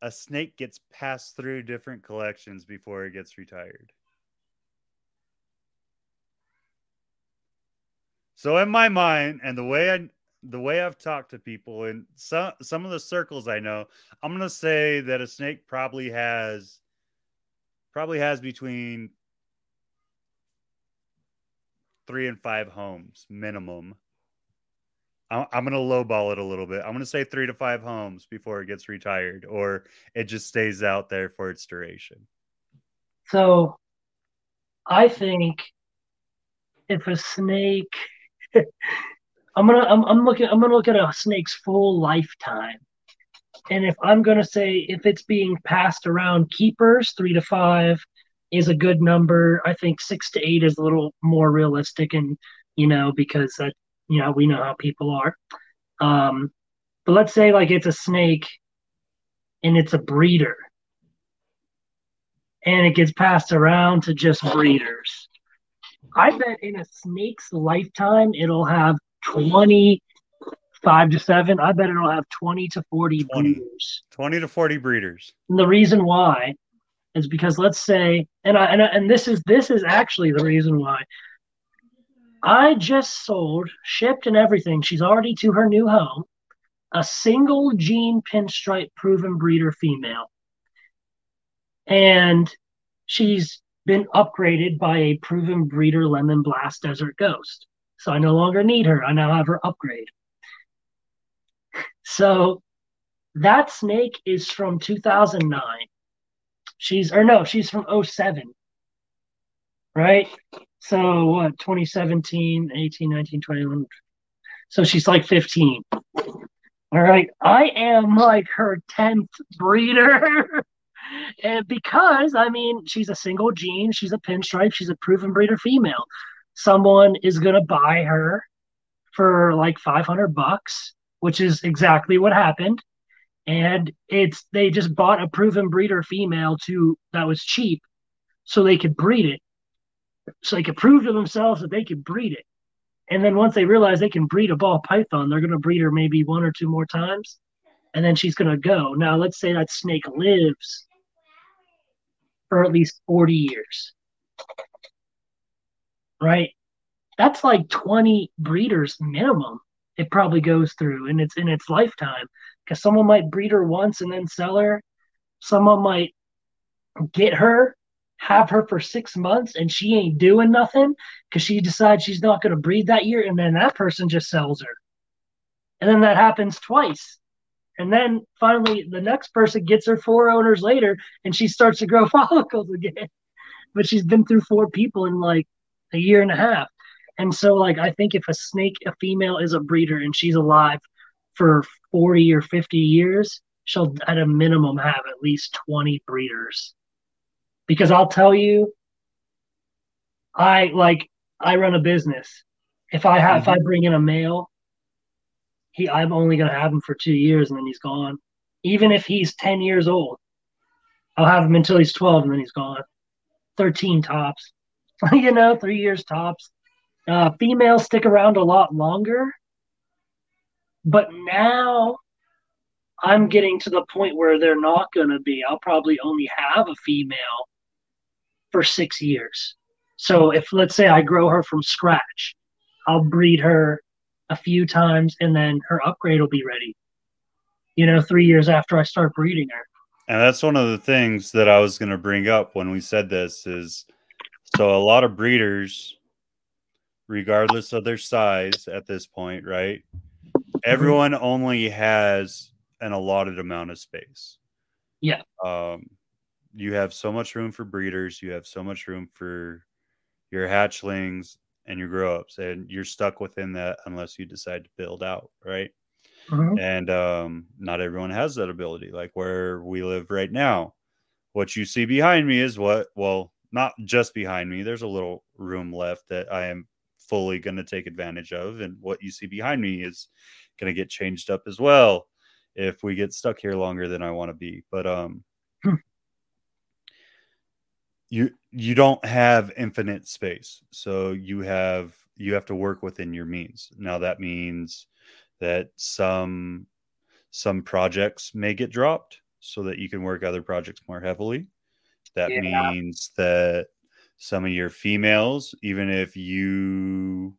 a snake gets passed through different collections before it gets retired? So in my mind, and the way I the way I've talked to people and some some of the circles I know, I'm gonna say that a snake probably has probably has between three and five homes minimum. I'm, I'm gonna lowball it a little bit. I'm gonna say three to five homes before it gets retired, or it just stays out there for its duration. So I think if a snake I'm gonna I'm, I'm looking I'm gonna look at a snake's full lifetime. And if I'm gonna say if it's being passed around keepers, three to five is a good number. I think six to eight is a little more realistic and you know, because that you know, we know how people are. Um but let's say like it's a snake and it's a breeder and it gets passed around to just breeders. I bet in a snake's lifetime it'll have 25 to 7. I bet it'll have 20 to 40 20. breeders. 20 to 40 breeders. And the reason why is because let's say and I and, I, and this is this is actually the reason why I just sold, shipped and everything. She's already to her new home. A single gene pinstripe proven breeder female. And she's been upgraded by a proven breeder lemon blast desert ghost. So I no longer need her. I now have her upgrade. So that snake is from 2009. She's, or no, she's from 07. Right? So what, 2017, 18, 19, 21. So she's like 15. All right. I am like her 10th breeder. and because, I mean, she's a single gene, she's a pinstripe, she's a proven breeder female. Someone is to buy her for like 500 bucks, which is exactly what happened. And it's, they just bought a proven breeder female to, that was cheap so they could breed it. So they could prove to themselves that they could breed it. And then once they realize they can breed a ball python, they're to breed her maybe one or two more times. And then she's going to go. Now, let's say that snake lives for at least 40 years. Right? That's like 20 breeders minimum. It probably goes through in its in its lifetime. Because someone might breed her once and then sell her. Someone might get her, have her for six months, and she ain't doing nothing because she decides she's not going to breed that year, and then that person just sells her. And then that happens twice. And then finally, the next person gets her four owners later, and she starts to grow follicles again. But she's been through four people in like a year and a half. And so, like, I think if a snake, a female, is a breeder and she's alive for 40 or 50 years, she'll at a minimum have at least 20 breeders. Because I'll tell you, I like, I run a business. If I have, if mm-hmm. I bring in a male, he, I'm only going to have him for two years and then he's gone. Even if he's 10 years old, I'll have him until he's 12 and then he's gone. 13 tops, you know, three years tops. Uh, females stick around a lot longer, but now I'm getting to the point where they're not going to be. I'll probably only have a female for six years. So if let's say I grow her from scratch, I'll breed her a few times and then her upgrade will be ready. You know, three years after I start breeding her. And that's one of the things that I was going to bring up when we said this is so a lot of breeders, regardless of their size at this point, right? Everyone only has an allotted amount of space. Yeah. Um, you have so much room for breeders, you have so much room for your hatchlings and your grow ups, and you're stuck within that unless you decide to build out, right? Mhm. And um, not everyone has that ability. Like where we live right now, what you see behind me is what, well, not just behind me, there's a little room left that I am fully going to take advantage of. And what you see behind me is going to get changed up as well if we get stuck here longer than I want to be. But um, Hmm. you you don't have infinite space, so you have you have to work within your means. Now that means that some some projects may get dropped so that you can work other projects more heavily. That Yeah. means that some of your females, even if you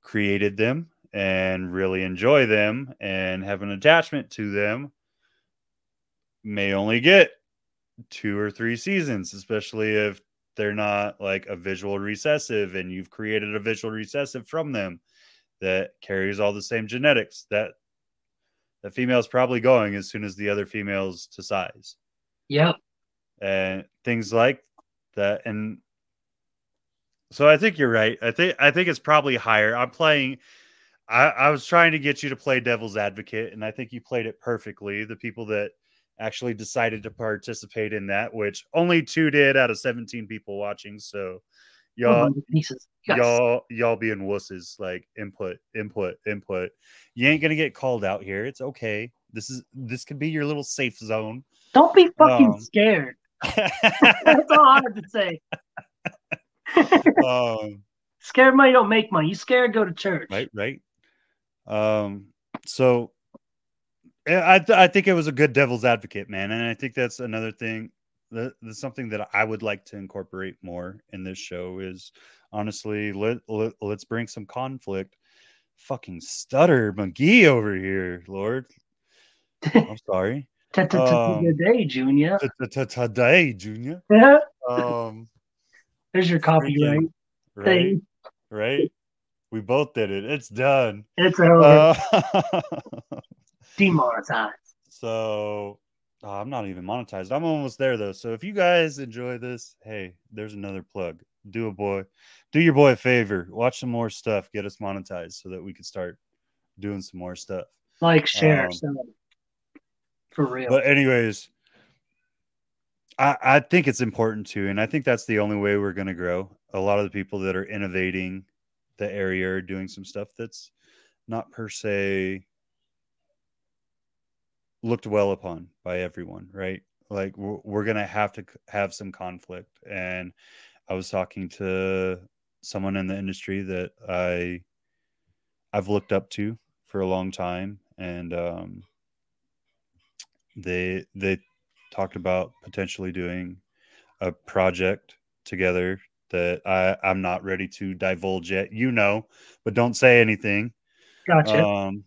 created them and really enjoy them and have an attachment to them, may only get two or three seasons, especially if they're not like a visual recessive and you've created a visual recessive from them that carries all the same genetics that the female's probably going as soon as the other females to size. Yep. and things like that and so i think you're right. I think i think it's probably higher. I'm playing I, I was trying to get you to play devil's advocate and i think you played it perfectly. The people that actually decided to participate in that which only two did out of 17 people watching so y'all Yes. y'all y'all being wusses like input input input you ain't gonna get called out here it's okay this is this could be your little safe zone Don't be fucking Um, scared. That's all I have to say. um Scared money don't make money. You scared, go to church. right right um so i th- i think it was a good devil's advocate man and i think that's another thing that, that's something that i would like to incorporate more in this show is honestly let, let let's bring some conflict fucking stutter mcgee over here lord i'm sorry um, Good day, Junior. Today junior Yeah. um There's your copyright right thing. right we both did it it's done It's over. Demonetized. So uh, I'm not even monetized. I'm almost there though. So if you guys enjoy this, hey, there's another plug. Do a boy, do your boy a favor. Watch some more stuff. Get us monetized so that we can start doing some more stuff. Like, share, Um. For real. But anyways, I, I think it's important too, and I think that's the only way we're going to grow. A lot of the people that are innovating the area are doing some stuff that's not per se looked well upon by everyone, right? Like we're, we're going to have to have some conflict. And I was talking to someone in the industry that I I've looked up to for a long time, and um, they they talked about potentially doing a project together that I I'm not ready to divulge yet. You know, but don't say anything. gotcha. Um,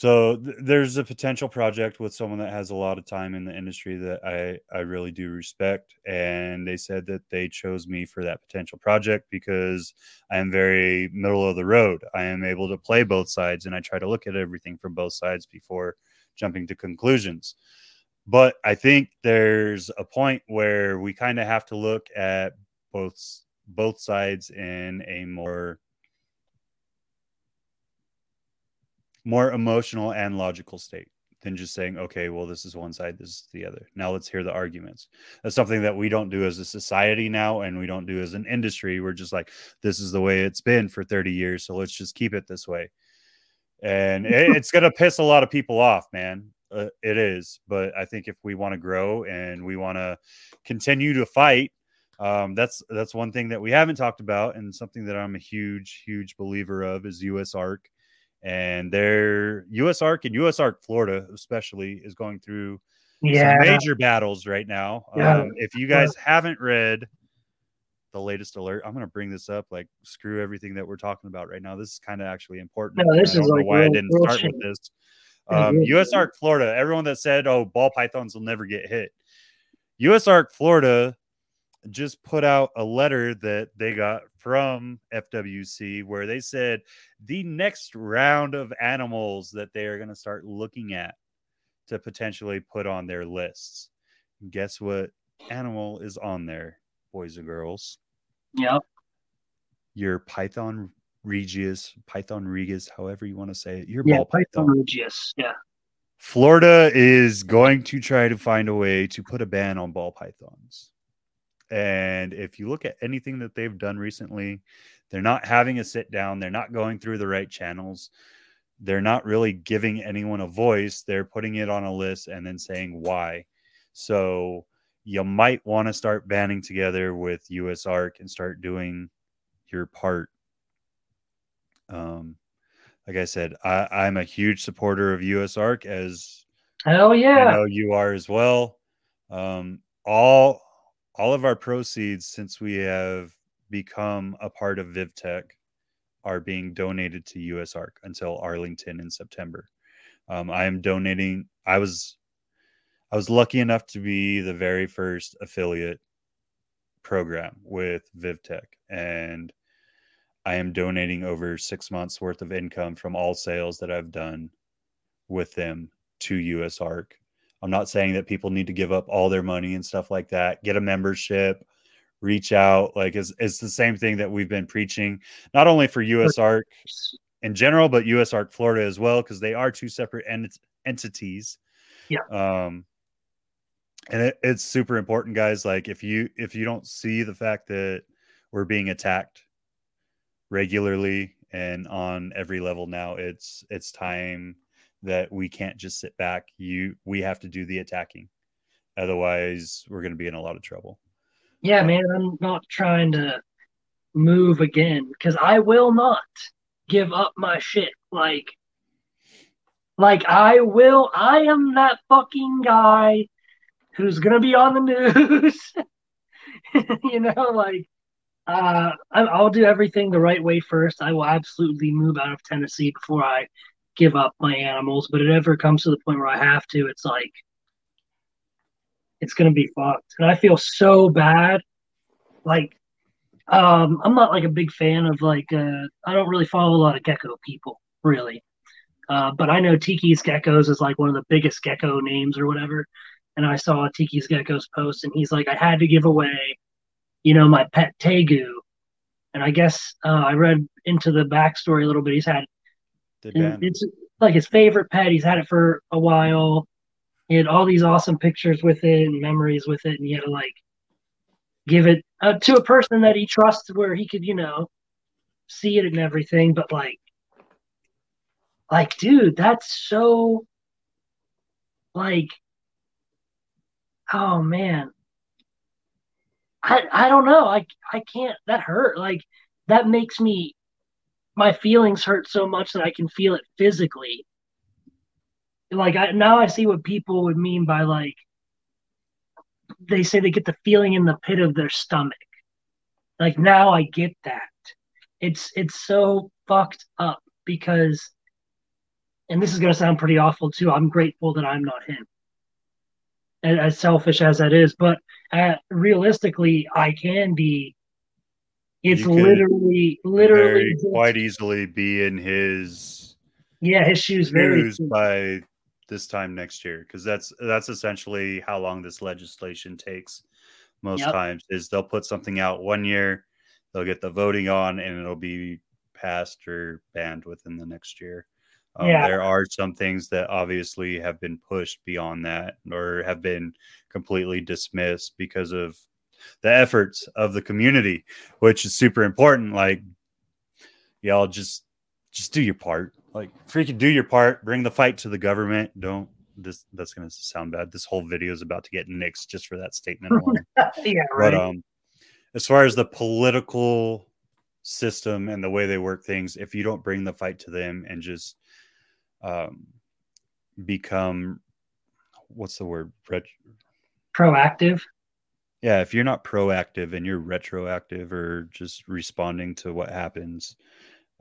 so th- there's a potential project with someone that has a lot of time in the industry that I I really do respect, and they said that they chose me for that potential project because I am very middle of the road. I am able to play both sides, and I try to look at everything from both sides before jumping to conclusions. But I think there's a point where we kind of have to look at both both sides in a more more emotional and logical state than just saying, okay, well, this is one side, this is the other. Now let's hear the arguments. That's something that we don't do as a society now, and we don't do as an industry. We're just like, this is the way it's been for 30 years. So let's just keep it this way. And it, it's going to piss a lot of people off, man. Uh, it is. But I think if we want to grow and we want to continue to fight, um, that's that's one thing that we haven't talked about, and something that I'm a huge, huge believer of is USARK and their USARK and USARK Florida, especially, is going through Yeah. some major battles right now. Yeah. Um, if you guys haven't read the latest alert, I'm going to bring this up. Like, screw everything that we're talking about right now. This is kind of actually important. No, this I is like why I didn't start shit. with this. Yeah, Um, US. Arc Florida, everyone that said, oh, ball pythons will never get hit. USARK Florida just put out a letter that they got from FWC where they said the next round of animals that they are going to start looking at to potentially put on their lists. Guess what animal is on there, boys and girls? Yep. Your Python regius, Python regius, however you want to say it. Your Yeah. ball Python python. Regius. Yeah. Florida is going to try to find a way to put a ban on ball pythons. And if you look at anything that they've done recently, they're not having a sit down, they're not going through the right channels. They're not really giving anyone a voice. They're putting it on a list and then saying why. So you might want to start banding together with USARK and start doing your part. Um, like I said, I, I'm a huge supporter of USARK as Hell I yeah. know you are as well. Um, all all of our proceeds since we have become a part of VivTech are being donated to USARK until Arlington in September. Um, I am donating. I was I was lucky enough to be the very first affiliate program with VivTech, and I am donating over six months worth of income from all sales that I've done with them to USARK. I'm not saying that people need to give up all their money and stuff like that. Get a membership, reach out. Like it's, it's the same thing that we've been preaching, not only for USARK in general, but USARK Florida as well, because they are two separate ent- entities. Yeah. Um, and it, it's super important, guys. Like if you if you don't see the fact that we're being attacked regularly and on every level now, it's it's time that we can't just sit back. You we have to do the attacking. Otherwise, we're going to be in a lot of trouble. Yeah, man. I'm not trying to move again because I will not give up my shit. Like, like I will. I am that fucking guy who's gonna be on the news. you know, like, uh, I'll do everything the right way first. I will absolutely move out of Tennessee before I give up my animals. But it ever comes to the point where I have to, it's like it's gonna be fucked. And I feel so bad. Like, um, I'm not like a big fan of like uh, I don't really follow a lot of gecko people, really. Uh, but I know Tiki's Geckos is like one of the biggest gecko names or whatever. And I saw Tiki's Geckos post, and he's like, I had to give away, you know, my pet Tegu. And I guess uh, I read into the backstory a little bit. He's had And it's like his favorite pet. He's had it for a while. He had all these awesome pictures with it and memories with it, and he had to like give it uh, to a person that he trusts, where he could, you know, see it and everything. But like, like, dude, that's so like, oh man, I I don't know. I I can't. That hurt. Like that makes me my feelings hurt so much that I can feel it physically. Like I now I see what people would mean by like they say they get the feeling in the pit of their stomach. Like now I get that. It's it's so fucked up because and this is to sound pretty awful too. I'm grateful that I'm not him. As selfish as that is, but uh, realistically, I can be. It's literally, literally, very just- quite easily be in his yeah. His shoes very. shoes by this time next year because that's that's essentially how long this legislation takes most Yep. times is they'll put something out one year they'll get the voting on and it'll be passed or banned within the next year um, Yeah. there are some things that obviously have been pushed beyond that or have been completely dismissed because of the efforts of the community which is super important. Like y'all just just do your part. Like freaking do your part. Bring the fight to the government. Don't this that's gonna sound bad. This whole video is about to get nixed just for that statement alone. Yeah, but um as far as the political system and the way they work things if you don't bring the fight to them and just um, become what's the word? Proactive. Yeah if you're not proactive and you're retroactive or just responding to what happens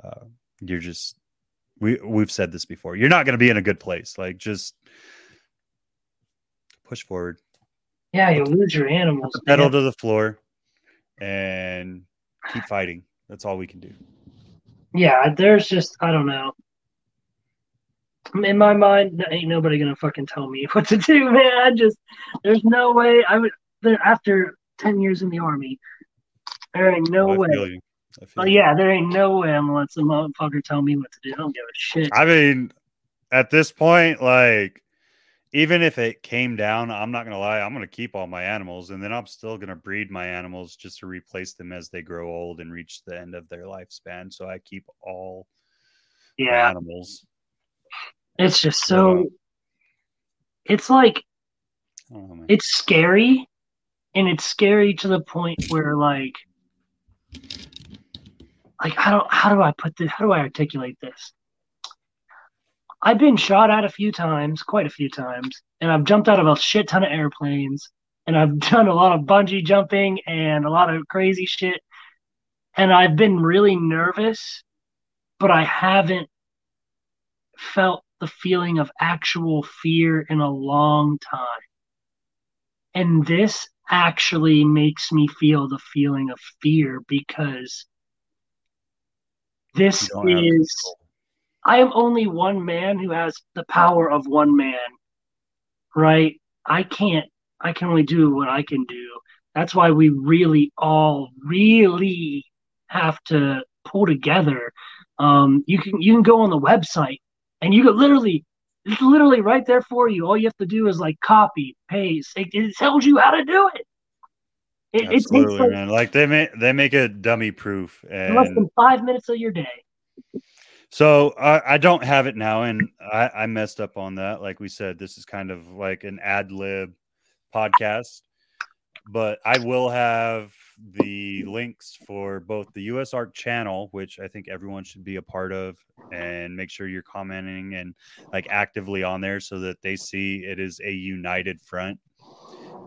uh, you're just we we've said this before you're not going to be in a good place like just push forward Yeah, you lose your animals. pedal to the floor and keep fighting that's all we can do Yeah, there's just I don't know. In my mind, ain't nobody gonna fucking tell me what to do, man. I just there's no way I would there after ten years in the army. There ain't no Oh, I way. feel you. I feel Oh yeah, there ain't no way I'm gonna let some motherfucker tell me what to do. I don't give a shit. I mean, at this point, like, even if it came down, I'm not gonna lie, I'm gonna keep all my animals, and then I'm still gonna breed my animals just to replace them as they grow old and reach the end of their lifespan. So I keep all my Yeah, animals. it's just Yeah. Uh, so. It's like I don't know, man. it's scary, and it's scary to the point where like, like I don't. How do I put this? How do I articulate this? I've been shot at a few times, quite a few times, and I've jumped out of a shit ton of airplanes, and I've done a lot of bungee jumping and a lot of crazy shit, and I've been really nervous, but I haven't felt the feeling of actual fear in a long time. And this actually makes me feel the feeling of fear because this is. I am only one man who has the power of one man, right? I can't, I can only do what I can do. That's why we really all really have to pull together. Um, you can you can go on the website and you can literally it's literally right there for you. All you have to do is like copy, paste. It, it tells you how to do it. It, it takes Absolutely, like man. Like they make they make it dummy proof, less than five minutes of your day. So I, I don't have it now, and I, I messed up on that. Like we said, this is kind of like an ad lib podcast, but I will have the links for both the USARK channel, which I think everyone should be a part of, and make sure you're commenting and like actively on there so that they see it is a united front.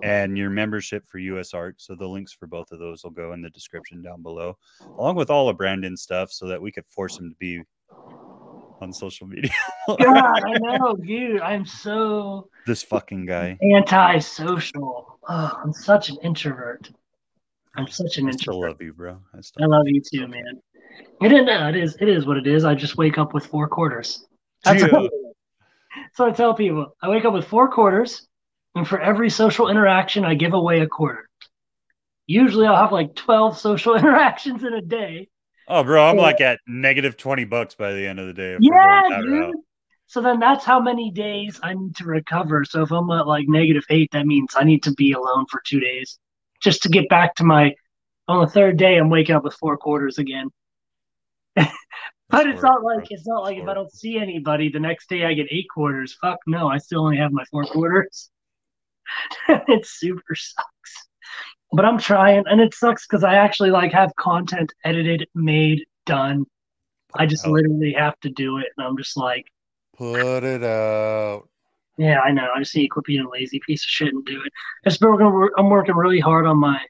And your membership for USARK. So the links for both of those will go in the description down below, along with all of Brandon's stuff, so that we could force him to be on social media. God, I know, dude. I'm so this fucking guy. antisocial. Oh, I'm such an introvert. I'm such an I still introvert. love you, bro. I I love you too, man. It is, no, it is, it is what it is. I just wake up with four quarters. That's. So I tell people, I wake up with four quarters, and for every social interaction, I give away a quarter. Usually, I'll have like twelve social interactions in a day. Oh, bro, I'm like at negative 20 bucks by the end of the day. Yeah, dude. route. So then that's how many days I need to recover. So if I'm at like negative eight, that means I need to be alone for two days just to get back to my. On the third day, I'm waking up with four quarters again. but it's not like it's not like if I don't see anybody, the next day I get eight quarters. Fuck no, I still only have my four quarters. it super sucks. But I'm trying, and it sucks because I actually like have content edited, made, done. I just out. literally have to do it, and I'm just like. Put it out. Yeah, I know. I just need to quit being a lazy piece of shit and do it. Working, I'm working really hard on my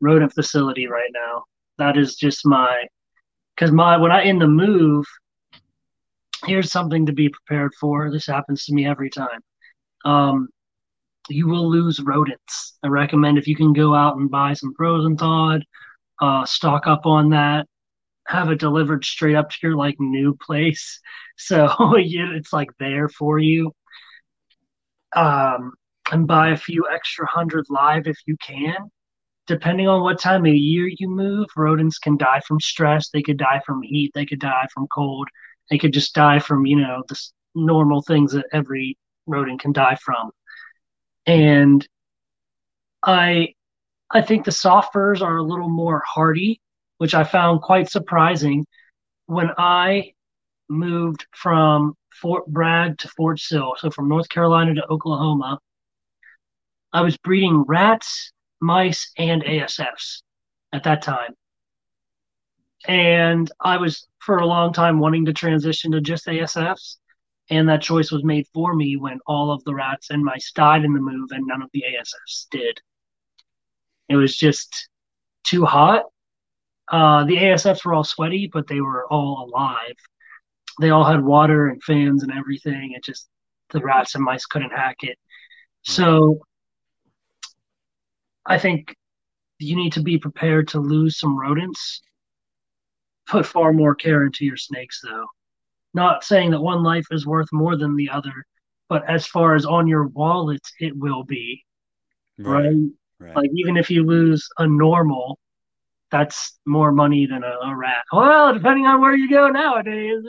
rodent facility right now. That is just my because my when I in the move. Here's something to be prepared for. This happens to me every time. Um, you will lose rodents. I recommend if you can go out and buy some frozen thawed, uh, stock up on that, have it delivered straight up to your like new place, so it's like there for you um, and buy a few extra hundred live if you can. Depending on what time of year you move, rodents can die from stress. They could die from heat. They could die from cold. They could just die from, you know, the normal things that every rodent can die from. And I, I think the soft furs are a little more hardy, which I found quite surprising. When I moved from Fort Bragg to Fort Sill, so from North Carolina to Oklahoma, I was breeding rats, mice, and ASFs at that time. and I was for a long time wanting to transition to just ASFs, and that choice was made for me when all of the rats and mice died in the move, and none of the ASFs did. It was just too hot. Uh, the ASFs were all sweaty, but they were all alive. They all had water and fans and everything. It just the rats and mice couldn't hack it. Hmm. So I think you need to be prepared to lose some rodents. Put far more care into your snakes, though. Not saying that one life is worth more than the other, but as far as on your wallet, it will be. Right. right? right. Like, even if you lose a normal, that's more money than a, a, rat. Well, depending on where you go nowadays.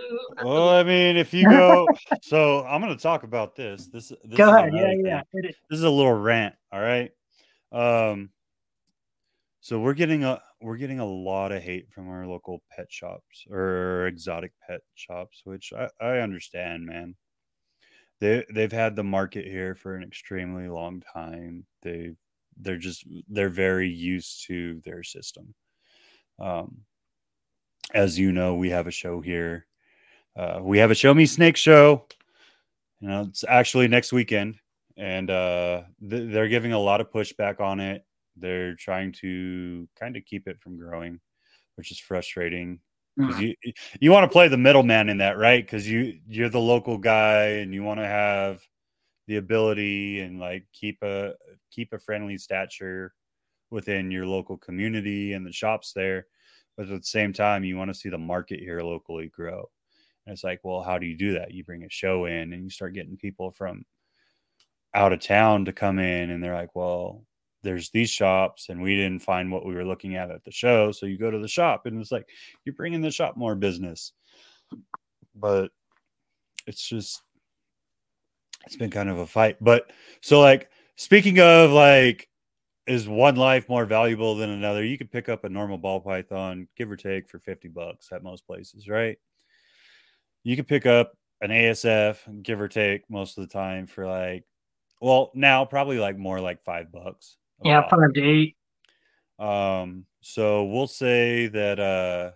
well, I mean, if you go, so I'm going to talk about this. This, this go ahead. Yeah, yeah. This is a little rant. All right. Um, so we're getting a we're getting a lot of hate from our local pet shops or exotic pet shops, which I, I understand, man. They they've had the market here for an extremely long time. They they're just they're very used to their system. Um, as you know, we have a show here. Uh, we have a Show Me Snake show. You know, it's actually next weekend, and uh, th- they're giving a lot of pushback on it they're trying to kind of keep it from growing, which is frustrating because mm. you you want to play the middleman in that, right? Because you you're the local guy and you want to have the ability and like keep a keep a friendly stature within your local community and the shops there, but at the same time, you want to see the market here locally grow. And it's like, well, how do you do that? You bring a show in and you start getting people from out of town to come in, and they're like, well, there's these shops and we didn't find what we were looking at at the show so you go to the shop and it's like you're bringing the shop more business but it's just it's been kind of a fight but so like speaking of like is one life more valuable than another you could pick up a normal ball python give or take for 50 bucks at most places right you could pick up an asf give or take most of the time for like well now probably like more like five bucks yeah, five to eight. Um, so we'll say that uh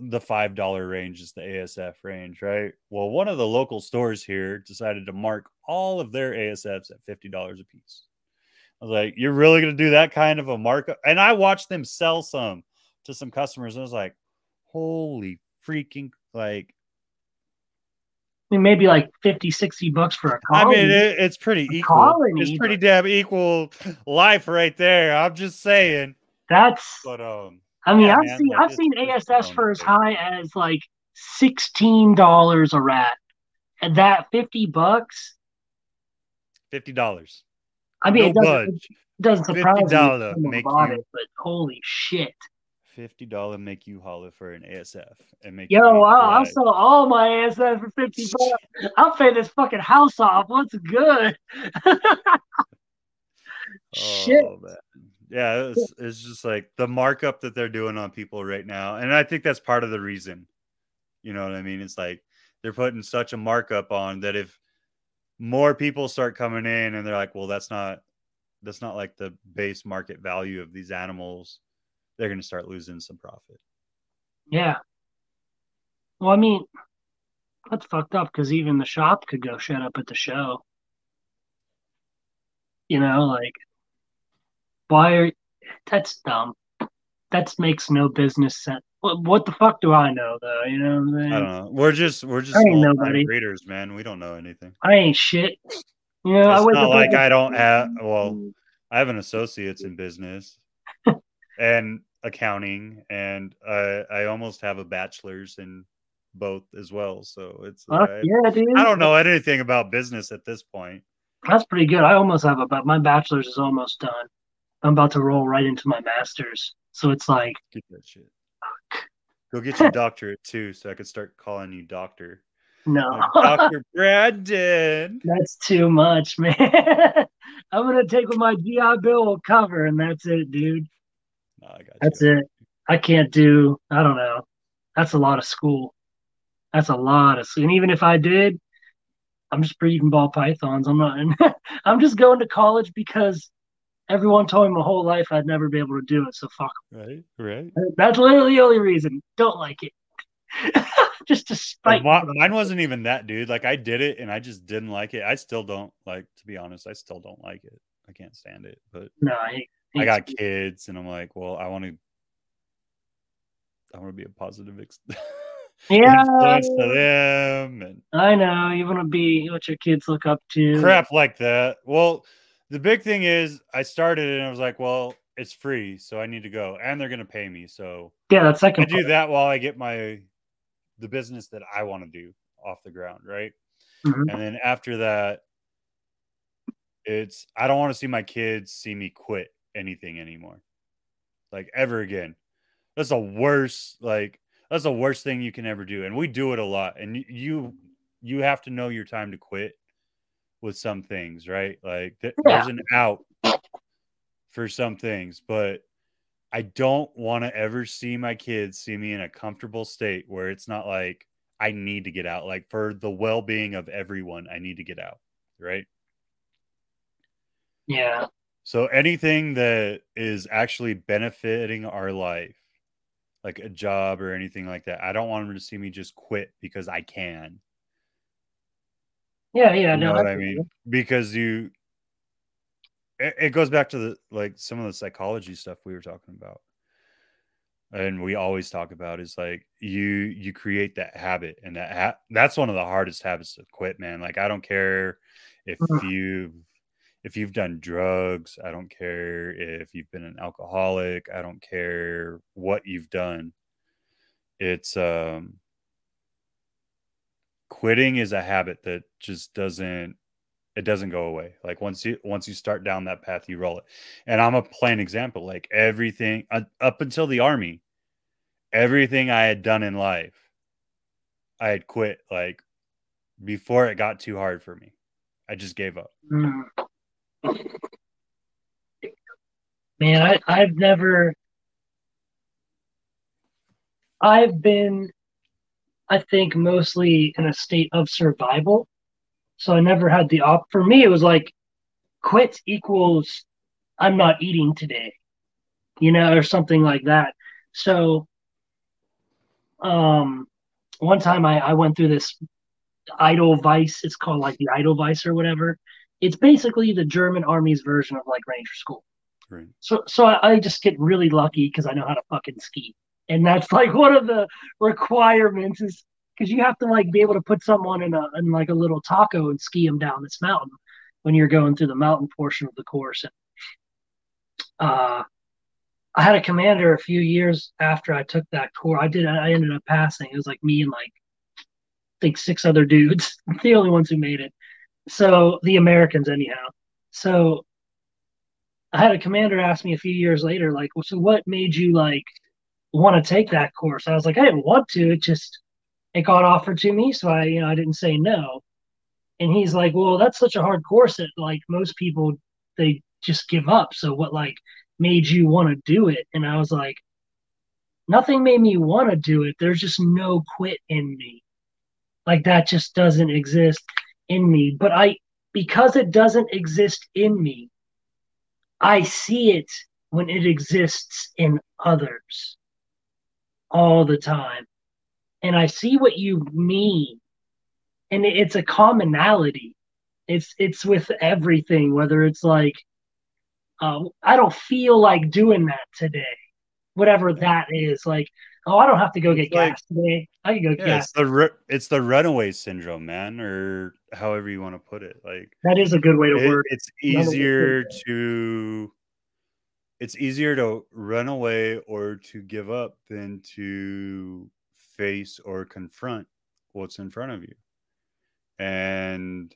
the five dollar range is the ASF range, right? Well, one of the local stores here decided to mark all of their ASFs at fifty dollars a piece. I was like, "You're really going to do that kind of a markup?" And I watched them sell some to some customers, and I was like, "Holy freaking like!" I mean, maybe like 50, 60 bucks for a colony. I mean, it, it's pretty a equal. Colony, it's pretty damn equal life right there. I'm just saying. That's. But um. I mean, yeah, I've man, seen like, I've seen ASS for as high as like sixteen dollars a rat, and that fifty bucks. Fifty dollars. I mean, no it doesn't, it doesn't surprise me about it, but holy shit! fifty dollar make you holler for an ASF and make yo. I'll, I'll sell all my ASF for fifty bucks. I'll pay this fucking house off. What's good? Shit. Oh. Yeah, it's, it's just like the markup that they're doing on people right now, and I think that's part of the reason. You know what I mean? It's like they're putting such a markup on that if more people start coming in and they're like, well, that's not that's not like the base market value of these animals they're going to start losing some profit. Yeah. Well, I mean, that's fucked up because even the shop could go shut up at the show. You know, like, why are that's dumb. That makes no business sense. What, what the fuck do I know though? You know what I'm saying? I don't know. We're just we're just small nobody. readers, man. We don't know anything. I ain't shit. You know, it's I not like I don't have. Well, I have an associate's in business, and accounting, and I, I almost have a bachelor's in both as well. So it's uh, yeah, dude. I don't know anything about business at this point. That's pretty good. I almost have a but my bachelor's is almost done. I'm about to roll right into my master's. So it's like get that shit. Go get your doctorate too, so I could start calling you doctor. No, Doctor Brandon. That's too much, man. I'm gonna take what my GI Bill will cover, and that's it, dude. No, I got That's you. it. I can't do. I don't know. That's a lot of school. That's a lot of. School. And even if I did, I'm just breeding ball pythons. I'm not. I'm just going to college because Everyone told me my whole life I'd never be able to do it, so fuck. Right, right. That's literally the only reason. Don't like it. just to spite. Like, mine wasn't even that, dude. Like I did it and I just didn't like it. I still don't like to be honest, I still don't like it. I can't stand it. But No, I, I got kids and I'm like, well, I want to I want to be a positive ex- Yeah, to them and I know. You want to be what your kids look up to. crap like that. Well, the big thing is I started and I was like, well, it's free, so I need to go and they're going to pay me. So Yeah, that I second do part. that while I get my the business that I want to do off the ground, right? Mhm. And then after that, it's I don't want to see my kids see me quit anything anymore. Like ever again. That's the worst, like that's the worst thing you can ever do. And we do it a lot. And you you have to know your time to quit with some things, right? Like th- there's an out for some things, but I don't want to ever see my kids see me in a comfortable state where it's not like I need to get out. Like for the well being of everyone, I need to get out. Right. Yeah, So anything that is actually benefiting our life, like a job or anything like that, I don't want them to see me just quit because I can. Yeah, yeah. you no, know what I mean? you. Because you, it, it goes back to the like some of the psychology stuff we were talking about, and we always talk about is like you you create that habit, and that ha- that's one of the hardest habits to quit, man. Like I don't care if Mhm. you if you've done drugs, I don't care if you've been an alcoholic, I don't care what you've done. It's um quitting is a habit that just doesn't it doesn't go away like once you once you start down that path you roll it and i'm a plain example like everything uh, up until the army everything i had done in life i had quit like before it got too hard for me i just gave up Mm. Man, I, I've never. I've been, I think, mostly in a state of survival. So I never had the op. For me, it was like quit equals I'm not eating today, you know, or something like that. So, um, one time I, I went through this Edelweiss. It's called like the Edelweiss or whatever. It's basically the German army's version of like Ranger School. right So so I, I just get really lucky because I know how to fucking ski, and that's like one of the requirements is because you have to like be able to put someone in a in like a little taco and ski them down this mountain when you're going through the mountain portion of the course. And uh, I had a commander a few years after I took that course. I did. I ended up passing. It was like me and like I think six other dudes, the only ones who made it. So the Americans, anyhow. So I had a commander ask me a few years later, like, well, so what made you like want to take that course? I was like, I didn't want to. It just it got offered to me, so I, you know, I didn't say no. And he's like, well, that's such a hard course that like most people they just give up. So what like made you want to do it? And I was like, nothing made me want to do it. There's just no quit in me. Like that just doesn't exist in me. But I because it doesn't exist in me, I see it when it exists in others all the time. And I see what you mean. And it's a commonality. It's it's with everything, whether it's like uh, I don't feel like doing that today. Whatever that is, like, oh, I don't have to go get It's like- gas today. I can go get yeah gas. it's the ru- it's the runaway syndrome man or however you want to put it like That is a good way to it- word it's easier to it's easier to run away or to give up than to face or confront what's in front of you. And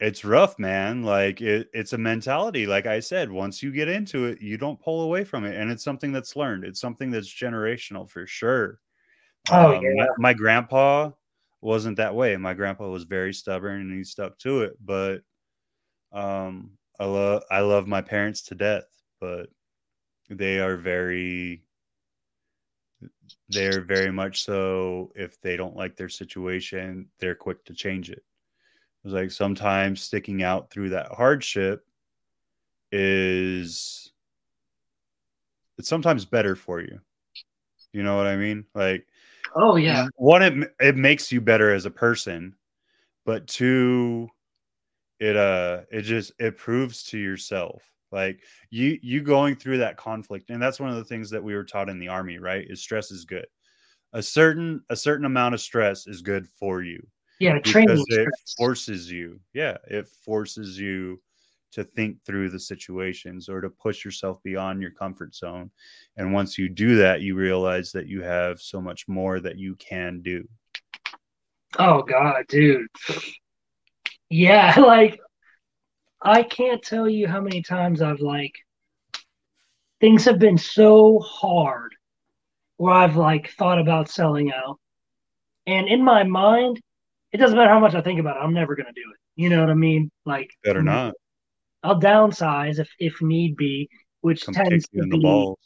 it's rough man. Like it, it's a mentality. Like i said once you get into it you don't pull away from it. And it's something that's learned. It's something that's generational for sure. Oh, Um, yeah. my, my grandpa wasn't that way. My grandpa was very stubborn and he stuck to it. But um i love i love my parents to death but they are very they're very much so if they don't like their situation they're quick to change it it's like sometimes sticking out through that hardship is it's sometimes better for you. You know what I mean? Like Oh yeah. one it it makes you better as a person, but two it uh it just it proves to yourself like you you going through that conflict and that's one of the things that we were taught in the army right is stress is good a certain a certain amount of stress is good for you Yeah, training. because it stress. forces you yeah it forces you to think through the situations or to push yourself beyond your comfort zone and once you do that you realize that you have so much more that you can do Oh god, dude. Yeah, like I can't tell you how many times I've like things have been so hard where I've like thought about selling out. And in my mind, it doesn't matter how much I think about it, I'm never gonna do it. You know what I mean? Like better not I'll downsize if if need be, which come kick tends you to in the be balls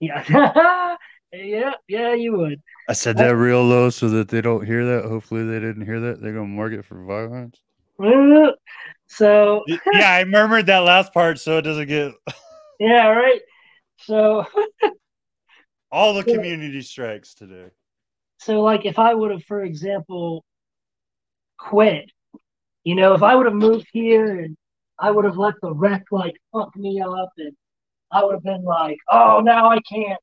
yeah. yeah, yeah, you would. I said that real low so that they don't hear that. Hopefully, they didn't hear that. They're gonna mark it for violence. So yeah, I murmured that last part so it doesn't get yeah, right. So all the community strikes today. so like if I would have, for example, quit, you know, if I would have moved here and I would have let the wreck like fuck me up and I would have been like, oh now I can't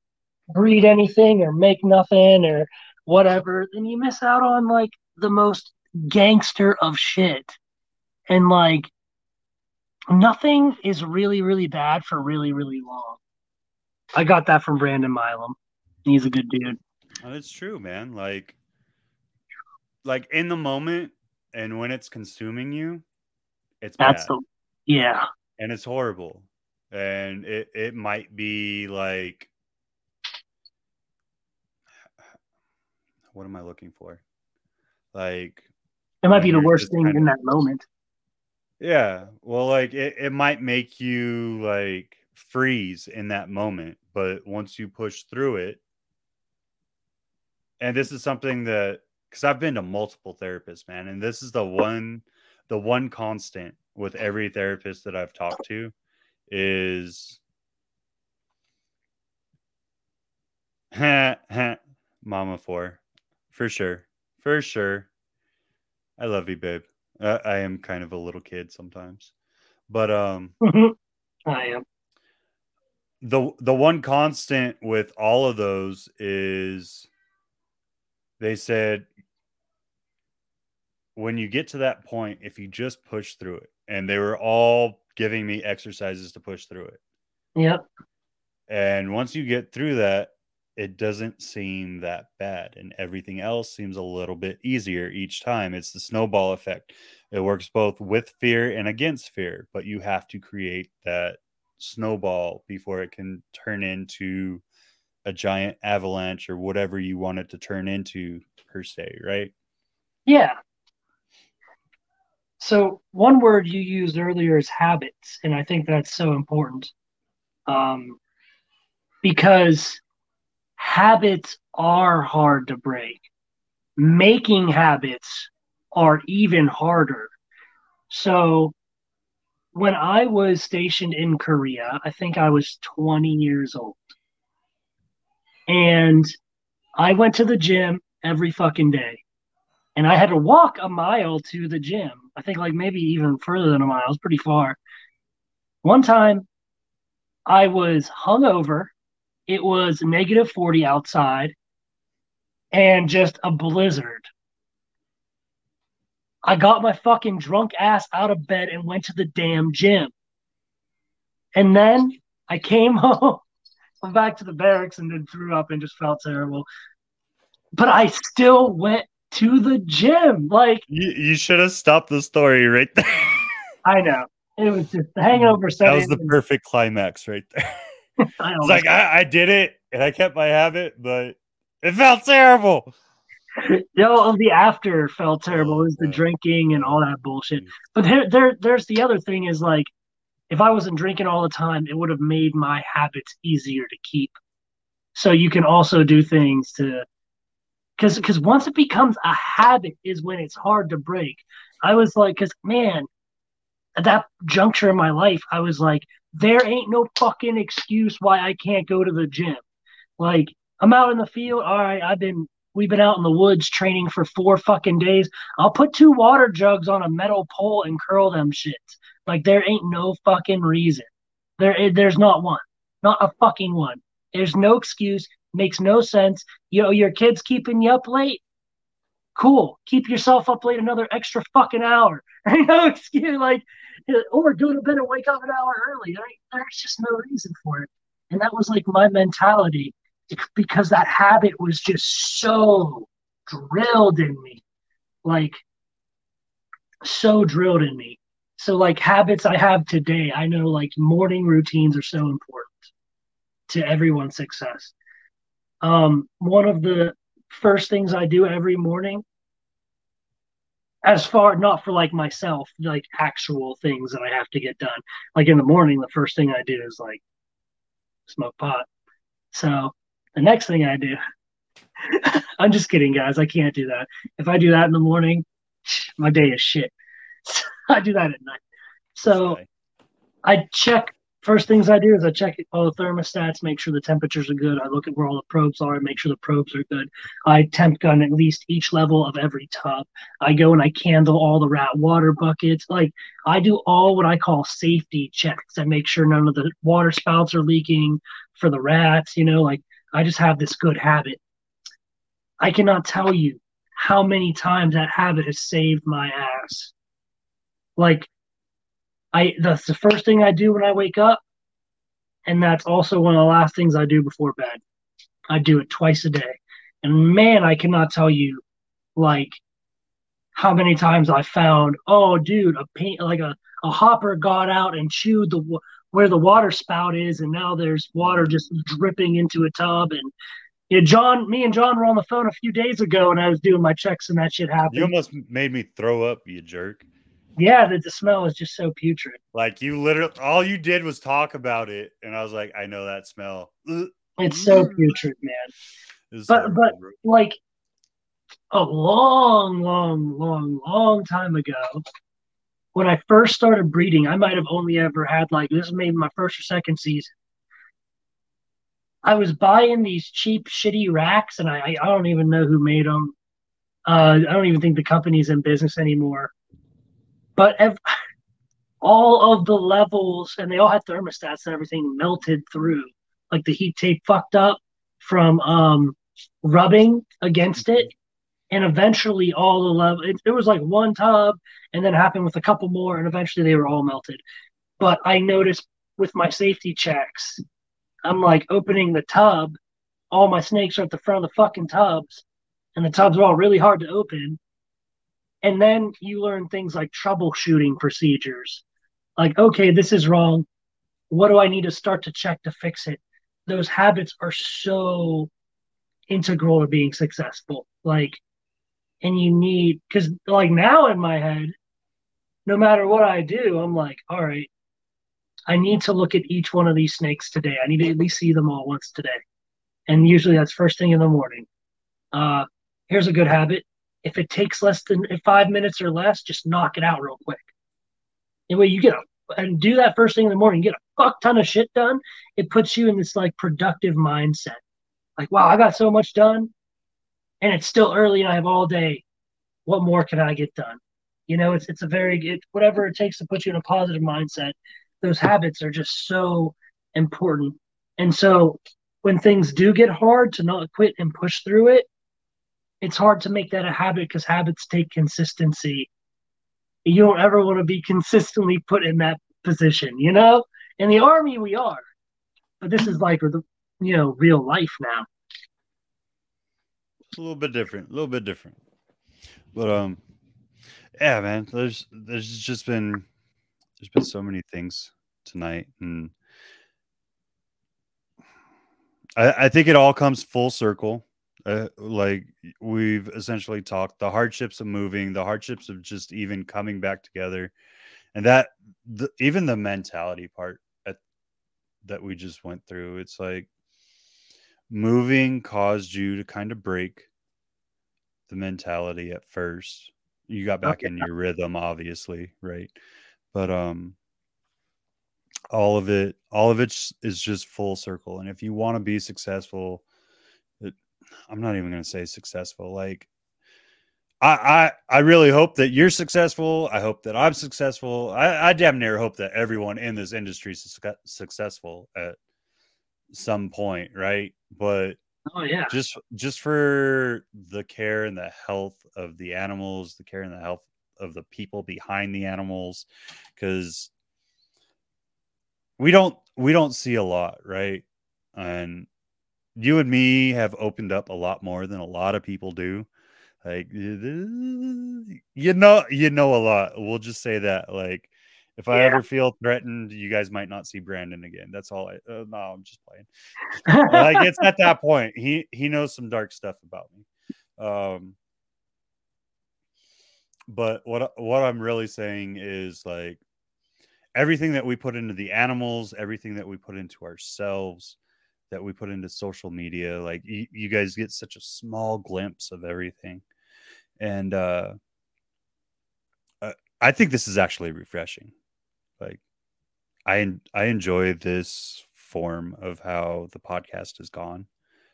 breed anything or make nothing or whatever, then you miss out on like the most gangster of shit. And like nothing is really, really bad for really, really long. I got that from Brandon Milam. He's a good dude. Oh, and it's true, man. Like, like in the moment and when it's consuming you, it's That's bad the yeah. and it's horrible, and it it might be like, what am I looking for? Like, It might be the worst thing in of- that moment. Yeah. Well, like it, it might make you like freeze in that moment, but once you push through it, and this is something that because I've been to multiple therapists, man, and this is the one the one constant with every therapist that I've talked to is mama four for sure for sure i love you babe uh, i am kind of a little kid sometimes but um I am. the the one constant with all of those is they said when you get to that point if you just push through it and they were all giving me exercises to push through it Yep. and once you get through that it doesn't seem that bad and everything else seems a little bit easier each time it's the snowball effect it works both with fear and against fear but you have to create that snowball before it can turn into a giant avalanche or whatever you want it to turn into per se right Yeah. So one word you used earlier is habits, and I think that's so important. Um, because habits are hard to break. Making habits are even harder. So when I was stationed in Korea, I think I was 20 years old. And I went to the gym every fucking day. And I had to walk a mile to the gym. I think like maybe even further than a mile. It was pretty far. One time I was hungover. It was negative 40 outside and just a blizzard. I got my fucking drunk ass out of bed and went to the damn gym. And then I came home, went back to the barracks and then threw up and just felt terrible. But I still went to the gym. Like, you, you should have stopped the story right there I know. It was just the hangover that was the and perfect climax right there it's like I, I did it and i kept my habit but it felt terrible No, the after felt terrible. It was the drinking and all that bullshit. But there, there, there's the other thing is like, if I wasn't drinking all the time, it would have made my habits easier to keep. So you can also do things to, because because once it becomes a habit is when it's hard to break. I was like, because man, at that juncture in my life, I was like, there ain't no fucking excuse why I can't go to the gym. Like, I'm out in the field. All right, I've been we've been out in the woods training for four fucking days. I'll put two water jugs on a metal pole and curl them shits. Like there ain't no fucking reason. There there's not one. Not a fucking one. There's no excuse. Makes no sense. You know, your kid's keeping you up late. Cool. Keep yourself up late another extra fucking hour. Ain't no excuse. Like, or go to bed and wake up an hour early. There, there's just no reason for it. And that was like my mentality because that habit was just so drilled in me. Like, so drilled in me. So, like, habits I have today, I know like morning routines are so important to everyone's success. Um, one of the first things I do every morning, as far not for like myself, like actual things that I have to get done. Like in the morning, the first thing I do is like smoke pot. So the next thing I do, I'm just kidding, guys. I can't do that. If I do that in the morning, my day is shit. I do that at night. So I check first things I do is I check all the thermostats, make sure the temperatures are good. I look at where all the probes are and make sure the probes are good. I temp gun at least each level of every tub. I go and I candle all the rat water buckets. Like I do all what I call safety checks. I make sure none of the water spouts are leaking for the rats. You know, like I just have this good habit. I cannot tell you how many times that habit has saved my ass. Like I that's the first thing I do when I wake up, and that's also one of the last things I do before bed. I do it twice a day, and man, I cannot tell you like how many times I found, oh, dude, a paint like a a hopper got out and chewed the where the water spout is, and now there's water just dripping into a tub. And you know, Jon, me and Jon were on the phone a few days ago, and I was doing my checks, and that shit happened. You almost made me throw up, you jerk. Yeah, the, the smell is just so putrid. Like you literally, all you did was talk about it, and I was like, I know that smell. It's so putrid, man. But but like a long, long, long, long time ago, when I first started breeding, I might have only ever had like this is maybe my first or second season. I was buying these cheap, shitty racks, and I I don't even know who made them. Uh, I don't even think the company's in business anymore but ev- all of the levels and they all had thermostats and everything melted through. Like the heat tape fucked up from um, rubbing against it. And eventually all the level it, it, was like one tub and then happened with a couple more and eventually they were all melted. But i noticed with my safety checks i'm like opening the tub all my snakes are at the front of the fucking tubs and the tubs are all really hard to open and then you learn things like troubleshooting procedures. Like, okay, this is wrong. What do I need to start to check to fix it? Those habits are so integral to being successful. Like, and you need, because like now in my head, no matter what I do, I'm like, all right, I need to look at each one of these snakes today. I need to at least see them all once today. And usually that's first thing in the morning. Uh, here's a good habit if it takes less than five minutes or less, just knock it out real quick. Anyway, you get a and do that first thing in the morning, get a fuck ton of shit done. It puts you in this like productive mindset. Like, wow, I got so much done and it's still early and I have all day. What more can I get done? You know, it's it's a very it, whatever it takes to put you in a positive mindset. Those habits are just so important. And so when things do get hard to not quit and push through it, it's hard to make that a habit because habits take consistency. You don't ever want to be consistently put in that position, you know? In the army, we are, but this is like, you know, real life now. It's a little bit different, a little bit different. But, um, yeah, man, there's, there's just been, there's been so many things tonight. And I, I think it all comes full circle uh, like we've essentially talked the hardships of moving the hardships of just even coming back together and that the, even the mentality part at, that we just went through it's like moving caused you to kind of break the mentality at first you got back okay. in your rhythm obviously right but um all of it all of it is just full circle and if you want to be successful i'm not even going to say successful like I, I I really hope that you're successful. I hope that I'm successful. I, I damn near hope that everyone in this industry is successful at some point, right? But oh yeah, just just for the care and the health of the animals, the care and the health of the people behind the animals, because we don't we don't see a lot, right? And you and me have opened up a lot more than a lot of people do like you know, you know a lot. We'll just say that. Like, if I ever feel threatened, you guys might not see Brandon again. That's all. I uh, no, I'm just playing. like it's at that point. He he knows some dark stuff about me. Um, but what what I'm really saying is like everything that we put into the animals, everything that we put into ourselves, that we put into social media, like you, you guys get such a small glimpse of everything and uh, uh, I think this is actually refreshing. Like, I I enjoy this form of how the podcast has gone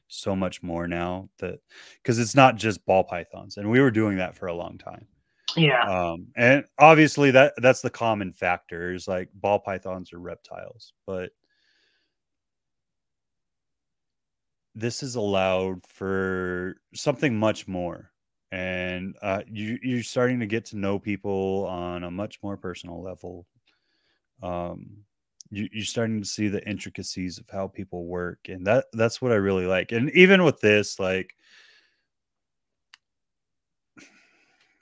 so much more now that because it's not just ball pythons, and we were doing that for a long time. Yeah. Um, and obviously that that's the common factor is like ball pythons are reptiles, but this is allowed for something much more and uh, you, you're starting to get to know people on a much more personal level. Um, you, you're starting to see the intricacies of how people work, and that that's what I really like. And even with this, like,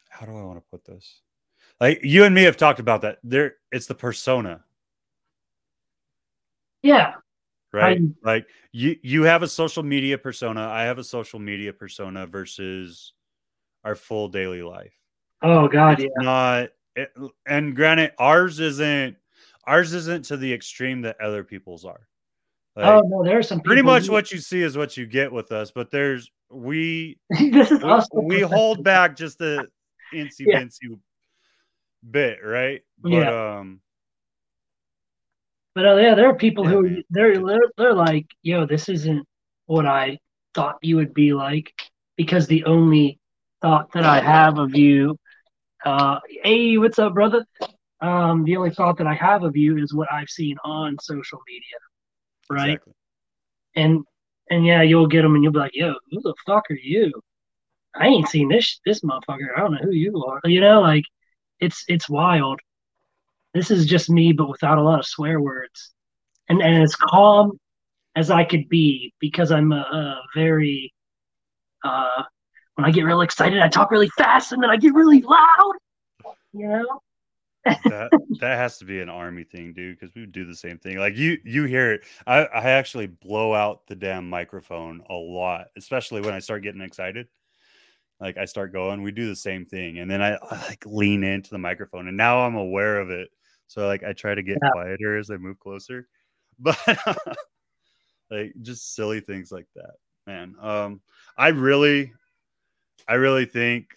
how do I want to put this? Like you and me have talked about that. There, it's the persona. Yeah. Right. I'm... like you, you have a social media persona. I have a social media persona versus our full daily life. Oh God, it's yeah. Not it, and granted, ours isn't ours isn't to the extreme that other people's are. Like, oh no, there's some pretty much who... what you see is what you get with us, but there's we this is we, we hold back just the incy yeah. bit, right? But yeah. um but uh, yeah, there are people yeah, who they're, they're they're like, yo, this isn't what I thought you would be like because the only thought that I have of you. Uh, hey, what's up, brother? Um, the only thought that I have of you is what I've seen on social media, right? Exactly. And and yeah, you'll get them, and you'll be like, "Yo, who the fuck are you? I ain't seen this this motherfucker. I don't know who you are." You know, like it's it's wild. This is just me, but without a lot of swear words, and and as calm as I could be because I'm a, a very uh, when I get really excited, I talk really fast and then I get really loud. You know? that that has to be an army thing, dude, because we do the same thing. Like you you hear it. I, I actually blow out the damn microphone a lot, especially when I start getting excited. Like I start going, we do the same thing. And then I, I like lean into the microphone and now I'm aware of it. So like I try to get yeah. quieter as I move closer. But like just silly things like that. Man. Um I really I really think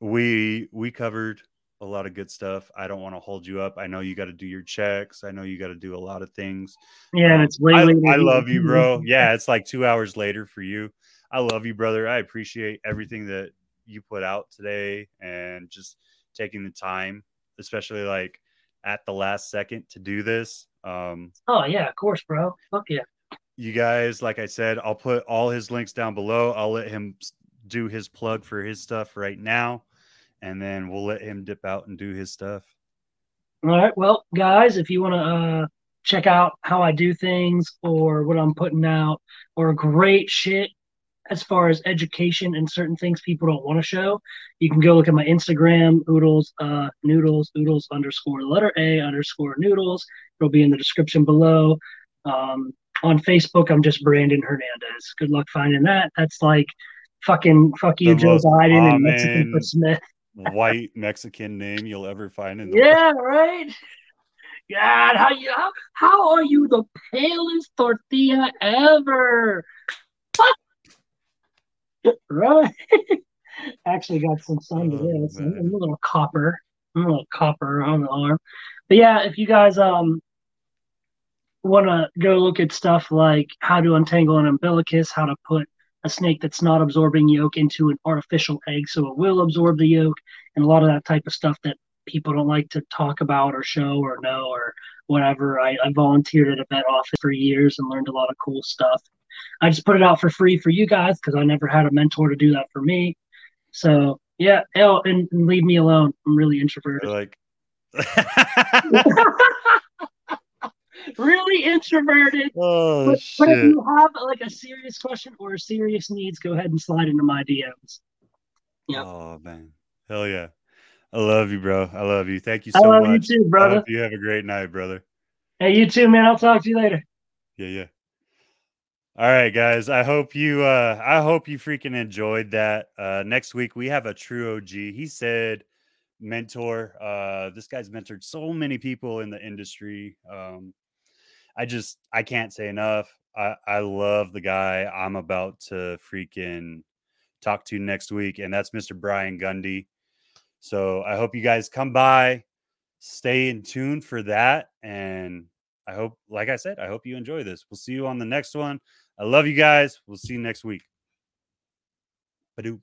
we we covered a lot of good stuff. I don't want to hold you up. I know you got to do your checks. I know you got to do a lot of things. Yeah, um, it's way I, I love you, bro. Yeah, it's like two hours later for you. I love you, brother. I appreciate everything that you put out today and just taking the time, especially like at the last second to do this. Um, oh yeah, of course, bro. Fuck yeah. You guys, like I said, I'll put all his links down below. I'll let him do his plug for his stuff right now, and then we'll let him dip out and do his stuff. All right. Well, guys, if you want to uh, check out how I do things or what I'm putting out or great shit as far as education and certain things people don't want to show, you can go look at my Instagram, oodles, uh, noodles, oodles underscore letter A underscore noodles. It'll be in the description below. Um, on Facebook, I'm just Brandon Hernandez. Good luck finding that. That's like fucking fuck you, Joe Biden and Mexican for Smith. white Mexican name you'll ever find in the Yeah, world. right. God, how you how, how are you the palest tortilla ever? Right. Actually got some sun today. Oh, I'm a little copper. I'm a little copper on the arm. but yeah, if you guys um want to go look at stuff like how to untangle an umbilicus, how to put a snake that's not absorbing yolk into an artificial egg so it will absorb the yolk, and a lot of that type of stuff that people don't like to talk about or show or know or whatever. I, I volunteered at a vet office for years and learned a lot of cool stuff. I just put it out for free for you guys because I never had a mentor to do that for me. So yeah, and, and leave me alone. I'm really introverted. Like, really introverted. oh But, but if you have like a serious question or serious needs, go ahead and slide into my DMs. yeah. Oh man, hell yeah! I love you, bro. I love you. Thank you I so love much. you too, I brother. you have a great night, brother. Hey, you too, man. I'll talk to you later. Yeah, yeah. All right, guys. I hope you uh I hope you freaking enjoyed that. Uh next week we have a true OG. He said mentor. Uh this guy's mentored so many people in the industry. Um I just I can't say enough. I I love the guy I'm about to freaking talk to next week and that's Mr. Brian Gundy. So I hope you guys come by, stay in tune for that and I hope, like I said, I hope you enjoy this. We'll see you on the next one. I love you guys. We'll see you next week. Badoo.